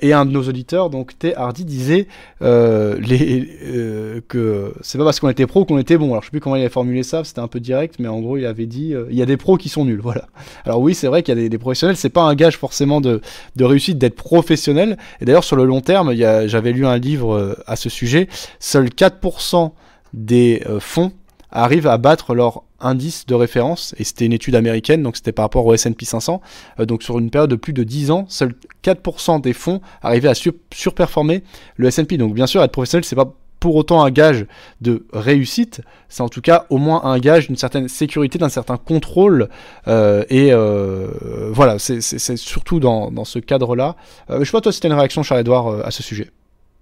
et un de nos auditeurs, donc T. Hardy, disait les, que c'est pas parce qu'on était pro qu'on était bon. Alors je sais plus comment il avait formulé ça, c'était un peu direct, mais en gros, il avait dit il y a des pros qui sont voilà. Alors oui, c'est vrai qu'il y a des, des professionnels, c'est pas un gage forcément de, de réussite d'être professionnel. Et d'ailleurs, sur le long terme, j'avais lu un livre euh, à ce sujet. Seuls 4% des euh, fonds arrivent à battre leur indice de référence, et c'était une étude américaine, donc c'était par rapport au S&P 500, euh, donc sur une période de plus de 10 ans, seuls 4% des fonds arrivaient à surperformer le S&P. Donc bien sûr, être professionnel, c'est pas pour autant un gage de réussite, c'est en tout cas au moins un gage d'une certaine sécurité, d'un certain contrôle. Euh, et voilà, c'est surtout dans, dans ce cadre-là. Je sais pas toi si as une réaction, Charles-Edouard, à ce sujet.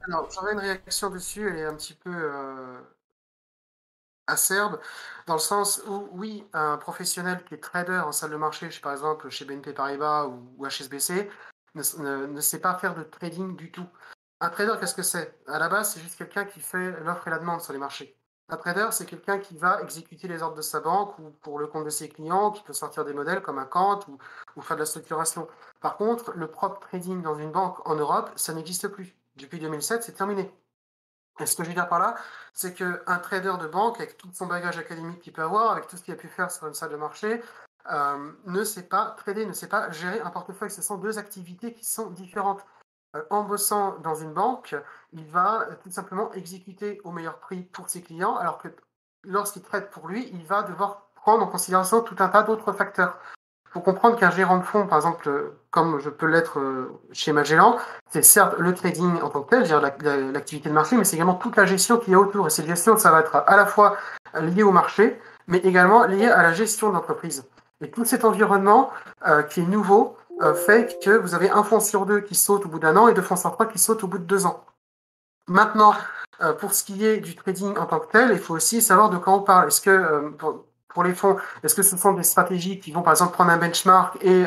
Alors, j'aurais une réaction dessus, elle est un petit peu acerbe, dans le sens où, oui, un professionnel qui est trader en salle de marché, par exemple chez BNP Paribas ou, HSBC, ne, sait pas faire de trading du tout. Un trader, qu'est-ce que c'est? À la base, c'est juste quelqu'un qui fait l'offre et la demande sur les marchés. Un trader, c'est quelqu'un qui va exécuter les ordres de sa banque ou pour le compte de ses clients, qui peut sortir des modèles comme un Kant ou faire de la structuration. Par contre, le propre trading dans une banque en Europe, ça n'existe plus. Depuis 2007, c'est terminé. Ce que je veux dire par là, c'est qu'un trader de banque, avec tout son bagage académique qu'il peut avoir, avec tout ce qu'il a pu faire sur une salle de marché, euh, ne sait pas trader, ne sait pas gérer un portefeuille. Ce sont deux activités qui sont différentes. Euh, en bossant dans une banque, il va tout simplement exécuter au meilleur prix pour ses clients, alors que lorsqu'il traite pour lui, il va devoir prendre en considération tout un tas d'autres facteurs. Comprendre qu'un gérant de fonds, par exemple, comme je peux l'être euh, chez Magellan, c'est certes le trading en tant que tel, l'activité de marché, mais c'est également toute la gestion qu'il y a autour. Et cette gestion, ça va être à la fois lié au marché, mais également lié à la gestion de l'entreprise. Et tout cet environnement euh, qui est nouveau, euh, fait que vous avez un fonds sur deux qui saute au bout d'un an et deux fonds sur trois qui sautent au bout de deux ans. Maintenant, pour ce qui est du trading en tant que tel, il faut aussi savoir de quoi on parle. Est-ce que pour, les fonds, est-ce que ce sont des stratégies qui vont par exemple prendre un benchmark et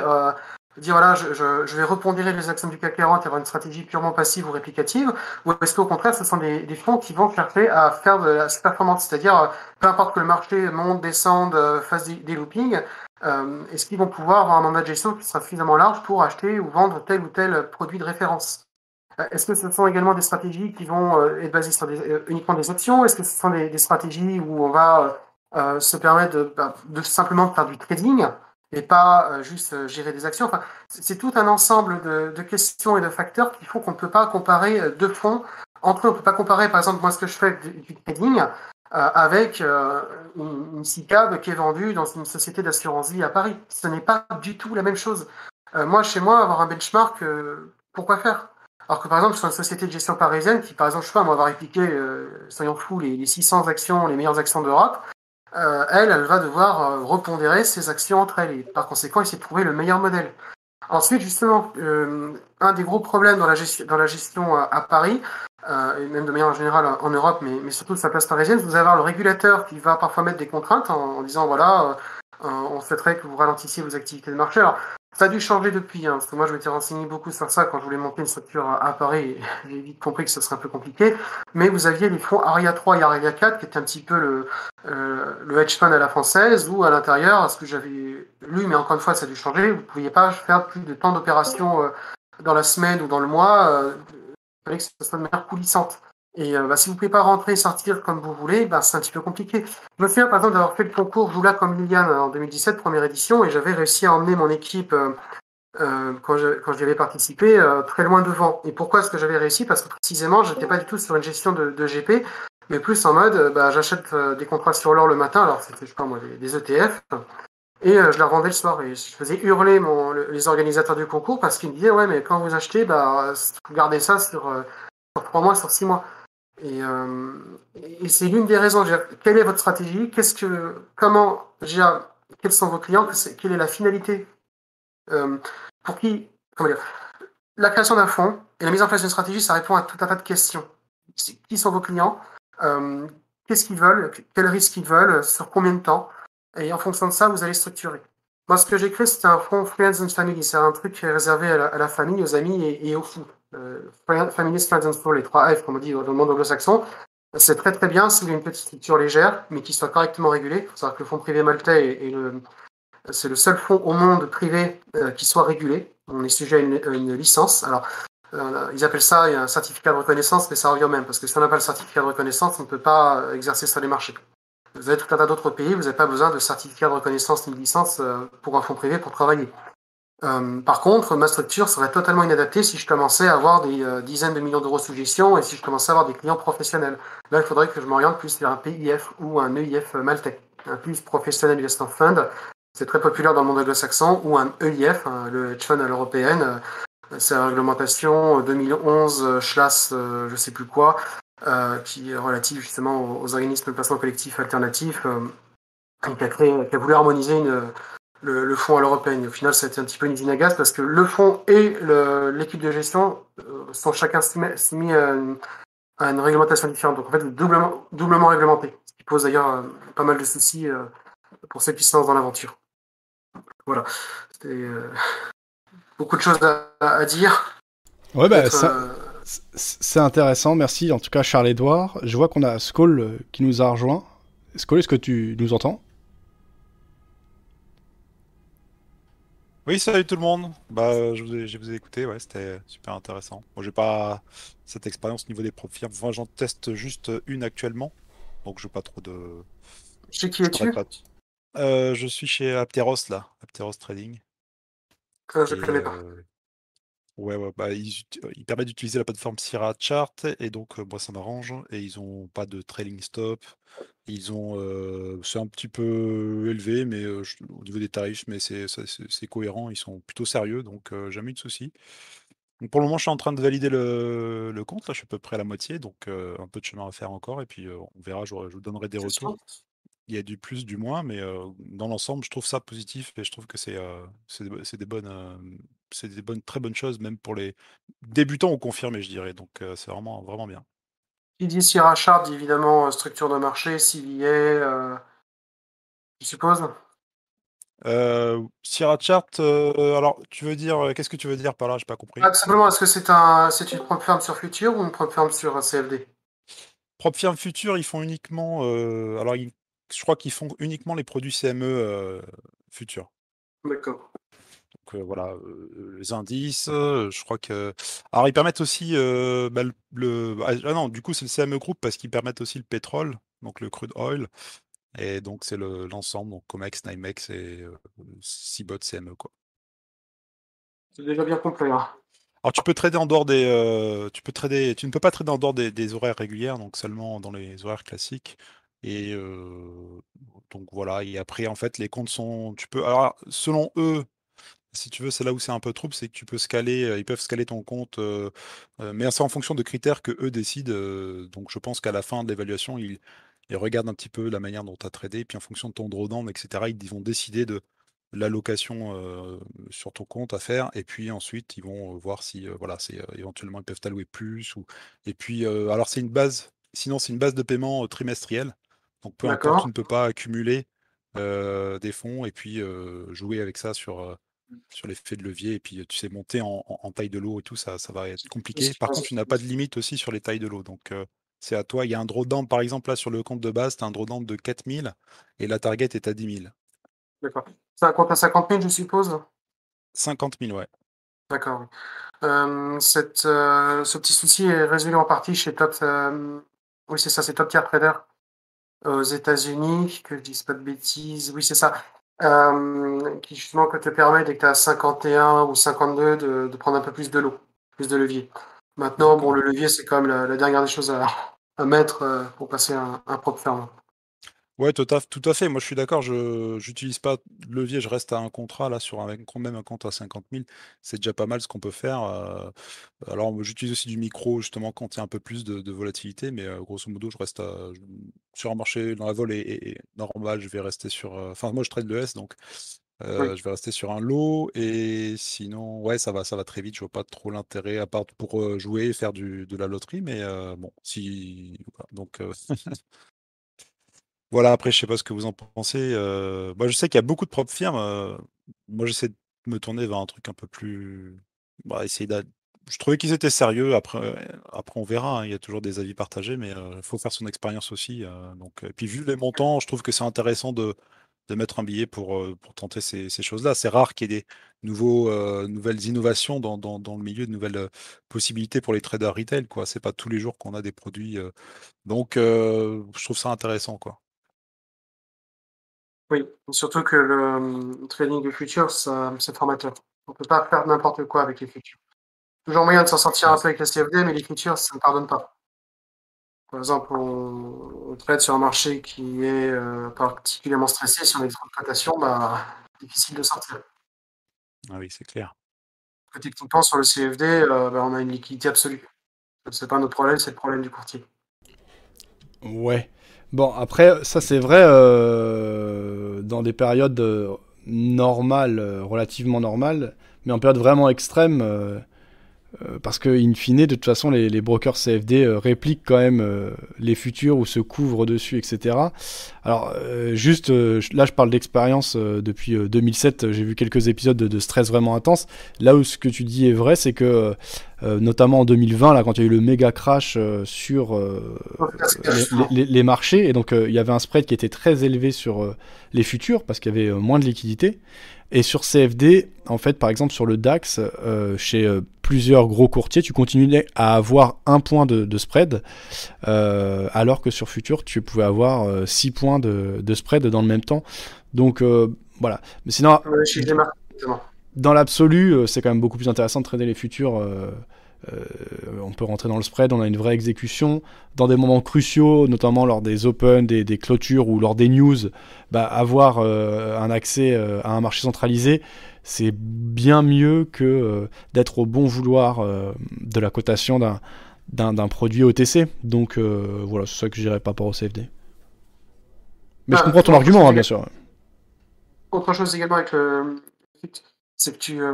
dire voilà, je, vais repondérer les actions du CAC 40 et avoir une stratégie purement passive ou réplicative, ou est-ce qu'au contraire, ce sont des, fonds qui vont chercher à faire de la performance, c'est-à-dire peu importe que le marché monte, descende, fasse des, des loopings, euh, est-ce qu'ils vont pouvoir avoir un mandat de gestion qui sera suffisamment large pour acheter ou vendre tel ou tel produit de référence? Euh, Est-ce que ce sont également des stratégies qui vont euh, être basées sur des, euh, uniquement des options Est-ce que ce sont des, stratégies où on va euh, se permettre de, bah, de, simplement faire du trading et pas juste gérer des actions enfin, C'est tout un ensemble de, de, questions et de facteurs qui font qu'on ne peut pas comparer deux fonds entre eux. On ne peut pas comparer, par exemple, moi, ce que je fais du, trading euh, avec euh, une, une CICAB qui est vendue dans une société d'assurance vie à Paris. Ce n'est pas du tout la même chose. Euh, moi, chez moi, avoir un benchmark, pourquoi faire? Alors que par exemple, sur une société de gestion parisienne qui, par exemple, je sais pas, moi, va répliquer, euh, soyons fous, les, les, 600 actions, les meilleures actions d'Europe, euh, elle, elle va devoir euh, repondérer ses actions entre elles et par conséquent, essayer de trouver le meilleur modèle. Ensuite, justement, un des gros problèmes dans la gestion, dans la gestion à, à Paris, euh, et même de manière générale en Europe, mais, mais surtout sur la place parisienne, vous avoir le régulateur qui va parfois mettre des contraintes en, en disant voilà, euh, on souhaiterait que vous ralentissiez vos activités de marché. Alors, ça a dû changer depuis, hein, parce que moi je m'étais renseigné beaucoup sur ça quand je voulais monter une structure à Paris, *laughs* j'ai vite compris que ce serait un peu compliqué. Mais vous aviez les fonds ARIA 3 et ARIA 4 qui étaient un petit peu le, euh, le hedge fund à la française, où à l'intérieur, ce que j'avais lu, mais encore une fois ça a dû changer, vous ne pouviez pas faire plus de temps d'opération euh, dans la semaine ou dans le mois. Euh, fallait que ce soit de manière coulissante. Et euh, bah, si vous ne pouvez pas rentrer et sortir comme vous voulez, bah, c'est un petit peu compliqué. Je me souviens par exemple d'avoir fait le concours Joula comme Liliane en 2017, première édition, et j'avais réussi à emmener mon équipe, euh, euh, quand, je, quand j'y avais participé, euh, très loin devant. Et pourquoi est-ce que j'avais réussi? Parce que précisément, je n'étais pas du tout sur une gestion de, GP, mais plus en mode, bah, j'achète des contrats sur l'or le matin, alors c'était, je sais pas moi, des, ETF, et euh, je la revendais le soir et je faisais hurler les organisateurs du concours parce qu'ils me disaient ouais mais quand vous achetez bah vous gardez ça sur, euh, sur 3 mois, sur 6 mois. Et, euh, et c'est l'une des raisons. Quelle est votre stratégie? Qu'est-ce que comment quels sont vos clients? Quelle est la finalité? Euh, Pour qui dire? La création d'un fonds et la mise en place d'une stratégie, ça répond à tout un tas de questions. Qui sont vos clients? Euh, Qu'est-ce qu'ils veulent? Quels risques ils veulent? Sur combien de temps? Et en fonction de ça, vous allez structurer. Moi, ce que j'ai créé, c'était un fonds Friends and Family. C'est un truc qui est réservé à la, famille, aux amis et aux fous. Euh, Family, Friends and Flow, les trois F, comme on dit dans le monde anglo-saxon. C'est très très bien s'il y a une petite structure légère, mais qui soit correctement régulée. Il faut savoir que le fonds privé maltais est, le, c'est le seul fonds au monde privé euh, qui soit régulé. On est sujet à une, licence. Alors, euh, ils appellent ça un certificat de reconnaissance, mais ça revient même, parce que si on n'a pas le certificat de reconnaissance, on ne peut pas exercer sur les marchés. Vous avez tout un tas d'autres pays, vous n'avez pas besoin de certificat de reconnaissance ni de licence pour un fonds privé pour travailler. Euh, par contre, ma structure serait totalement inadaptée si je commençais à avoir des euh, dizaines de millions d'euros sous gestion et si je commençais à avoir des clients professionnels. Là, il faudrait que je m'oriente plus vers un PIF ou un EIF maltais, un plus Professional Investment Fund. C'est très populaire dans le monde anglo-saxon, ou un EIF, hein, le hedge fund à l'européenne. C'est la réglementation 2011, Schlass, je sais plus quoi, euh, qui est relative justement aux, organismes de placement collectif alternatifs, euh, qui, a créé, qui a voulu harmoniser une, le, le, fonds à l'européenne. Au final, ça a été un petit peu une usine à gaz parce que le fonds et l'équipe de gestion euh, sont chacun soumis à une, à une, réglementation différente. Donc en fait, doublement, doublement réglementé, ce qui pose d'ailleurs euh, pas mal de soucis euh, pour ceux qui se lancent dans l'aventure. Voilà, c'était beaucoup de choses à, à dire. Ouais, bah, ça, c'est intéressant, merci. En tout cas, Charles-Édouard. Je vois qu'on a Skoll qui nous a rejoint. Skoll, est-ce que tu nous entends? Oui, salut tout le monde. Bah, je vous ai, je vous ai écouté, ouais, c'était super intéressant. Moi, j'ai pas cette expérience au niveau des profils. Enfin, j'en teste juste une actuellement, donc je pas trop de. Chez qui es-tu? Euh, Je suis chez Apteros là, Apteros Trading. Ah, je ne connais pas. Euh, Ouais, ouais, bah, ils, ils permettent d'utiliser la plateforme Sierra Chart et donc moi ça m'arrange et ils ont pas de trailing stop. Ils ont euh, c'est un petit peu élevé mais euh, je, au niveau des tarifs mais c'est c'est cohérent, ils sont plutôt sérieux donc euh, jamais eu de soucis. Donc pour le moment, je suis en train de valider le, le compte là, je suis à peu près à la moitié donc un peu de chemin à faire encore et puis on verra, je, je vous donnerai des retours il y a du plus, du moins, mais euh, dans l'ensemble, je trouve ça positif et je trouve que c'est euh, c'est des bonnes, euh, c'est des bonnes, très bonnes choses, même pour les débutants ou confirmés, je dirais. Donc c'est vraiment, vraiment bien. Il dit Sierra Chart, évidemment, structure de marché, CVA, je suppose. Euh, Sierra Chart, euh, alors tu veux dire, euh, qu'est-ce que tu veux dire par là? J'ai pas compris. Ah, simplement, est-ce que c'est un, c'est une prop firm sur Future ou une prop firm sur euh, CFD? Prop firm Future, ils font uniquement, euh, alors ils- je crois qu'ils font uniquement les produits CME euh, Future. D'accord. Donc voilà, les indices, je crois que. Alors ils permettent aussi bah, le, le- Ah non, du coup c'est le CME Group parce qu'ils permettent aussi le pétrole, donc le crude oil. Et donc c'est le- l'ensemble, donc Comex, NYMEX et Cbot CME quoi. C'est déjà bien complet. hein. Alors tu peux trader en dehors des, euh, tu peux trader, tu ne peux pas trader en dehors des, des horaires régulières, donc seulement dans les horaires classiques. Et euh, donc voilà. Et après en fait les comptes sont, tu peux, alors selon eux, si tu veux, c'est là où c'est un peu trouble, c'est que tu peux scaler, euh, ils peuvent scaler ton compte, euh, euh, mais c'est en fonction de critères que eux décident. euh, donc je pense qu'à la fin de l'évaluation, ils, ils regardent un petit peu la manière dont tu as tradé, et puis en fonction de ton drawdown, etc., ils vont décider de l'allocation euh, sur ton compte à faire, et puis ensuite ils vont euh, voir si euh, voilà, c'est euh, éventuellement ils peuvent t'allouer plus. Ou... Et puis euh, alors c'est une base, sinon c'est une base de paiement euh, trimestrielle. Donc peu importe, tu ne peux pas accumuler euh, des fonds et puis euh, jouer avec ça sur, euh, sur l'effet de levier. Et puis tu sais, monter en, en- en taille de l'eau et tout, ça, ça va être compliqué. Par contre, tu n'as pas de limite aussi sur les tailles de l'eau. Donc euh, c'est à toi. Il y a un drawdown, par exemple, là sur le compte de base, tu as un drawdown de 4000 et la target est à 10 000. D'accord. Un compte à 50 000, je suppose? 50 000, ouais. D'accord. oui. Euh, cette, euh, ce petit souci est résolu en partie chez Top. euh, oui, c'est ça, c'est Top Tier Trader aux États-Unis, que je dise pas de bêtises. Oui, c'est ça. Euh, qui justement que te permet, dès que tu as 51 ou 52, de, de prendre un peu plus de lot, plus de levier. Maintenant, bon, le levier, c'est quand même la, la dernière des choses à, à mettre euh, pour passer un, un propre ferme. Ouais, tout à, tout à fait. Moi, je suis d'accord. Je n'utilise pas de levier. Je reste à un contrat là sur un, même un compte à 50 000. C'est déjà pas mal ce qu'on peut faire. euh, alors, j'utilise aussi du micro justement quand il y a un peu plus de, de volatilité, mais euh, grosso modo, je reste à- je- sur un marché dans la vol et, et- et normal. Je vais rester sur. euh, Enfin, moi, je trade le S, donc euh, Oui. je vais rester sur un lot. Et sinon, ouais, ça va, ça va très vite. Je vois pas trop l'intérêt à part pour euh, jouer et faire du, de la loterie, mais euh, bon, si. voilà. Donc. *laughs* Voilà, après, je sais pas ce que vous en pensez. euh, je sais qu'il y a beaucoup de propres firmes. euh, moi, j'essaie de me tourner vers un truc un peu plus. Bah, essayer Je trouvais qu'ils étaient sérieux. Après, euh, après on verra. hein, Il y a toujours des avis partagés, mais il faut faire son expérience aussi. donc, et puis, vu les montants, je trouve que c'est intéressant de, de mettre un billet pour, pour tenter ces, choses-là. C'est rare qu'il y ait des nouveaux, nouvelles innovations dans, dans, le milieu, de nouvelles possibilités pour les traders retail. quoi. C'est pas tous les jours qu'on a des produits. donc, je trouve ça intéressant. quoi. Oui, surtout que le trading de futurs, c'est formateur. On peut pas faire n'importe quoi avec les futurs. Toujours moyen de s'en sortir un peu avec la CFD, mais les futurs, ça ne pardonne pas. Par exemple, on, on trade sur un marché qui est euh, particulièrement stressé, si on a des trop de bah, difficile de sortir. Ah oui, c'est clair. Que Techniquement, sur le CFD, euh, bah, on a une liquidité absolue. C'est pas notre problème, c'est le problème du courtier. Ouais. Bon, après, ça c'est vrai euh, dans des périodes euh, normales, euh, relativement normales, mais en période vraiment extrême, euh, parce que, in fine, de toute façon, les, les brokers CFD euh, répliquent quand même euh, les futurs ou se couvrent dessus, etc. Alors, euh, juste, euh, là, je parle d'expérience euh, depuis euh, 2007. euh, J'ai vu quelques épisodes de, de stress vraiment intense. Là où ce que tu dis est vrai, c'est que, euh, notamment en 2020, là, quand il y a eu le méga crash euh, sur euh, les, les- les marchés, et donc euh, il y avait un spread qui était très élevé sur euh, les futurs parce qu'il y avait euh, moins de liquidité. Et sur CFD, en fait, par exemple, sur le DAX, euh, chez euh, plusieurs gros courtiers, tu continuais à avoir un point de, de spread, euh, alors que sur Futur, tu pouvais avoir 6 points de, de spread dans le même temps. Donc voilà. Mais sinon, Ouais, dans l'absolu, c'est quand même beaucoup plus intéressant de trader les futurs. Euh, on peut rentrer dans le spread, on a une vraie exécution. Dans des moments cruciaux, notamment lors des open, des, des clôtures ou lors des news, bah, avoir euh, un accès euh, à un marché centralisé, c'est bien mieux que d'être au bon vouloir de la cotation d'un, produit OTC. Donc euh, voilà, c'est ça que je dirais par rapport au CFD. Mais je Ah, comprends ton argument, hein, bien sûr. Autre chose également avec le c'est que tu, euh,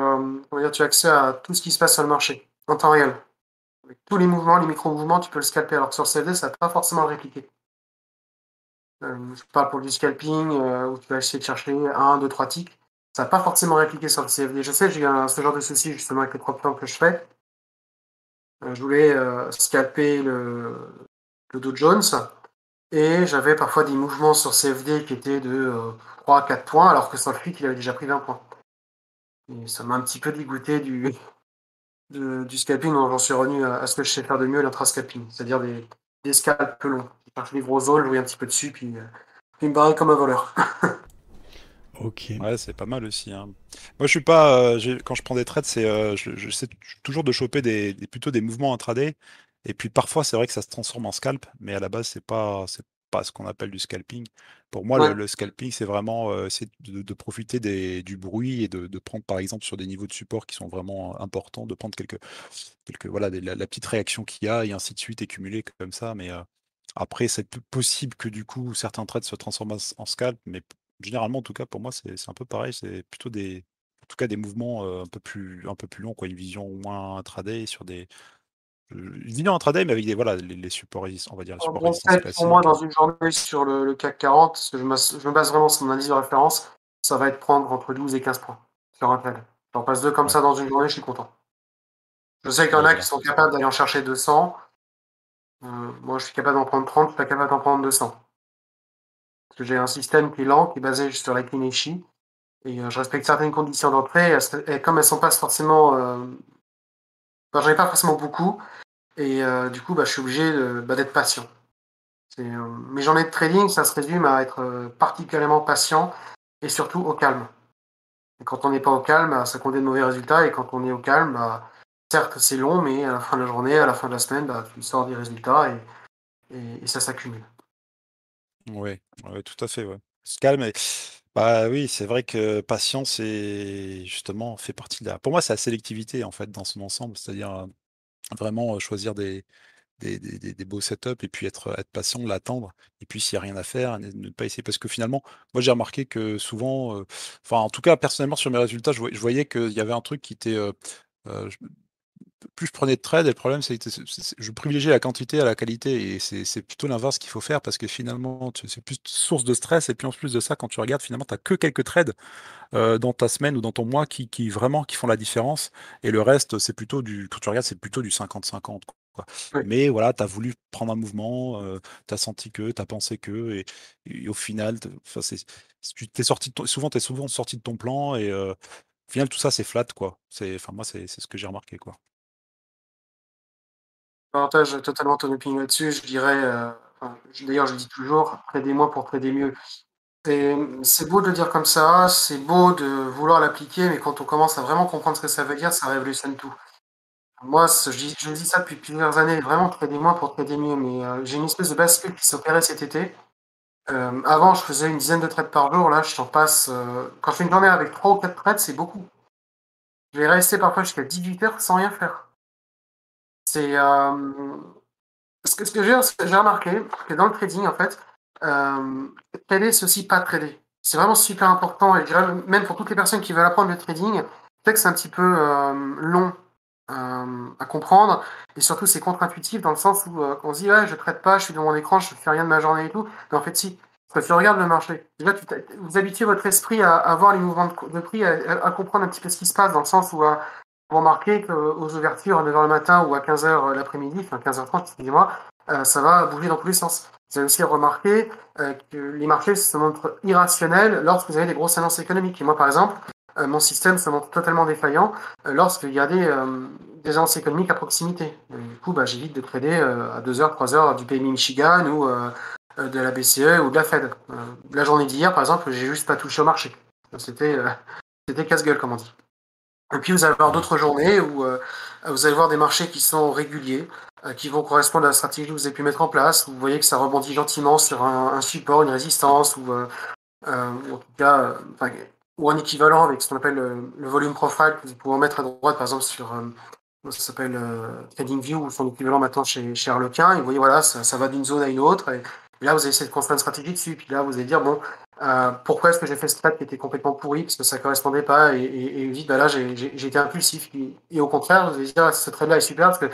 on va dire, tu as accès à tout ce qui se passe sur le marché en temps réel. Avec tous les mouvements, les micro-mouvements, tu peux le scalper. Alors que sur CFD, ça n'a pas forcément le répliquer. je parle pour du scalping, où tu vas essayer de chercher un, deux, trois ticks. Ça n'a pas forcément répliqué sur le CFD. Je sais, j'ai ce genre de souci justement avec les propres plans que je fais. je voulais scalper le, le Dow Jones et j'avais parfois des mouvements sur CFD qui étaient de 3 à 4 points, alors que sur le FIC, il avait déjà pris 20 points. Et ça m'a un petit peu dégoûté du, du scalping, j'en suis revenu à, ce que je sais faire de mieux, l'intrascalping, c'est-à-dire des, des scalps longs. Je cherche les gros zones, je un petit peu dessus, puis, euh, puis me barrer comme un voleur. *laughs* ok. Ouais, c'est pas mal aussi. Hein. Moi, je suis pas. Euh, quand je prends des trades, c'est, euh, je, sais toujours de choper des, plutôt des mouvements intraday. Et puis parfois, c'est vrai que ça se transforme en scalp, mais à la base, c'est pas, c'est pas ce qu'on appelle du scalping. Pour moi, le, scalping, c'est vraiment euh, de, profiter du bruit et de, prendre, par exemple, sur des niveaux de support qui sont vraiment importants, de prendre quelques, quelques voilà, la, petite réaction qu'il y a et ainsi de suite, accumuler comme ça. Mais euh, après, c'est possible que du coup, certains trades se transforment en scalp, mais généralement, en tout cas, pour moi, c'est un peu pareil. C'est plutôt des, en tout cas, des mouvements euh, un peu plus, un peu plus longs, quoi, une vision moins intraday sur des, vision intraday, mais avec des, voilà, les, supports résistants, on va dire. Les supports résistants pour moi, dans une journée sur le, CAC 40, parce que je, me, base vraiment sur mon analyse de référence, ça va être prendre entre 12 et 15 points sur un trade. J'en passe deux comme ça dans une journée, je suis content. Je sais qu'il y en a qui sont capables d'aller en chercher 200. Euh, moi, je suis capable d'en prendre 30, je suis pas capable d'en prendre 200. Parce que j'ai un système qui est lent, qui est basé sur la Kineshi. Et euh, je respecte certaines conditions d'entrée. Et comme elles sont pas forcément euh, j'en ai pas forcément beaucoup. Et euh, du coup, bah, je suis obligé bah, d'être patient. Euh, mes journées de trading, ça se résume à être euh, particulièrement patient et surtout au calme. Quand on n'est pas au calme, bah, ça conduit de mauvais résultats. Et quand on est au calme, bah, certes, c'est long, mais à la fin de la journée, à la fin de la semaine, tu sors des résultats et, et, ça s'accumule. Oui, ouais, tout à fait. Ouais. Se calme. Et... Bah oui, c'est vrai que patience est justement fait partie de la. Pour moi, c'est la sélectivité en fait dans son ensemble, c'est-à-dire vraiment choisir des, des, des, beaux setups et puis être, être patient, l'attendre. Et puis s'il n'y a rien à faire, ne, pas essayer. Parce que finalement, moi j'ai remarqué que souvent, enfin en tout cas personnellement sur mes résultats, je, voyais qu'il y avait un truc qui était plus je prenais de trades, et le problème, c'est que je privilégiais la quantité à la qualité. Et c'est plutôt l'inverse qu'il faut faire parce que finalement, c'est plus source de stress. Et puis en plus de ça, quand tu regardes, finalement, tu n'as que quelques trades euh, dans ta semaine ou dans ton mois qui, vraiment qui font la différence. Et le reste, c'est plutôt du, quand tu regardes, c'est plutôt du 50-50. Mais voilà, tu as voulu prendre un mouvement, euh, tu as senti que, tu as pensé que, et, au final, tu t'es sorti souvent, es souvent sorti de ton plan, et euh, tout ça, c'est flat, quoi. Enfin, moi, c'est ce que j'ai remarqué, quoi. Je partage totalement ton opinion là-dessus. Je dirais, euh, d'ailleurs, je dis toujours, trader-moi pour trader mieux. C'est beau de le dire comme ça, c'est beau de vouloir l'appliquer, mais quand on commence à vraiment comprendre ce que ça veut dire, ça révolutionne tout. Moi, je dis, ça depuis plusieurs années, vraiment trader-moi pour trader mieux, mais euh, j'ai une espèce de bascule qui s'opérait cet été. Euh, avant, je faisais une dizaine de trades par jour, là, je t'en passe. quand je fais une journée avec 3 ou 4 trades, c'est beaucoup. Je vais rester parfois jusqu'à 18 heures sans rien faire. C'est euh, ce que, j'ai remarqué, que dans le trading, en fait, euh, trader, c'est aussi pas trader. C'est vraiment super important, et je dirais même pour toutes les personnes qui veulent apprendre le trading, peut que c'est un petit peu euh, long euh, à comprendre, et surtout c'est contre-intuitif dans le sens où on se dit ouais, je trade pas, je suis devant mon écran, je fais rien de ma journée et tout, mais en fait si, que tu regardes le marché, déjà tu vous habituez votre esprit à, voir les mouvements de, prix, à, comprendre un petit peu ce qui se passe, dans le sens où vous remarquez qu'aux ouvertures à 9h le matin ou à 15h l'après-midi, enfin 15h30, excusez-moi, euh, ça va bouger dans tous les sens. Vous avez aussi remarqué euh, que les marchés se montrent irrationnels lorsque vous avez des grosses annonces économiques. Et moi, par exemple, euh, mon système se montre totalement défaillant lorsqu'il y a des, des, annonces économiques à proximité. du coup, bah, j'évite de trader à 2h, 3h du PMI Michigan ou de la BCE ou de la Fed. la journée d'hier, par exemple, j'ai juste pas touché au marché. *laughs* C'était casse-gueule, comme on dit. Et puis vous allez avoir d'autres journées où euh, vous allez voir des marchés qui sont réguliers, euh, qui vont correspondre à la stratégie que vous avez pu mettre en place. Vous voyez que ça rebondit gentiment sur un, support, une résistance, ou, euh, ou en tout cas, ou un équivalent avec ce qu'on appelle le, volume profile que vous pouvez mettre à droite, par exemple sur ça s'appelle TradingView ou son équivalent maintenant chez, chez Harlequin. Et vous voyez, voilà, ça, ça va d'une zone à une autre. Et, là, vous avez cette construire une stratégie dessus. Puis là, vous allez dire, bon, euh, pourquoi est-ce que j'ai fait ce trade qui était complètement pourri? Parce que ça correspondait pas et, et, et bah là j'ai été impulsif et, au contraire vous allez dire ce trade là est super parce que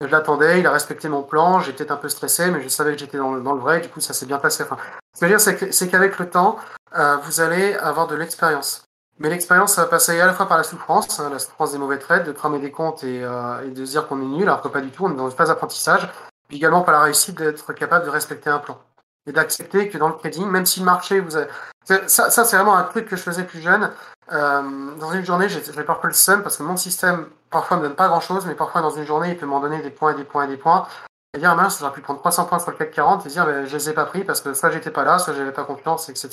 Je l'attendais, il a respecté mon plan, j'étais un peu stressé, mais je savais que j'étais dans, le- dans le vrai, du coup ça s'est bien passé. Enfin, ce que je veux dire, c'est qu'avec le temps, euh, vous allez avoir de l'expérience. Mais l'expérience, ça va passer à la fois par la souffrance, hein, la souffrance des mauvais trades, de cramer des comptes et, euh, et de se dire qu'on est nul, alors que pas du tout, on est dans une phase d'apprentissage. Puis également par la réussite d'être capable de respecter un plan. Et d'accepter que dans le trading, même si le marché vous a... c'est- Ça, ça c'est vraiment un truc que je faisais plus jeune. Euh, dans une journée, j'ai parfois le seum parce que mon système, parfois, ne donne pas grand-chose, mais parfois, dans une journée, il peut m'en donner des points et des points et des points. Et dire, ah, mince, j'aurais pu prendre 300 points sur le CAC 40 et dire, ben, je les ai pas pris parce que soit j'étais pas là, soit j'avais pas confiance, etc.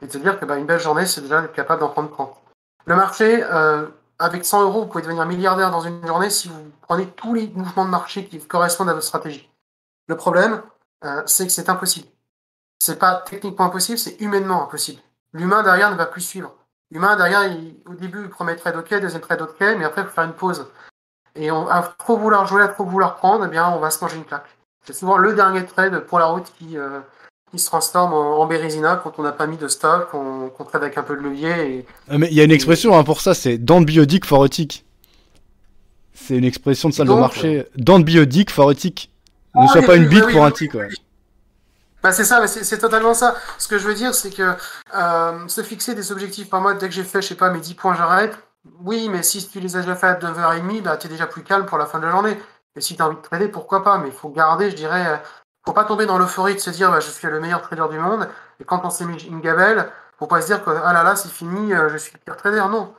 Et te dire que ben, une belle journée, c'est déjà d'être capable d'en prendre 30. Le marché, euh, avec 100 euros, vous pouvez devenir milliardaire dans une journée si vous prenez tous les mouvements de marché qui correspondent à votre stratégie. Le problème, euh, c'est que c'est impossible. C'est pas techniquement impossible, c'est humainement impossible. L'humain derrière ne va plus suivre. L'humain derrière, il- au début, premier trade ok, deuxième trade ok, mais après, il faut faire une pause. Et on, à trop vouloir jouer, à trop vouloir prendre, eh bien, on va se manger une claque. C'est souvent le dernier trade pour la route qui, euh, qui se transforme en, en bérésina quand on n'a pas mis de stop, qu'on trade avec un peu de levier. Et... Euh, Mais il y a une expression hein, pour ça, c'est don't be a dick for a tick. C'est une expression de salle de Donc, marché. Don't be a dick for a tick. Ne Ah sois oui, pas une bite oui, pour oui, un. Ouais. Bah c'est ça, c'est totalement ça. Ce que je veux dire, c'est que euh, se fixer des objectifs par mois, dès que j'ai fait, je sais pas, mes 10 points, j'arrête. Oui, mais si tu les as déjà fait à 9h30, bah, t'es déjà plus calme pour la fin de la journée. Et si t'as envie de trader, pourquoi pas, mais il faut garder, je dirais, euh, faut pas tomber dans l'euphorie de se dire, bah, je suis le meilleur trader du monde, et quand on s'est mis une gabelle, faut pas se dire que, ah là là, c'est fini, euh, je suis le pire trader. Non.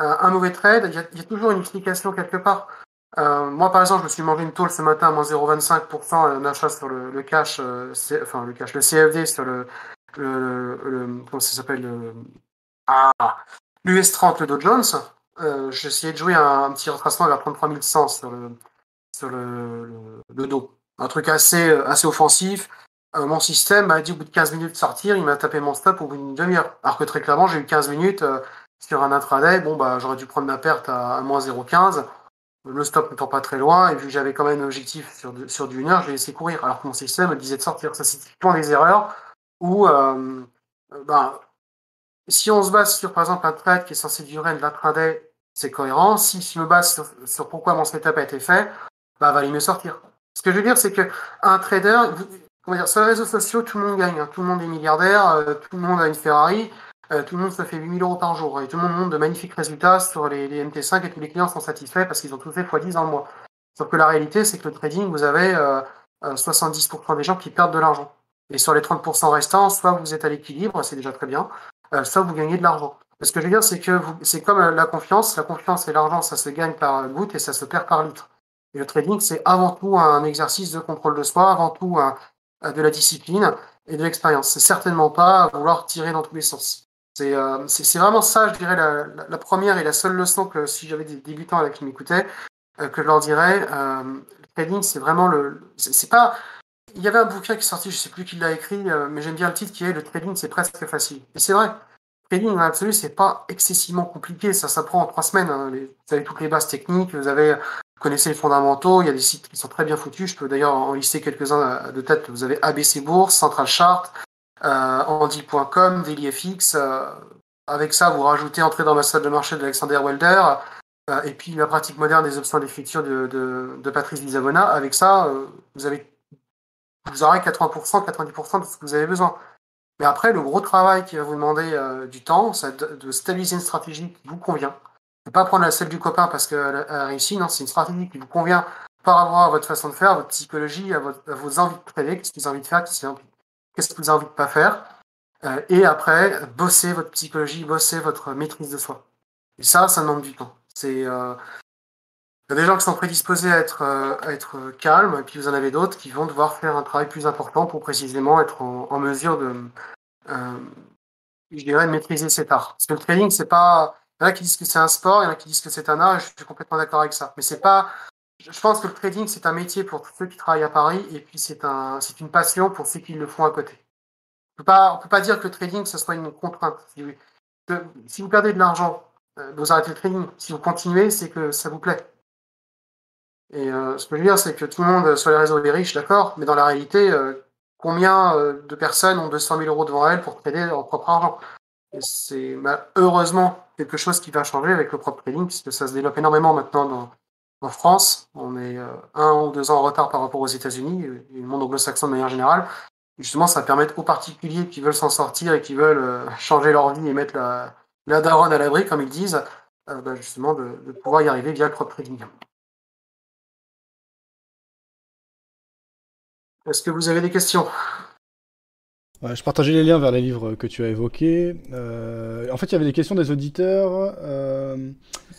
Un mauvais trade, il y, a- toujours une explication quelque part. Euh, moi, par exemple, je me suis mangé une tôle ce matin à moins 0,25% un achat sur le, cash, enfin le cash, le CFD sur le, le, le- comment ça s'appelle, le, ah, l'US 30, le Dow Jones. Euh, essayé de jouer un, petit retracement vers 33 100 sur le, sur le, le, dos. Un truc assez, euh, assez offensif. Euh, mon système m'a dit au bout de 15 minutes de sortir, il m'a tapé mon stop au bout d'une demi-heure. Alors que très clairement, j'ai eu 15 minutes euh, sur un intraday. Bon, bah, j'aurais dû prendre ma perte à, moins 0,15 le stop n'étant pas très loin, et vu que j'avais quand même un objectif sur, sur du 1 heure, je l'ai laissé courir, alors que mon système me disait de sortir. Ça, c'est typiquement des erreurs où, euh, euh, ben, si on se base sur, par exemple, un trade qui est censé durer de l'intraday, c'est cohérent. Si je me base sur, pourquoi mon setup a été fait, bah, va aller mieux sortir. Ce que je veux dire, c'est que un trader, comment dire, sur les réseaux sociaux, tout le monde gagne. hein. Tout le monde est milliardaire, euh, tout le monde a une Ferrari, euh, tout le monde se fait 8000 euros par jour. Et tout le monde montre de magnifiques résultats sur les, les MT5 et tous les clients sont satisfaits parce qu'ils ont tous fait x10 dans le mois. Sauf que la réalité, c'est que le trading, vous avez euh, euh, 70% des gens qui perdent de l'argent. Et sur les 30% restants, soit vous êtes à l'équilibre, c'est déjà très bien, euh, soit vous gagnez de l'argent. Ce que je veux dire, c'est que c'est comme euh, la confiance. La confiance et l'argent, ça se gagne par goutte et ça se perd par litre. Et le trading, c'est avant tout un exercice de contrôle de soi, avant tout euh, de la discipline et de l'expérience. C'est certainement pas vouloir tirer dans tous les sens. C'est euh, vraiment ça, je dirais, la, première et la seule leçon que si j'avais des débutants qui m'écoutaient, euh, que je leur dirais, euh, le trading, c'est vraiment le. C'est pas. Il y avait un bouquin qui est sorti, je sais plus qui l'a écrit, euh, mais j'aime bien le titre qui est Le trading, c'est presque facile. Et c'est vrai. Le trading, en absolu, c'est pas excessivement compliqué. Ça s'apprend en trois semaines. hein. Vous avez toutes les bases techniques, vous avez. Connaissez les fondamentaux, il y a des sites qui sont très bien foutus. Je peux d'ailleurs en lister quelques-uns de tête. Vous avez ABC Bourse, Central Chart, euh, Andy.com, DailyFX. Euh, avec ça, vous rajoutez entrée dans ma salle de marché d'Alexander Welder. et puis la pratique moderne des options d'écriture de, de, de Patrice Lisabona. Avec ça, vous avez vous aurez 80%, 90% de ce que vous avez besoin. Mais après, le gros travail qui va vous demander euh, du temps, c'est de, stabiliser une stratégie qui vous convient. Ne pas prendre la celle du copain parce qu'elle a réussi, non, c'est une stratégie qui vous convient par rapport à votre façon de faire, à votre psychologie, à, votre- vos envies de trader, qu'est-ce que vous avez envie de faire, qu'est-ce que vous avez envie- de pas faire? Euh, et après, bosser votre psychologie, bosser votre maîtrise de soi. Et ça, ça demande du temps. C'est euh, a des gens qui sont prédisposés à être, euh, à être calmes, et puis vous en avez d'autres qui vont devoir faire un travail plus important pour précisément être en, mesure de, euh, je dirais, maîtriser cet art. Parce que le trading, c'est pas. Il y en a qui disent que c'est un sport, il y en a qui disent que c'est un art, je suis complètement d'accord avec ça. Mais c'est pas. Je pense que le trading, c'est un métier pour tous ceux qui travaillent à Paris, et puis c'est un, une passion pour ceux qui le font à côté. On peut pas, peut pas dire que le trading, ce soit une contrainte. Si vous, que- si vous perdez de l'argent, euh, vous arrêtez le trading. Si vous continuez, c'est que ça vous plaît. Et euh, ce que je veux dire, c'est que tout le monde sur les réseaux est riche, d'accord, mais dans la réalité, euh, combien euh, de personnes ont 200 000 euros devant elles pour trader leur propre argent? C'est bah, heureusement quelque chose qui va changer avec le propre trading, puisque ça se développe énormément maintenant en France. On est un ou deux ans en retard par rapport aux États-Unis et le monde anglo-saxon de manière générale. Justement, ça permet aux particuliers qui veulent s'en sortir et qui veulent *laughs* changer leur vie et mettre la, la daronne à l'abri, comme ils disent, bah, justement de, pouvoir y arriver via le crop trading. Est-ce que vous avez des questions? Je partageais les liens vers les livres que tu as évoqués. Euh, en fait, il y avait des questions des auditeurs. Euh...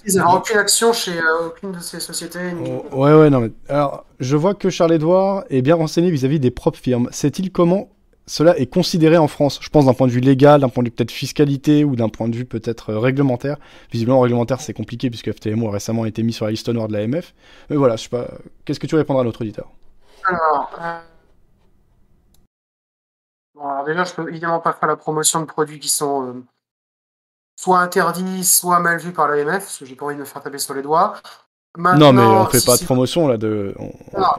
Ils n'avaient aucune action chez euh, aucune de ces sociétés. Oh, ouais, ouais, non. Mais... Alors, je vois que Charles-Édouard est bien renseigné vis-à-vis des propres firmes. Sait-il comment cela est considéré en France? Je pense d'un point de vue légal, d'un point de vue peut-être fiscalité ou d'un point de vue peut-être réglementaire. Visiblement, réglementaire, c'est compliqué puisque FTMO a récemment été mis sur la liste noire de l'AMF. Mais voilà, je sais pas. Qu'est-ce que tu répondras à notre auditeur? Alors. Bon, alors déjà, je peux évidemment pas faire la promotion de produits qui sont euh, soit interdits, soit mal vus par l'AMF, parce que j'ai pas envie de me faire taper sur les doigts. non, mais on fait pas de promotion là, de...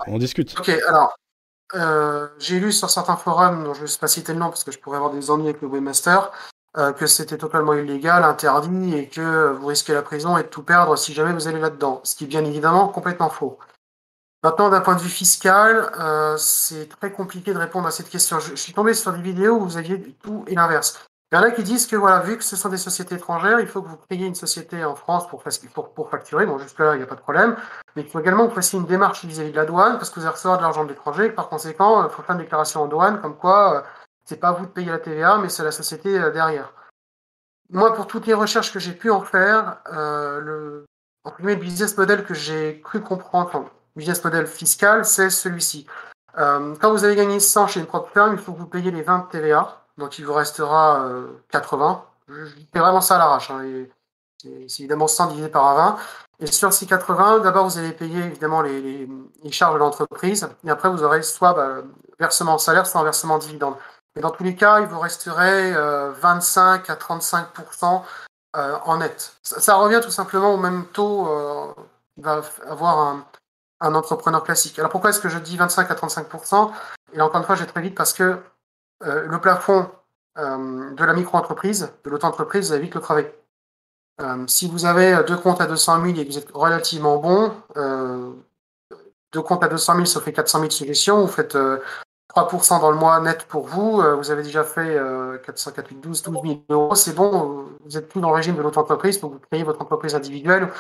on, discute. Ok, alors, euh, j'ai lu sur certains forums, dont je ne vais pas citer le nom parce que je pourrais avoir des ennuis avec le webmaster, euh, que c'était totalement illégal, interdit, et que vous risquez la prison et de tout perdre si jamais vous allez là-dedans. Ce qui est bien évidemment complètement faux. Maintenant, d'un point de vue fiscal, euh, c'est très compliqué de répondre à cette question. Je, suis tombé sur des vidéos où vous aviez tout et l'inverse. Il y en a qui disent que voilà, vu que ce sont des sociétés étrangères, il faut que vous créiez une société en France pour, facturer. Bon, jusque-là, il n'y a pas de problème. Mais il faut également que vous fassiez une démarche vis-à-vis de la douane, parce que vous allez recevoir de l'argent de l'étranger. Par conséquent, il faut faire une déclaration en douane, comme quoi euh, c'est pas vous de payer la TVA, mais c'est la société euh, derrière. Moi, pour toutes les recherches que j'ai pu en faire, le, le business model que j'ai cru comprendre, business model fiscal, c'est celui-ci. Euh, quand vous avez gagné 100 chez une propre firme, il faut que vous payiez les 20 de TVA, donc il vous restera 80. Euh, je, fais vraiment ça à l'arrache. Hein, c'est évidemment 100 divisé par 20. Et sur ces 80, d'abord vous allez payer évidemment les, charges de l'entreprise, et après vous aurez soit bah, versement en salaire, soit en versement dividende. Et dans tous les cas, il vous resterait 25 euh, à 35% en net. Ça, ça, revient tout simplement au même taux. il va avoir un, un entrepreneur classique. Alors pourquoi est-ce que je dis 25 à 35% Et encore une fois, j'ai très vite parce que euh, le plafond euh, de la micro-entreprise, de l'auto-entreprise, vous allez vite le travail. Euh, si vous avez deux comptes à 200 000 et que vous êtes relativement bon, deux comptes à 200 000, ça fait 400 000 suggestions, vous faites 3% dans le mois net pour vous, vous avez déjà fait 400, 4, 12, 12 000 euros, c'est bon, vous êtes plus dans le régime de l'auto-entreprise, pour vous créer votre entreprise individuelle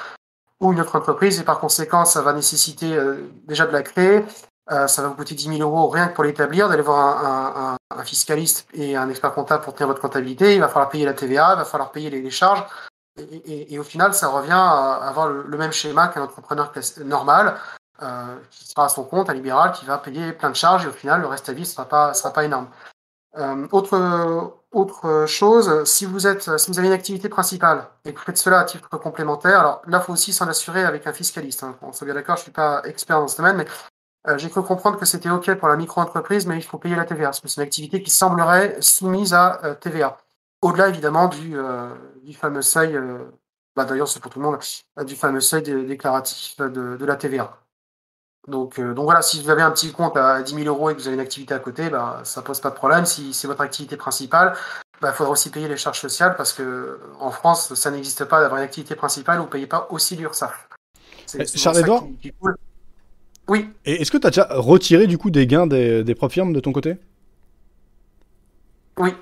ou une autre entreprise, et par conséquent, ça va nécessiter euh, déjà de la créer. Euh, ça va vous coûter 10 000 euros rien que pour l'établir, d'aller voir un, un, un, fiscaliste et un expert comptable pour tenir votre comptabilité. Il va falloir payer la TVA, il va falloir payer les, les charges. Et, et, et, au final, ça revient à avoir le, même schéma qu'un entrepreneur normal, euh, qui sera à son compte, un libéral, qui va payer plein de charges, et au final, le reste à vie ne sera pas, sera pas énorme. Euh, autre, autre chose, si vous, êtes, si vous avez une activité principale et que vous faites cela à titre complémentaire, alors là, il faut aussi s'en assurer avec un fiscaliste. Hein. On soit bien d'accord, je ne suis pas expert dans ce domaine, mais euh, j'ai cru comprendre que c'était OK pour la micro-entreprise, mais il faut payer la TVA, parce que c'est une activité qui semblerait soumise à euh, TVA. Au-delà, évidemment, du, euh, fameux seuil, euh, bah, d'ailleurs, c'est pour tout le monde, du fameux seuil déclaratif de la TVA. Donc, euh, donc voilà, si vous avez un petit compte à 10 000 euros et que vous avez une activité à côté, bah, ça pose pas de problème. Si c'est votre activité principale, il bah, faudra aussi payer les charges sociales parce que en France, ça n'existe pas d'avoir une activité principale où vous ne payez pas aussi l'URSSAF. Charles-Edouard Oui. Et est-ce que tu as déjà retiré du coup des gains des, des propres firmes de ton côté? Oui.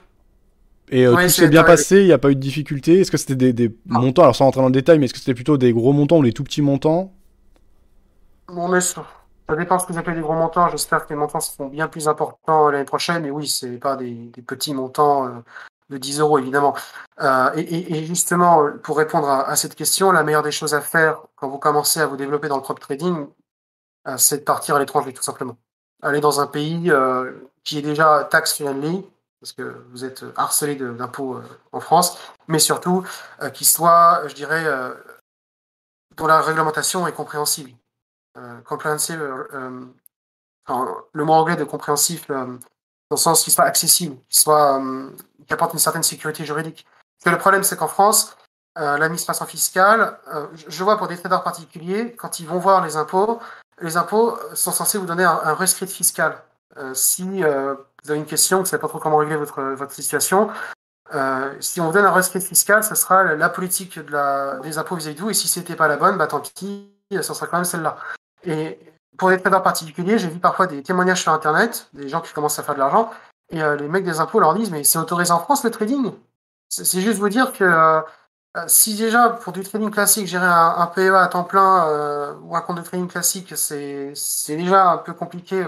Et euh, tout s'est bien passé, il n'y a pas eu de difficulté Est-ce que c'était des, des montants, alors sans rentrer dans le détail, mais est-ce que c'était plutôt des gros montants ou des tout petits montants? Bon, mais ça, dépend ce que vous appelez des gros montants. J'espère que les montants seront bien plus importants l'année prochaine. Mais oui, c'est pas des, petits montants euh, de 10 euros, évidemment. Euh, et, justement, pour répondre à, cette question, la meilleure des choses à faire quand vous commencez à vous développer dans le crop trading, euh, c'est de partir à l'étranger, tout simplement. Aller dans un pays qui est déjà tax friendly, parce que vous êtes harcelé d'impôts en France, mais surtout qui soit, je dirais, dont la réglementation est compréhensible. Euh, comprehensive, euh, le mot anglais de compréhensif, euh, dans le sens qu'il soit accessible, qu'il soit, qui apporte une certaine sécurité juridique. Le problème, c'est qu'en France, l'administration fiscale, je vois pour des traders particuliers, quand ils vont voir les impôts, les impôts sont censés vous donner un, un rescrit fiscal. si vous avez une question, vous ne savez pas trop comment régler votre, votre situation, si on vous donne un rescrit fiscal, ce sera la politique des impôts vis-à-vis de vous, et si c'était pas la bonne, bah tant pis, ce sera quand même celle-là. Et pour les traders particuliers, j'ai vu parfois des témoignages sur Internet, des gens qui commencent à faire de l'argent, et euh, les mecs des impôts leur disent, mais c'est autorisé en France le trading? C'est juste vous dire que euh, si déjà pour du trading classique, gérer un, PEA à temps plein ou un compte de trading classique, c'est déjà un peu compliqué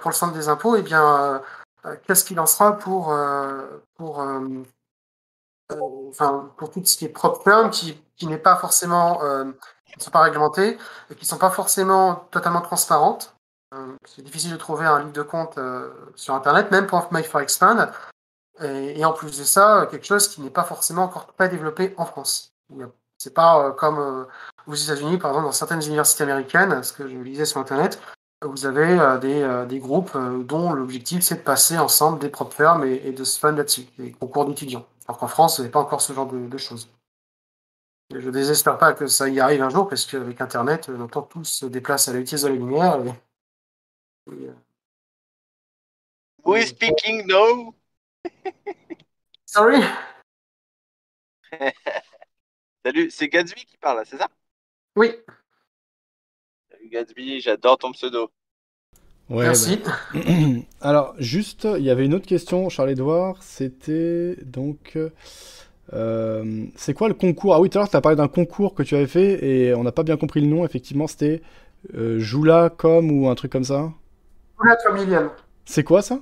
pour le centre des impôts, et eh bien euh, qu'est-ce qu'il en sera pour, euh, pour, euh, enfin, pour tout ce qui est propre firm, qui, qui n'est pas forcément, qui ne sont pas réglementées, et qui ne sont pas forcément totalement transparentes. c'est difficile de trouver un livre de compte sur Internet, même pour My for. Et, en plus de ça, quelque chose qui n'est pas forcément encore pas développé en France. C'est pas comme aux États-Unis, par exemple, dans certaines universités américaines, ce que je lisais sur Internet, vous avez euh, des, euh, des, groupes euh, dont l'objectif c'est de passer ensemble des propres fermes et, de se fun là-dessus, des concours d'étudiants. Alors qu'en France, vous n'avez pas encore ce genre de, choses. Je ne désespère pas que ça y arrive un jour, parce qu'avec Internet, temps tous se déplacent à la vitesse de la lumière. Who is speaking now? *laughs* Sorry? *laughs* Salut, c'est Gatsby qui parle, c'est ça? Oui. Gatsby, j'adore ton pseudo. Merci. Bah. *clears throat* Alors, juste, il y avait une autre question, Charles-Édouard. C'était donc. Euh, c'est quoi le concours? Ah oui, tout à l'heure, tu as parlé d'un concours que tu avais fait et on n'a pas bien compris le nom. Effectivement, c'était euh, Joula.com ou un truc comme ça Joula C'est quoi ça?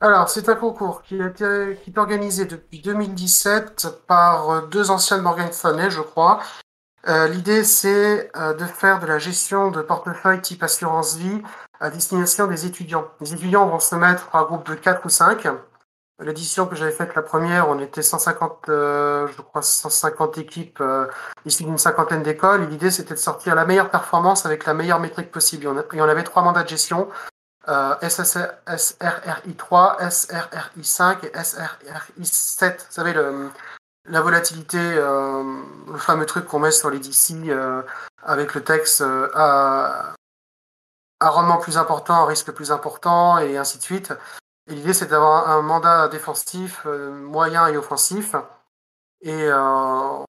Alors, c'est un concours qui, été, qui est organisé depuis 2017 par deux anciens de Morgan Stanley, je crois, euh, l'idée, c'est euh, de faire de la gestion de portefeuille type assurance vie à destination des étudiants. Les étudiants vont se mettre par groupe de 4 ou 5. L'édition que j'avais faite la première, on était 150, euh, je crois 150 équipes issues d'une cinquantaine d'écoles. L'idée, c'était de sortir la meilleure performance avec la meilleure métrique possible. Et on avait trois mandats de gestion. SRRI 3, SRRI 5 et SRRI 7. Vous savez, le, la volatilité, euh, le fameux truc qu'on met sur les DC euh, avec le texte euh, à, rendement plus important, risque plus important, et ainsi de suite. L'idée, c'est d'avoir un mandat défensif, moyen et offensif. Et on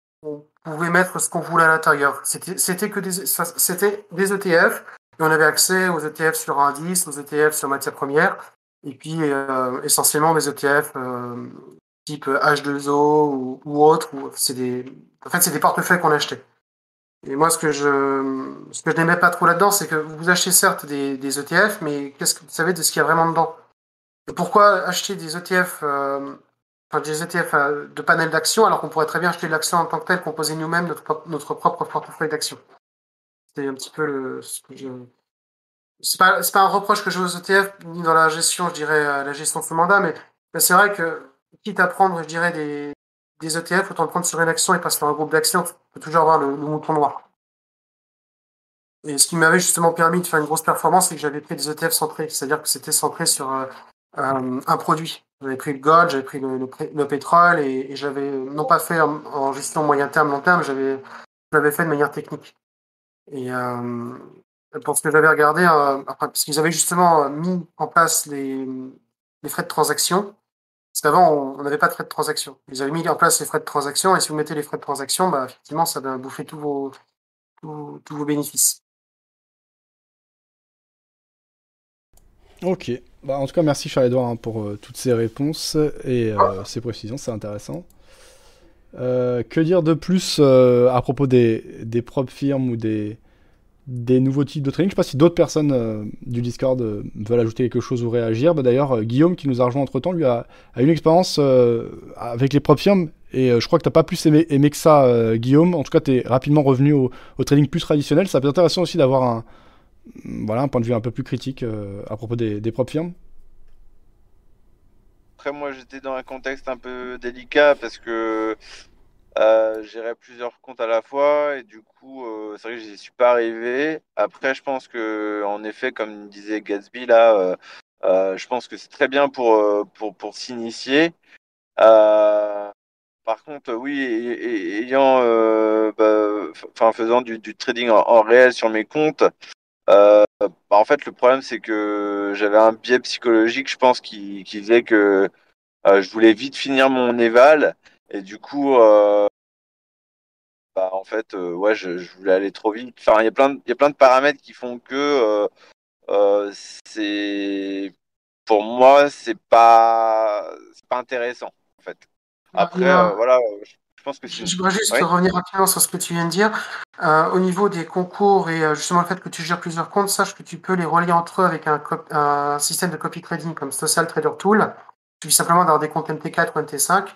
pouvait mettre ce qu'on voulait à l'intérieur. C'était que des, ETF, et on avait accès aux ETF sur indice, aux ETF sur matières premières, et puis essentiellement des ETF type H2O ou, autre. En fait, c'est des portefeuilles qu'on achetait. Et moi, ce que je, n'aimais pas trop là-dedans, c'est que vous achetez certes des, des ETF, mais qu'est-ce que vous savez de ce qu'il y a vraiment dedans? Pourquoi acheter des ETF, euh, enfin des ETF euh, de panel d'actions, alors qu'on pourrait très bien acheter l'action en tant que telle, composer nous-mêmes notre, propre portefeuille d'actions C'est un petit peu le, ce que je, c'est pas, pas un reproche que je veux aux ETF, ni dans la gestion, je dirais, euh, la gestion de ce mandat, mais c'est vrai que quitte à prendre, je dirais, des, des ETF, autant le prendre sur une action et pas sur un groupe d'actions, tu peux toujours avoir le, mouton noir. Et ce qui m'avait justement permis de faire une grosse performance, c'est que j'avais pris des ETF centrés, c'est-à-dire que c'était centré sur un produit. J'avais pris le gold, j'avais pris le, le, pétrole et, j'avais non pas fait en, gestion moyen terme, long terme, j'avais fait de manière technique. Et euh, pour ce que j'avais regardé, euh, parce qu'ils avaient justement mis en place les, les frais de transaction, parce qu'avant, on n'avait pas de frais de transaction. Ils avaient mis en place les frais de transaction, et si vous mettez les frais de transaction, bah, effectivement, ça va bouffer tous vos, tous, vos bénéfices. Ok. Bah, en tout cas, merci Charles-Edouard hein, pour euh, toutes ces réponses et euh, ces précisions, c'est intéressant. Euh, que dire de plus à propos des, des propres firmes ou des, des nouveaux types de training. Je ne sais pas si d'autres personnes du Discord veulent ajouter quelque chose ou réagir. Bah, D'ailleurs, Guillaume, qui nous a rejoint entre temps, lui a, a une expérience avec les propres firmes. Et je crois que tu n'as pas plus aimé, que ça, Guillaume. En tout cas, tu es rapidement revenu au, trading plus traditionnel. Ça peut être intéressant aussi d'avoir un, voilà, un point de vue un peu plus critique à propos des, des propres firmes. Après, moi, j'étais dans un contexte un peu délicat parce que euh, plusieurs comptes à la fois et du coup, euh, c'est vrai que j'y suis pas arrivé. Après, je pense que, en effet, comme disait Gatsby là, euh, euh, je pense que c'est très bien pour pour, pour s'initier. par contre, oui, ayant, bah, enfin, faisant du trading en, réel sur mes comptes, bah, en fait, le problème c'est que j'avais un biais psychologique, je pense, qui, qui faisait que Euh, je voulais vite finir mon éval et du coup, euh, bah, en fait, euh, ouais, je, je voulais aller trop vite. Enfin, il y a plein de, paramètres qui font que euh, euh, c'est pour moi, c'est pas, pas intéressant en fait. Après, Il y a- euh, voilà, je pense que c'est. Je voudrais juste Ouais. revenir rapidement sur ce que tu viens de dire. Euh, au niveau des concours et euh, justement le fait que tu gères plusieurs comptes, sache que tu peux les relier entre eux avec un, système de copy trading comme Social Trader Tool. Il suffit simplement d'avoir des comptes MT4 ou MT5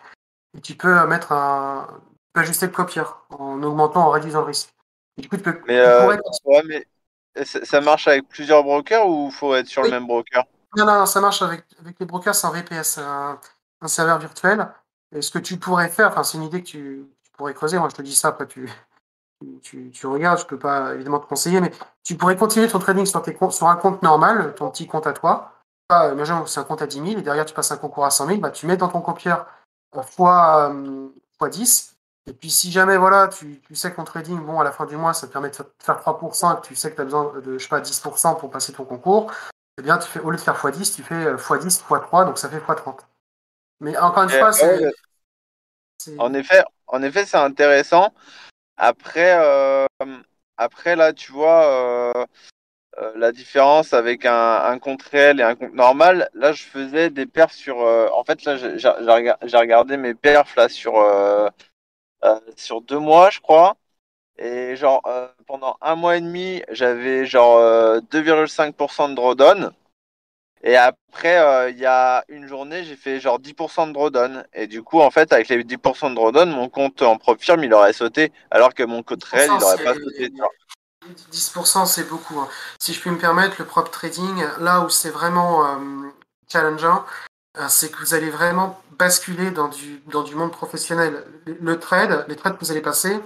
et tu peux euh, mettre un, tu peux ajuster le copieur en augmentant, en réduisant le risque. Et du coup, tu peux, Mais, tu pourrais- ouais, mais ça, ça marche avec plusieurs brokers ou faut être sur Oui. le même broker? Non, non, non, ça marche avec, avec les brokers, c'est un VPS, un, un serveur virtuel. Et ce que tu pourrais faire, enfin, c'est une idée que tu, pourrais creuser. Moi, je te dis ça, après, tu, tu, tu, regardes, je peux pas évidemment te conseiller, mais tu pourrais continuer ton trading sur, tes sur un compte normal, ton petit compte à toi. Pas, imaginons que c'est un compte à 10 000 et derrière, tu passes un concours à 100 000, bah, tu mets dans ton copieur euh, fois, euh, fois 10. Et puis, si jamais, voilà, tu, tu sais que ton trading, bon, à la fin du mois, ça te permet de fa- faire 3% et que tu sais que tu as besoin de, je sais pas, 10% pour passer ton concours, eh bien, tu fais, au lieu de faire x10, tu fais euh, x10, x3, donc ça fait x30. Mais encore une Et, fois, c'est. En effet, en effet, c'est intéressant. Après, euh, après là, tu vois euh, euh, la différence avec un, un compte réel et un compte normal. Là, je faisais des perfs sur. en fait, là, j'ai j'ai rega- j'ai regardé mes perfs là sur sur deux mois, je crois. Et genre pendant un mois et demi, j'avais genre euh, 2,5% de drawdown. Et après, euh, il y a une journée, j'ai fait genre 10% de drawdown. Et du coup, en fait, avec les 10% de drawdown, mon compte en prop firm, il aurait sauté, alors que mon compte réel, il aurait pas sauté. tu vois. 10% c'est beaucoup. hein. Si je puis me permettre, le prop trading, là où c'est vraiment euh, challengeant, euh, c'est que vous allez vraiment basculer dans du, dans du monde professionnel. Le, le trade, les trades que vous allez passer,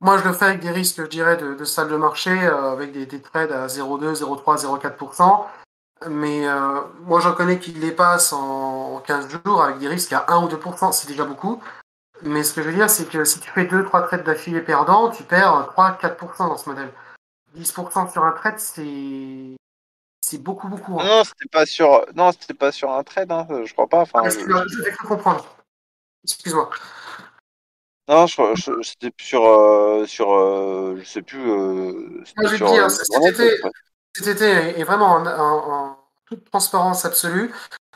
moi je le fais avec des risques, je dirais, de, de salle de marché, euh, avec des, des trades à 0,2, 0,3, 0,4%. Mais euh, moi j'en connais qui les passent en, en 15 jours avec des risques à 1 ou 2%, c'est déjà beaucoup. Mais ce que je veux dire, c'est que si tu fais 2-3 trades d'affilée perdants, tu perds 3-4% dans ce modèle. 10% sur un trade, c'est c'est beaucoup, beaucoup. hein. Non, c'était pas sur, non, c'était pas sur un trade, hein, je crois pas. Enfin, Ah, je- vais comprendre. Excuse-moi. non, je, je- c'était sur, euh, sur, euh, je sais plus. Euh, c'était Moi, je vais sur, te dire, euh, cet été, est vraiment en, en- en toute transparence absolue.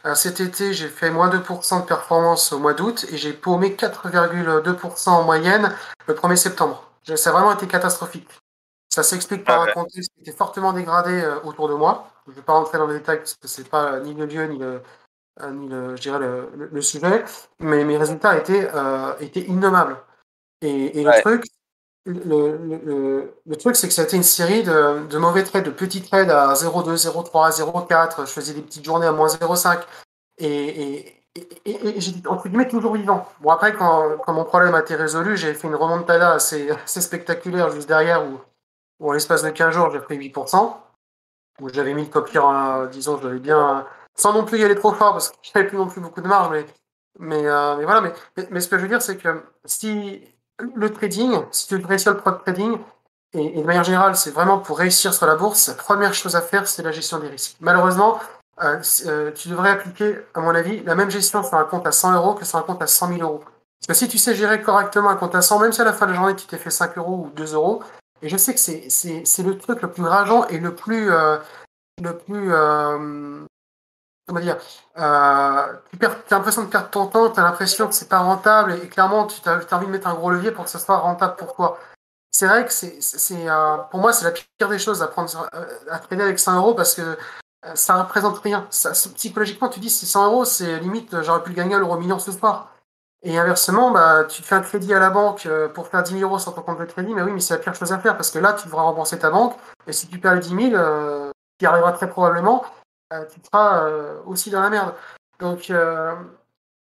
Euh, cet été, j'ai fait moins 2% de performance au mois d'août et j'ai paumé 4,2% en moyenne le 1er septembre. Ça a vraiment été catastrophique. Ça s'explique par Ah un contexte qui était fortement dégradé euh, autour de moi. Je ne vais pas rentrer dans les détails parce que c'est pas euh, ni le lieu ni le, ni le, je dirais le, le- le sujet, mais mes résultats étaient, étaient innommables. Et, et le truc, le, truc, c'est que ça a été une série de, mauvais trades, de petits trades à 0,2, 0,3, 0,4. Je faisais des petites journées à moins 0,5. Et, et, et, entre guillemets toujours vivant. Bon, après, quand, quand mon problème a été résolu, j'ai fait une remontada assez, assez spectaculaire juste derrière où, en l'espace de 15 jours, j'ai pris 8%. Où j'avais mis le copier, euh, disons, je l'avais bien. Sans non plus y aller trop fort parce que j'avais plus non plus beaucoup de marge, mais, euh, voilà. Mais, mais ce que je veux dire, c'est que si le trading, si tu veux réussir le prop trading, et, de manière générale, c'est vraiment pour réussir sur la bourse, la première chose à faire, c'est la gestion des risques. Malheureusement, euh, euh, tu devrais appliquer, à mon avis, la même gestion sur un compte à 100 euros que sur un compte à 100 000 euros. Parce que si tu sais gérer correctement un compte à 100, même si à la fin de la journée tu t'es fait 5 euros ou 2 euros, et je sais que c'est le truc le plus rageant et le plus, euh, le plus, euh, comment dire, euh, tu perds, as l'impression de perdre ton temps, tu as l'impression que c'est pas rentable, et, clairement, tu as, envie de mettre un gros levier pour que ce soit rentable pour toi. C'est vrai que c'est, euh, pour moi, c'est la pire des choses d'apprendre euh, à trader avec 100 euros parce que euh, ça représente rien. Psychologiquement, tu dis c'est 100 euros, c'est limite, euh, j'aurais pu gagner à l'euro million ce soir. Et inversement, bah, tu te fais un crédit à la banque pour faire 10 000 euros sur ton compte de crédit, mais oui, mais c'est la pire chose à faire parce que là, tu devras rembourser ta banque, et si tu perds les 10 000, euh, qui arrivera très probablement, tu seras euh, aussi dans la merde. Donc, euh,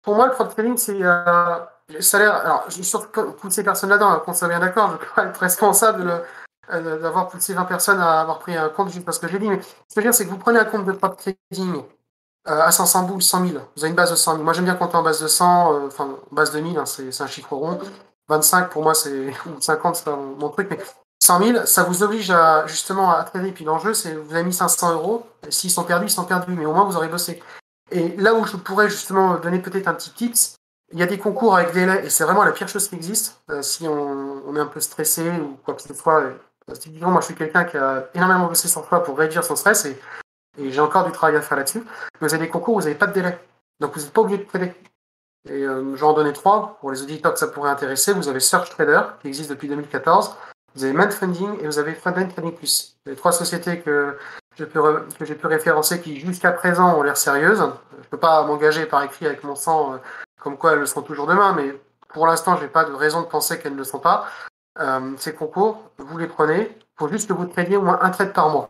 pour moi, le prop trading, c'est euh, le salaire. Alors, je suis sûr que toutes ces personnes là-dedans, hein, qu'on soit bien d'accord, je pas être responsable euh, d'avoir poussé 20 personnes à avoir pris un compte juste parce que j'ai dit. Mais ce que je veux dire, c'est que vous prenez un compte de prop trading euh, à 500 boules, 100 000. Vous avez une base de 100 000. Moi, j'aime bien compter en base de 100, euh, enfin, base de 1000, hein, c'est un chiffre rond. 25, pour moi, c'est, ou 50, c'est mon, mon truc, mais 100 000, ça vous oblige à, justement, à trader. Puis l'enjeu, c'est, vous avez mis 500 euros. S'ils sont perdus, ils sont perdus, mais au moins, vous aurez bossé. Et là où je pourrais justement donner peut-être un petit tips, il y a des concours avec délai et c'est vraiment la pire chose qui existe. Euh, si on, est un peu stressé ou quoi que ce soit, typiquement, moi je suis quelqu'un qui a énormément bossé sur soi pour réduire son stress et, j'ai encore du travail à faire là-dessus. Mais vous avez des concours où vous n'avez pas de délai. Donc vous n'êtes pas obligé de trader. Et euh, j'en donner trois pour les auditeurs que ça pourrait intéresser. Vous avez Search Trader qui existe depuis 2014. Vous avez Funding et vous avez Frontend Trading Plus. Les trois sociétés que j'ai pu, référencer qui jusqu'à présent ont l'air sérieuses. Je ne peux pas m'engager par écrit avec mon sang euh, comme quoi elles le seront toujours demain, mais pour l'instant, je n'ai pas de raison de penser qu'elles ne le sont pas. Euh, ces concours, vous les prenez, faut juste que vous tradiez au moins un trade par mois.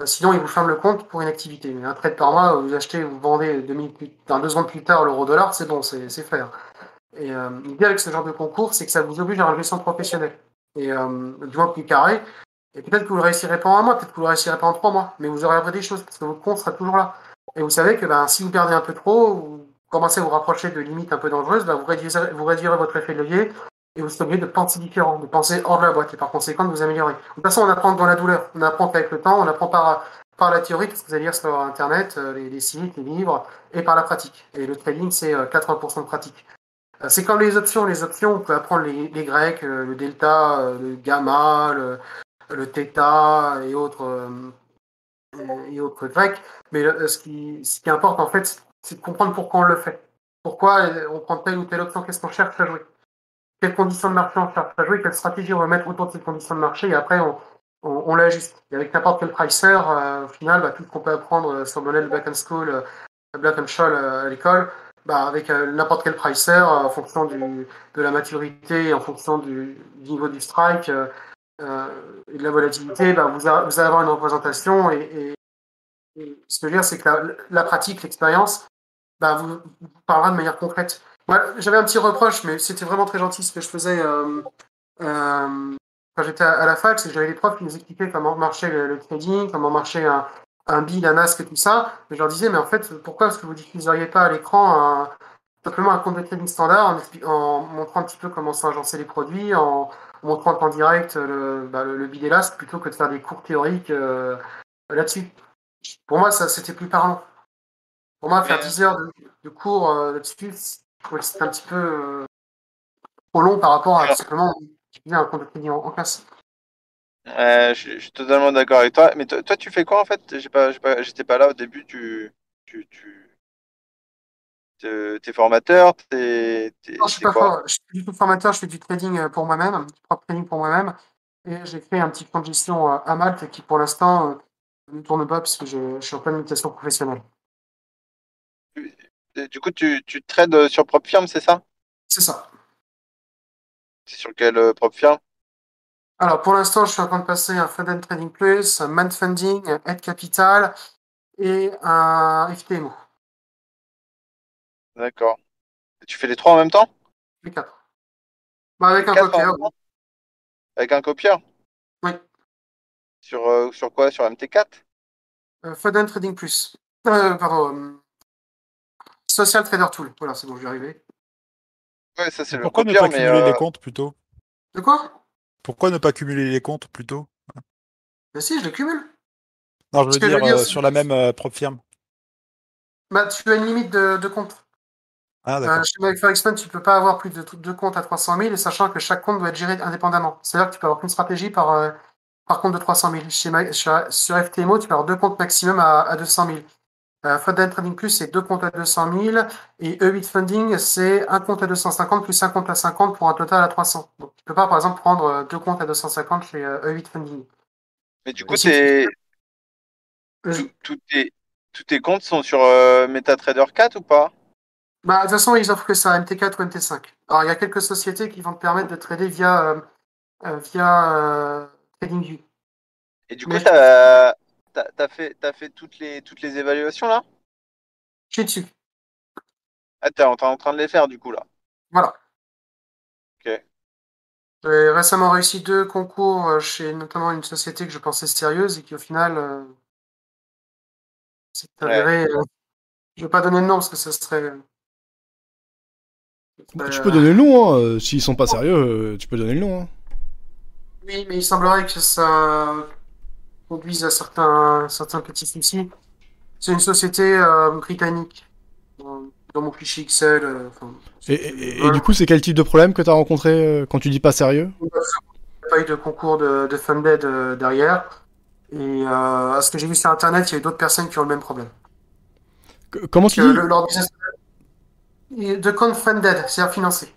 Euh, sinon, ils vous ferment le compte pour une activité. Mais un trade par mois, vous achetez, vous vendez deux, minutes plus, plus tard l'euro-dollar, c'est bon, c'est fait. Hein. Et euh, l'idée avec ce genre de concours, c'est que ça vous oblige à une gestion professionnelle. Et euh, du moins plus carré. Et peut-être que vous le réussirez pas en un mois, peut-être que vous le réussirez pas en trois mois, mais vous aurez appris des choses, parce que votre compte sera toujours là. Et vous savez que ben, si vous perdez un peu trop, vous commencez à vous rapprocher de limites un peu dangereuses, ben, vous, réduirez, vous réduirez votre effet de levier et vous serez obligé de penser différent, de penser hors de la boîte et par conséquent de vous améliorer. De toute façon, on apprend dans la douleur, on apprend qu'avec le temps, on apprend par, par la théorie, parce que vous allez lire sur Internet, euh, les, les, sites, les livres, et par la pratique. Et le trading, c'est 80% euh, de pratique. Euh, c'est comme les options. Les options, on peut apprendre les, grecs, le delta, le gamma, le, theta et autres, et autres grecs. Mais ce qui, ce qui importe, en fait, c'est de comprendre pourquoi on le fait. Pourquoi on prend telle ou telle option, qu'est-ce qu'on cherche à jouer? Quelles conditions de marché on cherche à jouer, quelle stratégie on va mettre autour de ces conditions de marché, et après on, on, l'ajuste. Et avec n'importe quel pricer, euh, au final, bah, tout ce qu'on peut apprendre euh, sur le modèle Black and School, euh, Black and Scholl à l'école, bah, avec n'importe quel pricer, en fonction du, de la maturité, en fonction du, niveau du strike et de la volatilité, bah, vous, allez avoir une représentation. Et, et, ce que je veux dire, c'est que la, pratique, l'expérience, bah, vous, vous parlera de manière concrète. J'avais un petit reproche, mais c'était vraiment très gentil ce que je faisais euh, euh, quand j'étais à, la fac, c'est j'avais des profs qui nous expliquaient comment marchait le, trading, comment marchait un, un bill, un ask et tout ça. Et je leur disais, mais en fait, pourquoi est-ce que vous diffuseriez pas à l'écran un, simplement un compte de trading standard en, en, montrant un petit peu comment sont agencés les produits, en, montrant en direct le, bah, le, le bill et l'ask, plutôt que de faire des cours théoriques euh, là-dessus. Pour moi, ça c'était plus parlant. Pour moi, faire 10 heures de, de cours euh, là-dessus, c'est un petit peu euh, trop long par rapport à simplement un compte de en, en classe. Euh, je, je, suis totalement d'accord avec toi. Mais toi, tu fais quoi en fait? J'ai pas, pas, J'étais pas là au début. Tu, tu, tu... T'es formateur Non, je suis pas for... je suis du tout formateur. Je fais du trading euh, pour moi-même, du propre trading pour moi-même. Et j'ai créé un petit compte de gestion à Malte qui, pour l'instant, ne tourne pas puisque je, je suis en pleine mutation professionnelle. Du coup, tu, tu trades sur propre firme, c'est ça? C'est ça. C'est sur quel euh, propre firme? Alors, pour l'instant, je suis en train de passer un Fund Trading Plus, un Man Funding, un Head Capital et un FTMO. D'accord. Tu fais les trois en même temps? Les quatre. Bah, avec un copieur. Avec un copieur? Oui. Sur, euh, sur quoi? Sur MT4 euh, Fund Trading Plus. Euh, pardon. Social Trader Tool. Voilà, c'est bon, je vais arriver. Ouais, ça c'est le Pourquoi copieur, ne pas mais, cumuler euh, les comptes plutôt? De quoi? Pourquoi ne pas cumuler les comptes plutôt? Bah si, je les cumule. Non, je veux je dire, veux dire, euh, sur la même euh, propre firme. Bah, tu as une limite de, de compte. Ah, d'accord. Euh, chez tu peux pas avoir plus de deux comptes à 300 000, et sachant que chaque compte doit être géré indépendamment. C'est-à-dire que tu peux avoir qu'une stratégie par, euh, par compte de 300 000. Chez My- sur, sur FTMO, tu peux avoir deux comptes maximum à, à 200 000. Euh, Frontend Trading Plus, c'est deux comptes à 200 000, et E8 Funding, c'est un compte à 250 plus un compte à 50 pour un total à 300. Donc, tu peux pas, par exemple, prendre euh, deux comptes à 250 chez euh, E8 Funding. mais du coup, Vas-y. tout- tous tes, tous tes comptes sont sur euh, MetaTrader 4 ou pas? Bah, de toute façon, ils offrent que ça, MT4 ou MT5. Alors, il y a quelques sociétés qui vont te permettre de trader via, euh, euh, via euh, TradingView. Et du coup, Mais- t'as as, as fait, t'as fait toutes, les, toutes les évaluations là? Je suis dessus. Ah, t'es en, train de les faire du coup là? Voilà. Ok. J'ai récemment réussi deux concours euh, chez notamment une société que je pensais sérieuse et qui, au final, euh, s'est avéré. euh, je ne vais pas donner de nom parce que ça serait. Bah, tu peux donner le nom, hein. S'ils sont pas sérieux, tu peux donner le nom. Hein. Oui, mais il semblerait que ça conduise à certains, certains petits soucis. C'est une société euh, britannique. Dans, mon fichier Excel. euh, Et, du coup, c'est quel type de problème que tu as rencontré euh, quand tu dis pas sérieux? Il n'y a pas eu de concours de, de funded euh, derrière. Et à ce que j'ai vu sur Internet, il y a eu d'autres personnes qui ont le même problème. Que- Comment tu Que dis? le- leur business de compte funded, c'est-à-dire financé.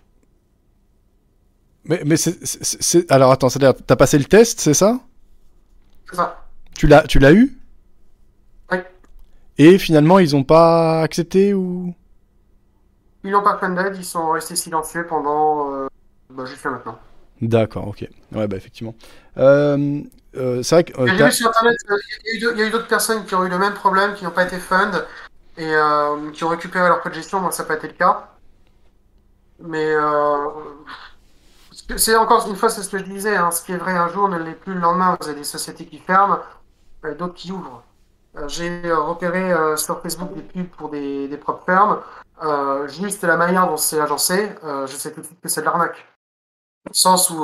Mais, mais c'est- alors attends, c'est-à-dire, t'as passé le test, c'est ça? C'est ça. Tu l'as, tu l'as eu? Oui. Et finalement, ils ont pas accepté ou? Ils n'ont pas funded, ils sont restés silencieux pendant euh, bah, jusqu'à maintenant. D'accord, ok. Ouais, bah effectivement. Euh, euh, c'est vrai que J'ai t'as- vu sur Internet, il y a eu d'autres personnes qui ont eu le même problème, qui n'ont pas été fund et qui ont récupéré leur code de gestion. Moi, ça n'a pas été le cas. Mais euh, c'est encore une fois, c'est ce que je disais. hein, ce qui est vrai un jour ne l'est plus le lendemain. Vous avez des sociétés qui ferment, euh, d'autres qui ouvrent. Euh, J'ai euh, repéré euh, sur Facebook des pubs pour des, des propres fermes. Juste la manière dont c'est agencé, je sais tout de suite que c'est de l'arnaque. Sens où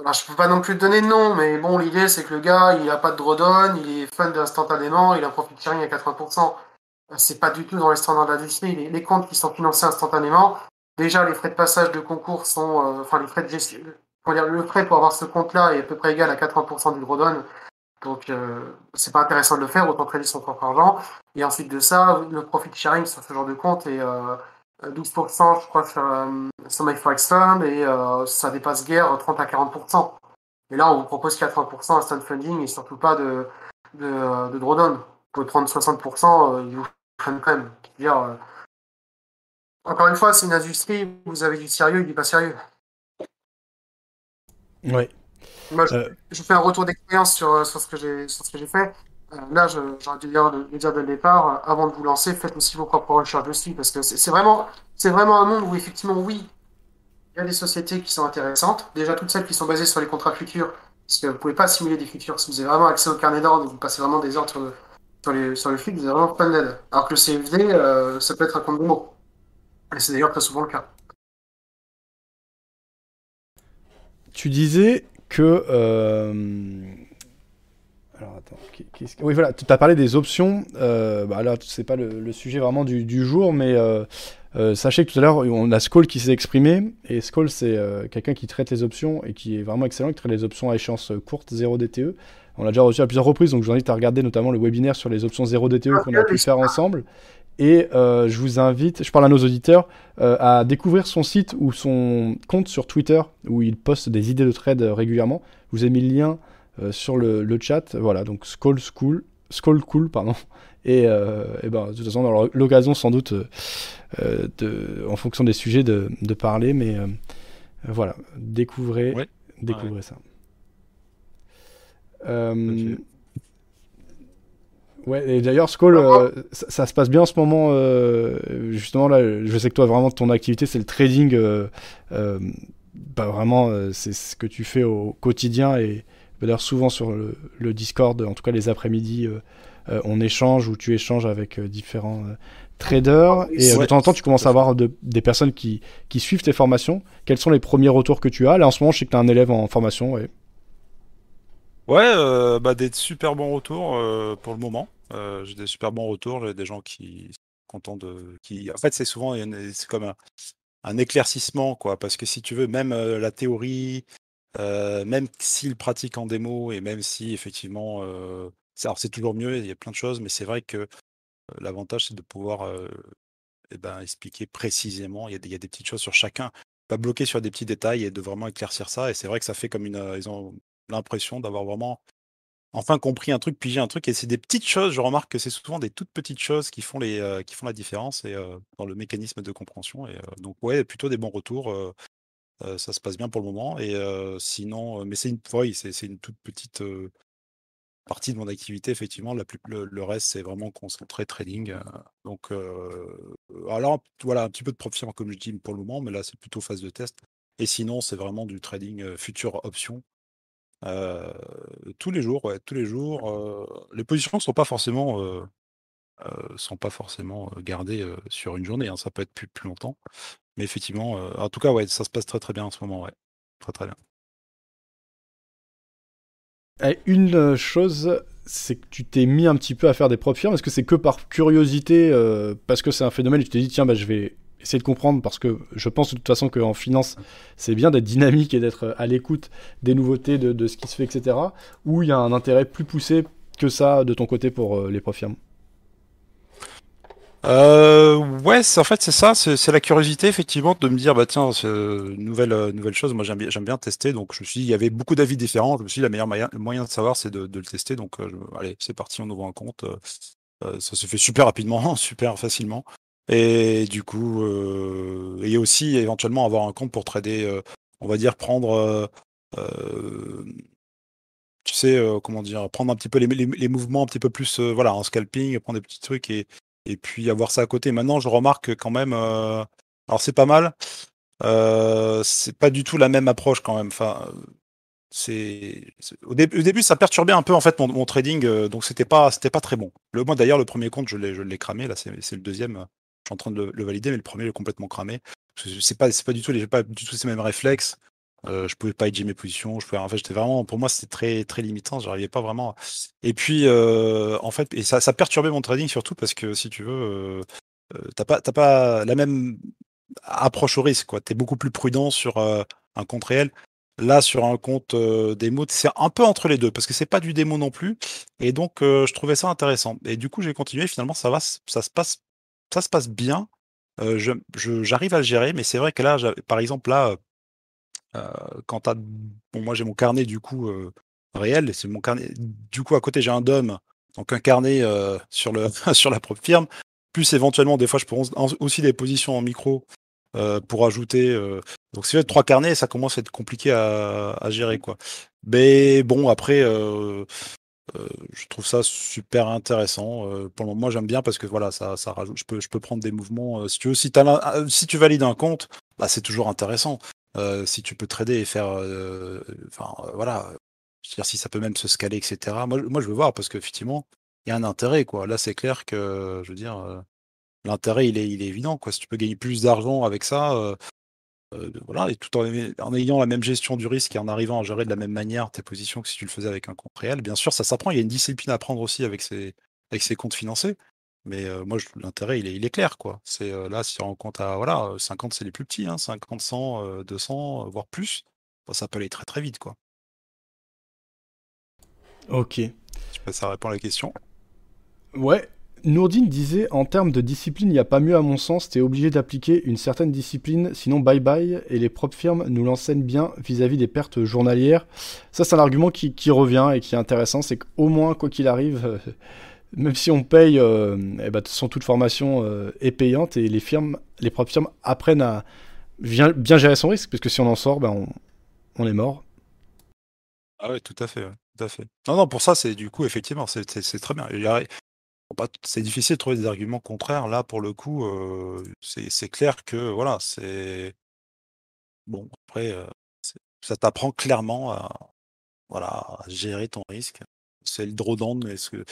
alors, je peux pas non plus donner de nom, mais bon, l'idée c'est que le gars, il a pas de drawdown, il est fund instantanément, il a un profit sharing à 80%. Euh, C'est pas du tout dans les standards de l'industrie. Les, les comptes qui sont financés instantanément, déjà les frais de passage de concours sont, euh, enfin les frais de gestion, le frais pour avoir ce compte-là est à peu près égal à 80% du drawdown. Donc euh, c'est pas intéressant de le faire, autant trader son propre argent. Et ensuite de ça, le profit sharing sur ce genre de compte est euh, 12% je crois sur, euh, sur MyForex Fund et euh, ça dépasse guère 30 à 40%. Et là on vous propose 80% instant funding et surtout pas de, de, euh, drawdown. Vous pouvez prendre 60%, euh, ils vous prennent quand même. Dire, euh, encore une fois, c'est une industrie, vous avez du sérieux et du pas sérieux. Ouais. Moi, je, Euh. je fais un retour d'expérience sur, euh, sur ce que j'ai fait. Euh, là, j'aurais dû dire, le dire dès le départ, euh, avant de vous lancer, faites aussi vos propres recherches dessus, parce que c'est vraiment, vraiment un monde où effectivement, oui, il y a des sociétés qui sont intéressantes. Déjà, toutes celles qui sont basées sur les contrats futurs, parce que vous pouvez pas simuler des futurs. Si vous avez vraiment accès au carnet d'ordre, vous passez vraiment des ordres sur le, sur les, sur le flux, vous avez vraiment pas d'aide. Alors que le CFD, ça peut être un compte de mots. Et c'est d'ailleurs très souvent le cas. Tu disais que. euh, Alors attends. qu'est-ce que- Oui, voilà, tu as parlé des options. Euh, bah là, c'est pas le, le sujet vraiment du, du jour, mais euh, euh, sachez que tout à l'heure, on a Skoll qui s'est exprimé. Et Skoll, c'est quelqu'un qui traite les options et qui est vraiment excellent, qui traite les options à échéance courte, 0 DTE. On l'a déjà reçu à plusieurs reprises, donc je vous invite à regarder notamment le webinaire sur les options 0 DTE qu'on a pu faire ensemble. Et euh, je vous invite, je parle à nos auditeurs, euh, à découvrir son site ou son compte sur Twitter où il poste des idées de trade euh, régulièrement. Je vous ai mis le lien euh, sur le, le chat. Voilà, donc Skull School, Skull Cool, pardon. *laughs* Et, et ben, de toute façon, on aura l'occasion sans doute, de, en fonction des sujets, de, de parler. Mais voilà, découvrez, Ouais. découvrez ça. Euh, Ouais, et d'ailleurs, Skull, euh, ça, ça se passe bien en ce moment. euh, justement, là, je sais que toi, vraiment, ton activité, c'est le trading. euh, euh, bah, vraiment, euh, c'est ce que tu fais au quotidien. Et d'ailleurs, souvent sur le, le Discord, en tout cas les après-midi, euh, euh, on échange ou tu échanges avec euh, différents euh, traders. Et euh, de temps en temps, tu commences à avoir de- des personnes qui, qui suivent tes formations. Quels sont les premiers retours que tu as? Là, en ce moment, je sais que tu as un élève en formation. Ouais. Ouais, euh, bah, des super bons retours euh, pour le moment. Euh, j'ai des super bons retours. J'ai des gens qui sont contents de. Qui... En fait, c'est souvent c'est comme un, éclaircissement, quoi. Parce que si tu veux, même euh, la théorie, euh, même s'ils pratiquent en démo et même si effectivement, alors c'est toujours mieux, il y a plein de choses, mais c'est vrai que l'avantage, c'est de pouvoir eh ben, expliquer précisément. Il y, a des, il y a des petites choses sur chacun, pas bloquer sur des petits détails et de vraiment éclaircir ça. Et c'est vrai que ça fait comme une. Ils ont l'impression d'avoir vraiment enfin compris un truc, pigé un truc. Et c'est des petites choses, je remarque que c'est souvent des toutes petites choses qui font, les, euh, qui font la différence euh, dans le mécanisme de compréhension. Et, euh, donc, ouais, plutôt des bons retours. ça se passe bien pour le moment. Et sinon, mais c'est une, oui, c'est une toute petite partie de mon activité, effectivement. La plus, le, reste, c'est vraiment concentré trading. donc, alors, voilà, un petit peu de comme je dis, pour le moment, mais là, c'est plutôt phase de test. Et sinon, c'est vraiment du trading future option. Euh, tous les jours, tous les jours. euh, les positions sont pas forcément, euh, sont pas forcément gardées sur une journée. hein, ça peut être plus, plus longtemps. Mais effectivement, en tout cas, ouais, ça se passe très très bien en ce moment, ouais. Très très bien. Une chose, c'est que tu t'es mis un petit peu à faire des propres firmes Est-ce que c'est que par curiosité, parce que c'est un phénomène, tu t'es dit, tiens, bah, je vais essayer de comprendre, parce que je pense de toute façon qu'en finance, c'est bien d'être dynamique et d'être à l'écoute des nouveautés, de, ce qui se fait, etc. Ou il y a un intérêt plus poussé que ça de ton côté pour euh, les propres firmes euh, ouais, en fait c'est ça, c'est la curiosité effectivement de me dire bah tiens nouvelle euh, nouvelle chose. Moi j'aime bien tester, donc je suis il y avait beaucoup d'avis différents. Je me suis dit la meilleure moyen, moyen de savoir c'est de, le tester. Donc euh, allez c'est parti, on ouvre un compte. Euh, euh, ça se fait super rapidement, *laughs* super facilement. Et du coup et aussi éventuellement avoir un compte pour trader, on va dire prendre tu sais comment dire prendre un petit peu les, les, mouvements un petit peu plus voilà en scalping, prendre des petits trucs et et puis avoir ça à côté. Maintenant, je remarque quand même, euh, alors c'est pas mal, euh, c'est pas du tout la même approche quand même. Enfin, c'est au, début, ça perturbait un peu en fait mon, trading, euh, donc c'était pas c'était pas très bon. Le moi d'ailleurs, le premier compte, je l'ai je l'ai cramé. Là, c'est le deuxième. Je suis en train de le, valider, mais le premier, est complètement cramé. C'est pas pas du tout j'ai pas du tout ces mêmes réflexes. Euh, je pouvais pas hedger mes positions. Je pouvais, en fait, j'étais vraiment, pour moi, c'était très, très limitant. J'arrivais pas vraiment. Et puis, euh, en fait, et ça, perturbait mon trading surtout parce que si tu veux, euh, euh t'as pas, pas la même approche au risque. Quoi. T'es beaucoup plus prudent sur un compte réel. Là, sur un compte démo, c'est un peu entre les deux parce que c'est pas du démo non plus. Et donc, je trouvais ça intéressant. Et du coup, j'ai continué. Finalement, ça va, ça se passe, ça se passe bien. je, j'arrive à le gérer, mais c'est vrai que là, par exemple, là quand t'as, bon, moi j'ai mon carnet du coup réel, c'est mon carnet. Du coup, à côté, j'ai un DOM, donc un carnet sur, le, *laughs* sur la propre firme. Plus éventuellement, des fois, je prends aussi des positions en micro pour ajouter. donc, si j'ai trois carnets, ça commence à être compliqué à, à gérer, quoi. Mais bon, après, je trouve ça super intéressant. pour le moi, j'aime bien parce que voilà, ça, ça rajoute. Je peux, je peux prendre des mouvements. si tu veux, si, as, si tu valides un compte, bah, c'est toujours intéressant. Euh, si tu peux trader et faire, euh, enfin euh, voilà, dire si ça peut même se scaler, etc. Moi, moi je veux voir parce qu'effectivement, il y a un intérêt quoi. Là, c'est clair que, je veux dire, l'intérêt il est, il est évident quoi. Si tu peux gagner plus d'argent avec ça, voilà, et tout en, en, ayant la même gestion du risque et en arrivant à gérer de la même manière tes positions que si tu le faisais avec un compte réel, bien sûr, ça s'apprend. Il y a une discipline à prendre aussi avec ces, avec ces comptes financés. Mais moi, l'intérêt, il est, il est clair, quoi. C'est là, si on compte à voilà, 50, c'est les plus petits, hein, 50, 100, 200, voire plus. ça peut aller très très vite, quoi. Ok. Je sais pas, ça répond à la question. Ouais. Nourdine disait en termes de discipline, il n'y a pas mieux à mon sens, t'es obligé d'appliquer une certaine discipline, sinon bye bye, et les propres firmes nous l'enseignent bien vis-à-vis des pertes journalières. Ça, c'est un argument qui, revient et qui est intéressant, c'est qu'au moins, quoi qu'il arrive, même si on paye, euh, eh ben, toute formation euh, est payante et les firmes, les propres firmes apprennent à bien, gérer son risque, parce que si on en sort, ben on, est mort. Ah oui, tout à fait, tout à fait. Non, non, pour ça, c'est du coup, effectivement, c'est très bien. C'est difficile de trouver des arguments contraires. Là, pour le coup, euh, c'est clair que, voilà, c'est... Bon, après, euh, ça t'apprend clairement à, voilà, à gérer ton risque. C'est le drawdown, mais ce que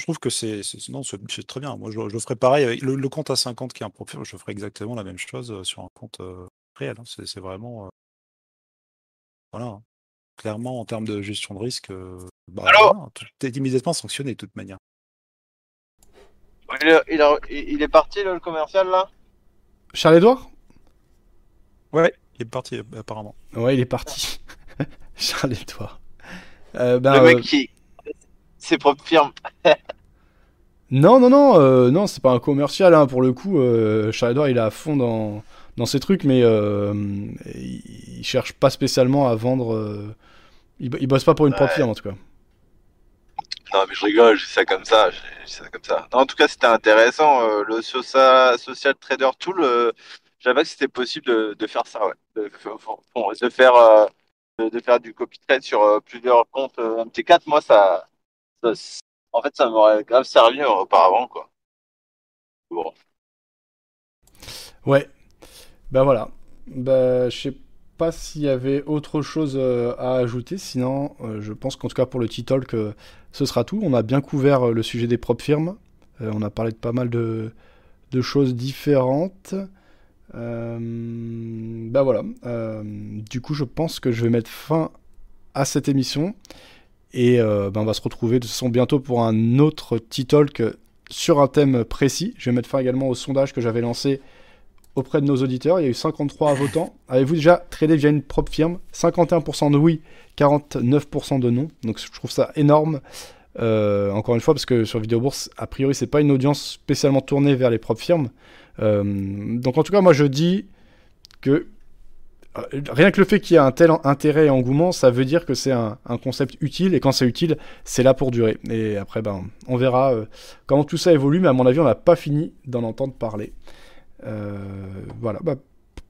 je trouve que c'est non, c'est très bien. Moi, je, je ferais pareil avec le, compte à 50 qui est un profil, je ferais exactement la même chose sur un compte euh, réel. Hein. C'est vraiment, voilà, hein. clairement en termes de gestion de risque, bah, voilà, est immédiatement sanctionné de toute manière. Il est, il est parti le commercial là? Charles-Édouard Ouais, il est parti apparemment. Ouais, il est parti. *laughs* Charles-Édouard. ben, le mec qui, ses propres firmes. *laughs* non, non, non, euh, non, c'est pas un commercial, hein, pour le coup. Euh, il est à fond dans, dans ses trucs, mais euh, il, cherche pas spécialement à vendre. Euh, il, il, bosse pas pour une propre firme, en tout cas. Non, mais je rigole, je dis ça comme ça. Je ça comme ça. en tout cas, c'était intéressant. Euh, le social, Trader Tool, euh, j'avais que c'était possible de, de, faire ça, ouais. De, faire, de, faire du copy trade sur plusieurs comptes MT4. Moi, ça, en fait, ça m'aurait grave servi auparavant, quoi. Bon. Ouais. Ben voilà. Ben, je sais pas s'il y avait autre chose euh, à ajouter, sinon euh, je pense qu'en tout cas pour le T-Talk, euh, ce sera tout. On a bien couvert le sujet des propres firmes. on a parlé de pas mal de, choses différentes. ben voilà. du coup, je pense que je vais mettre fin à cette émission. Et ben, on va se retrouver de toute façon bientôt pour un autre T-Talk sur un thème précis. Je vais mettre fin également au sondage que j'avais lancé auprès de nos auditeurs. Il y a eu 53 votants. Avez-vous déjà tradé via une propre firme? 51% de oui, 49% de non. Donc je trouve ça énorme. Euh, encore une fois, parce que sur Vidéo Bourse, a priori, c'est pas une audience spécialement tournée vers les propres firmes. Euh, donc en tout cas, moi je dis que euh, rien que le fait qu'il y ait un tel intérêt et engouement, ça veut dire que c'est un, concept utile, et quand c'est utile, c'est là pour durer. Et après, ben, on verra comment tout ça évolue, mais à mon avis, on n'a pas fini d'en entendre parler. Voilà, bah,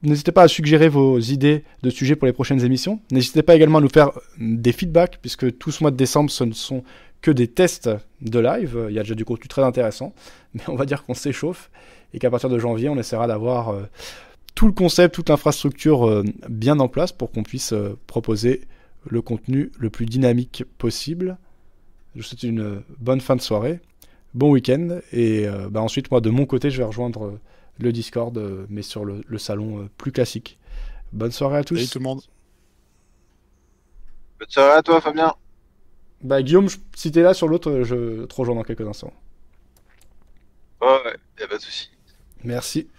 N'hésitez pas à suggérer vos idées de sujets pour les prochaines émissions. N'hésitez pas également à nous faire des feedbacks, puisque tout ce mois de décembre, ce ne sont que des tests de live. Il y a déjà du contenu très intéressant, *laughs* mais on va dire qu'on s'échauffe et qu'à partir de janvier, on essaiera d'avoir euh, tout le concept, toute l'infrastructure euh, bien en place pour qu'on puisse euh, proposer le contenu le plus dynamique possible. Je vous souhaite une bonne fin de soirée, bon week-end, et bah, ensuite, moi, de mon côté, je vais rejoindre le Discord, euh, mais sur le, salon euh, plus classique. Bonne soirée à tous. Salut tout le monde. Bonne soirée à toi, Fabien. Bah, Guillaume, si t'es là sur l'autre, je te rejoins dans quelques instants. ouais, y a pas de souci. Merci.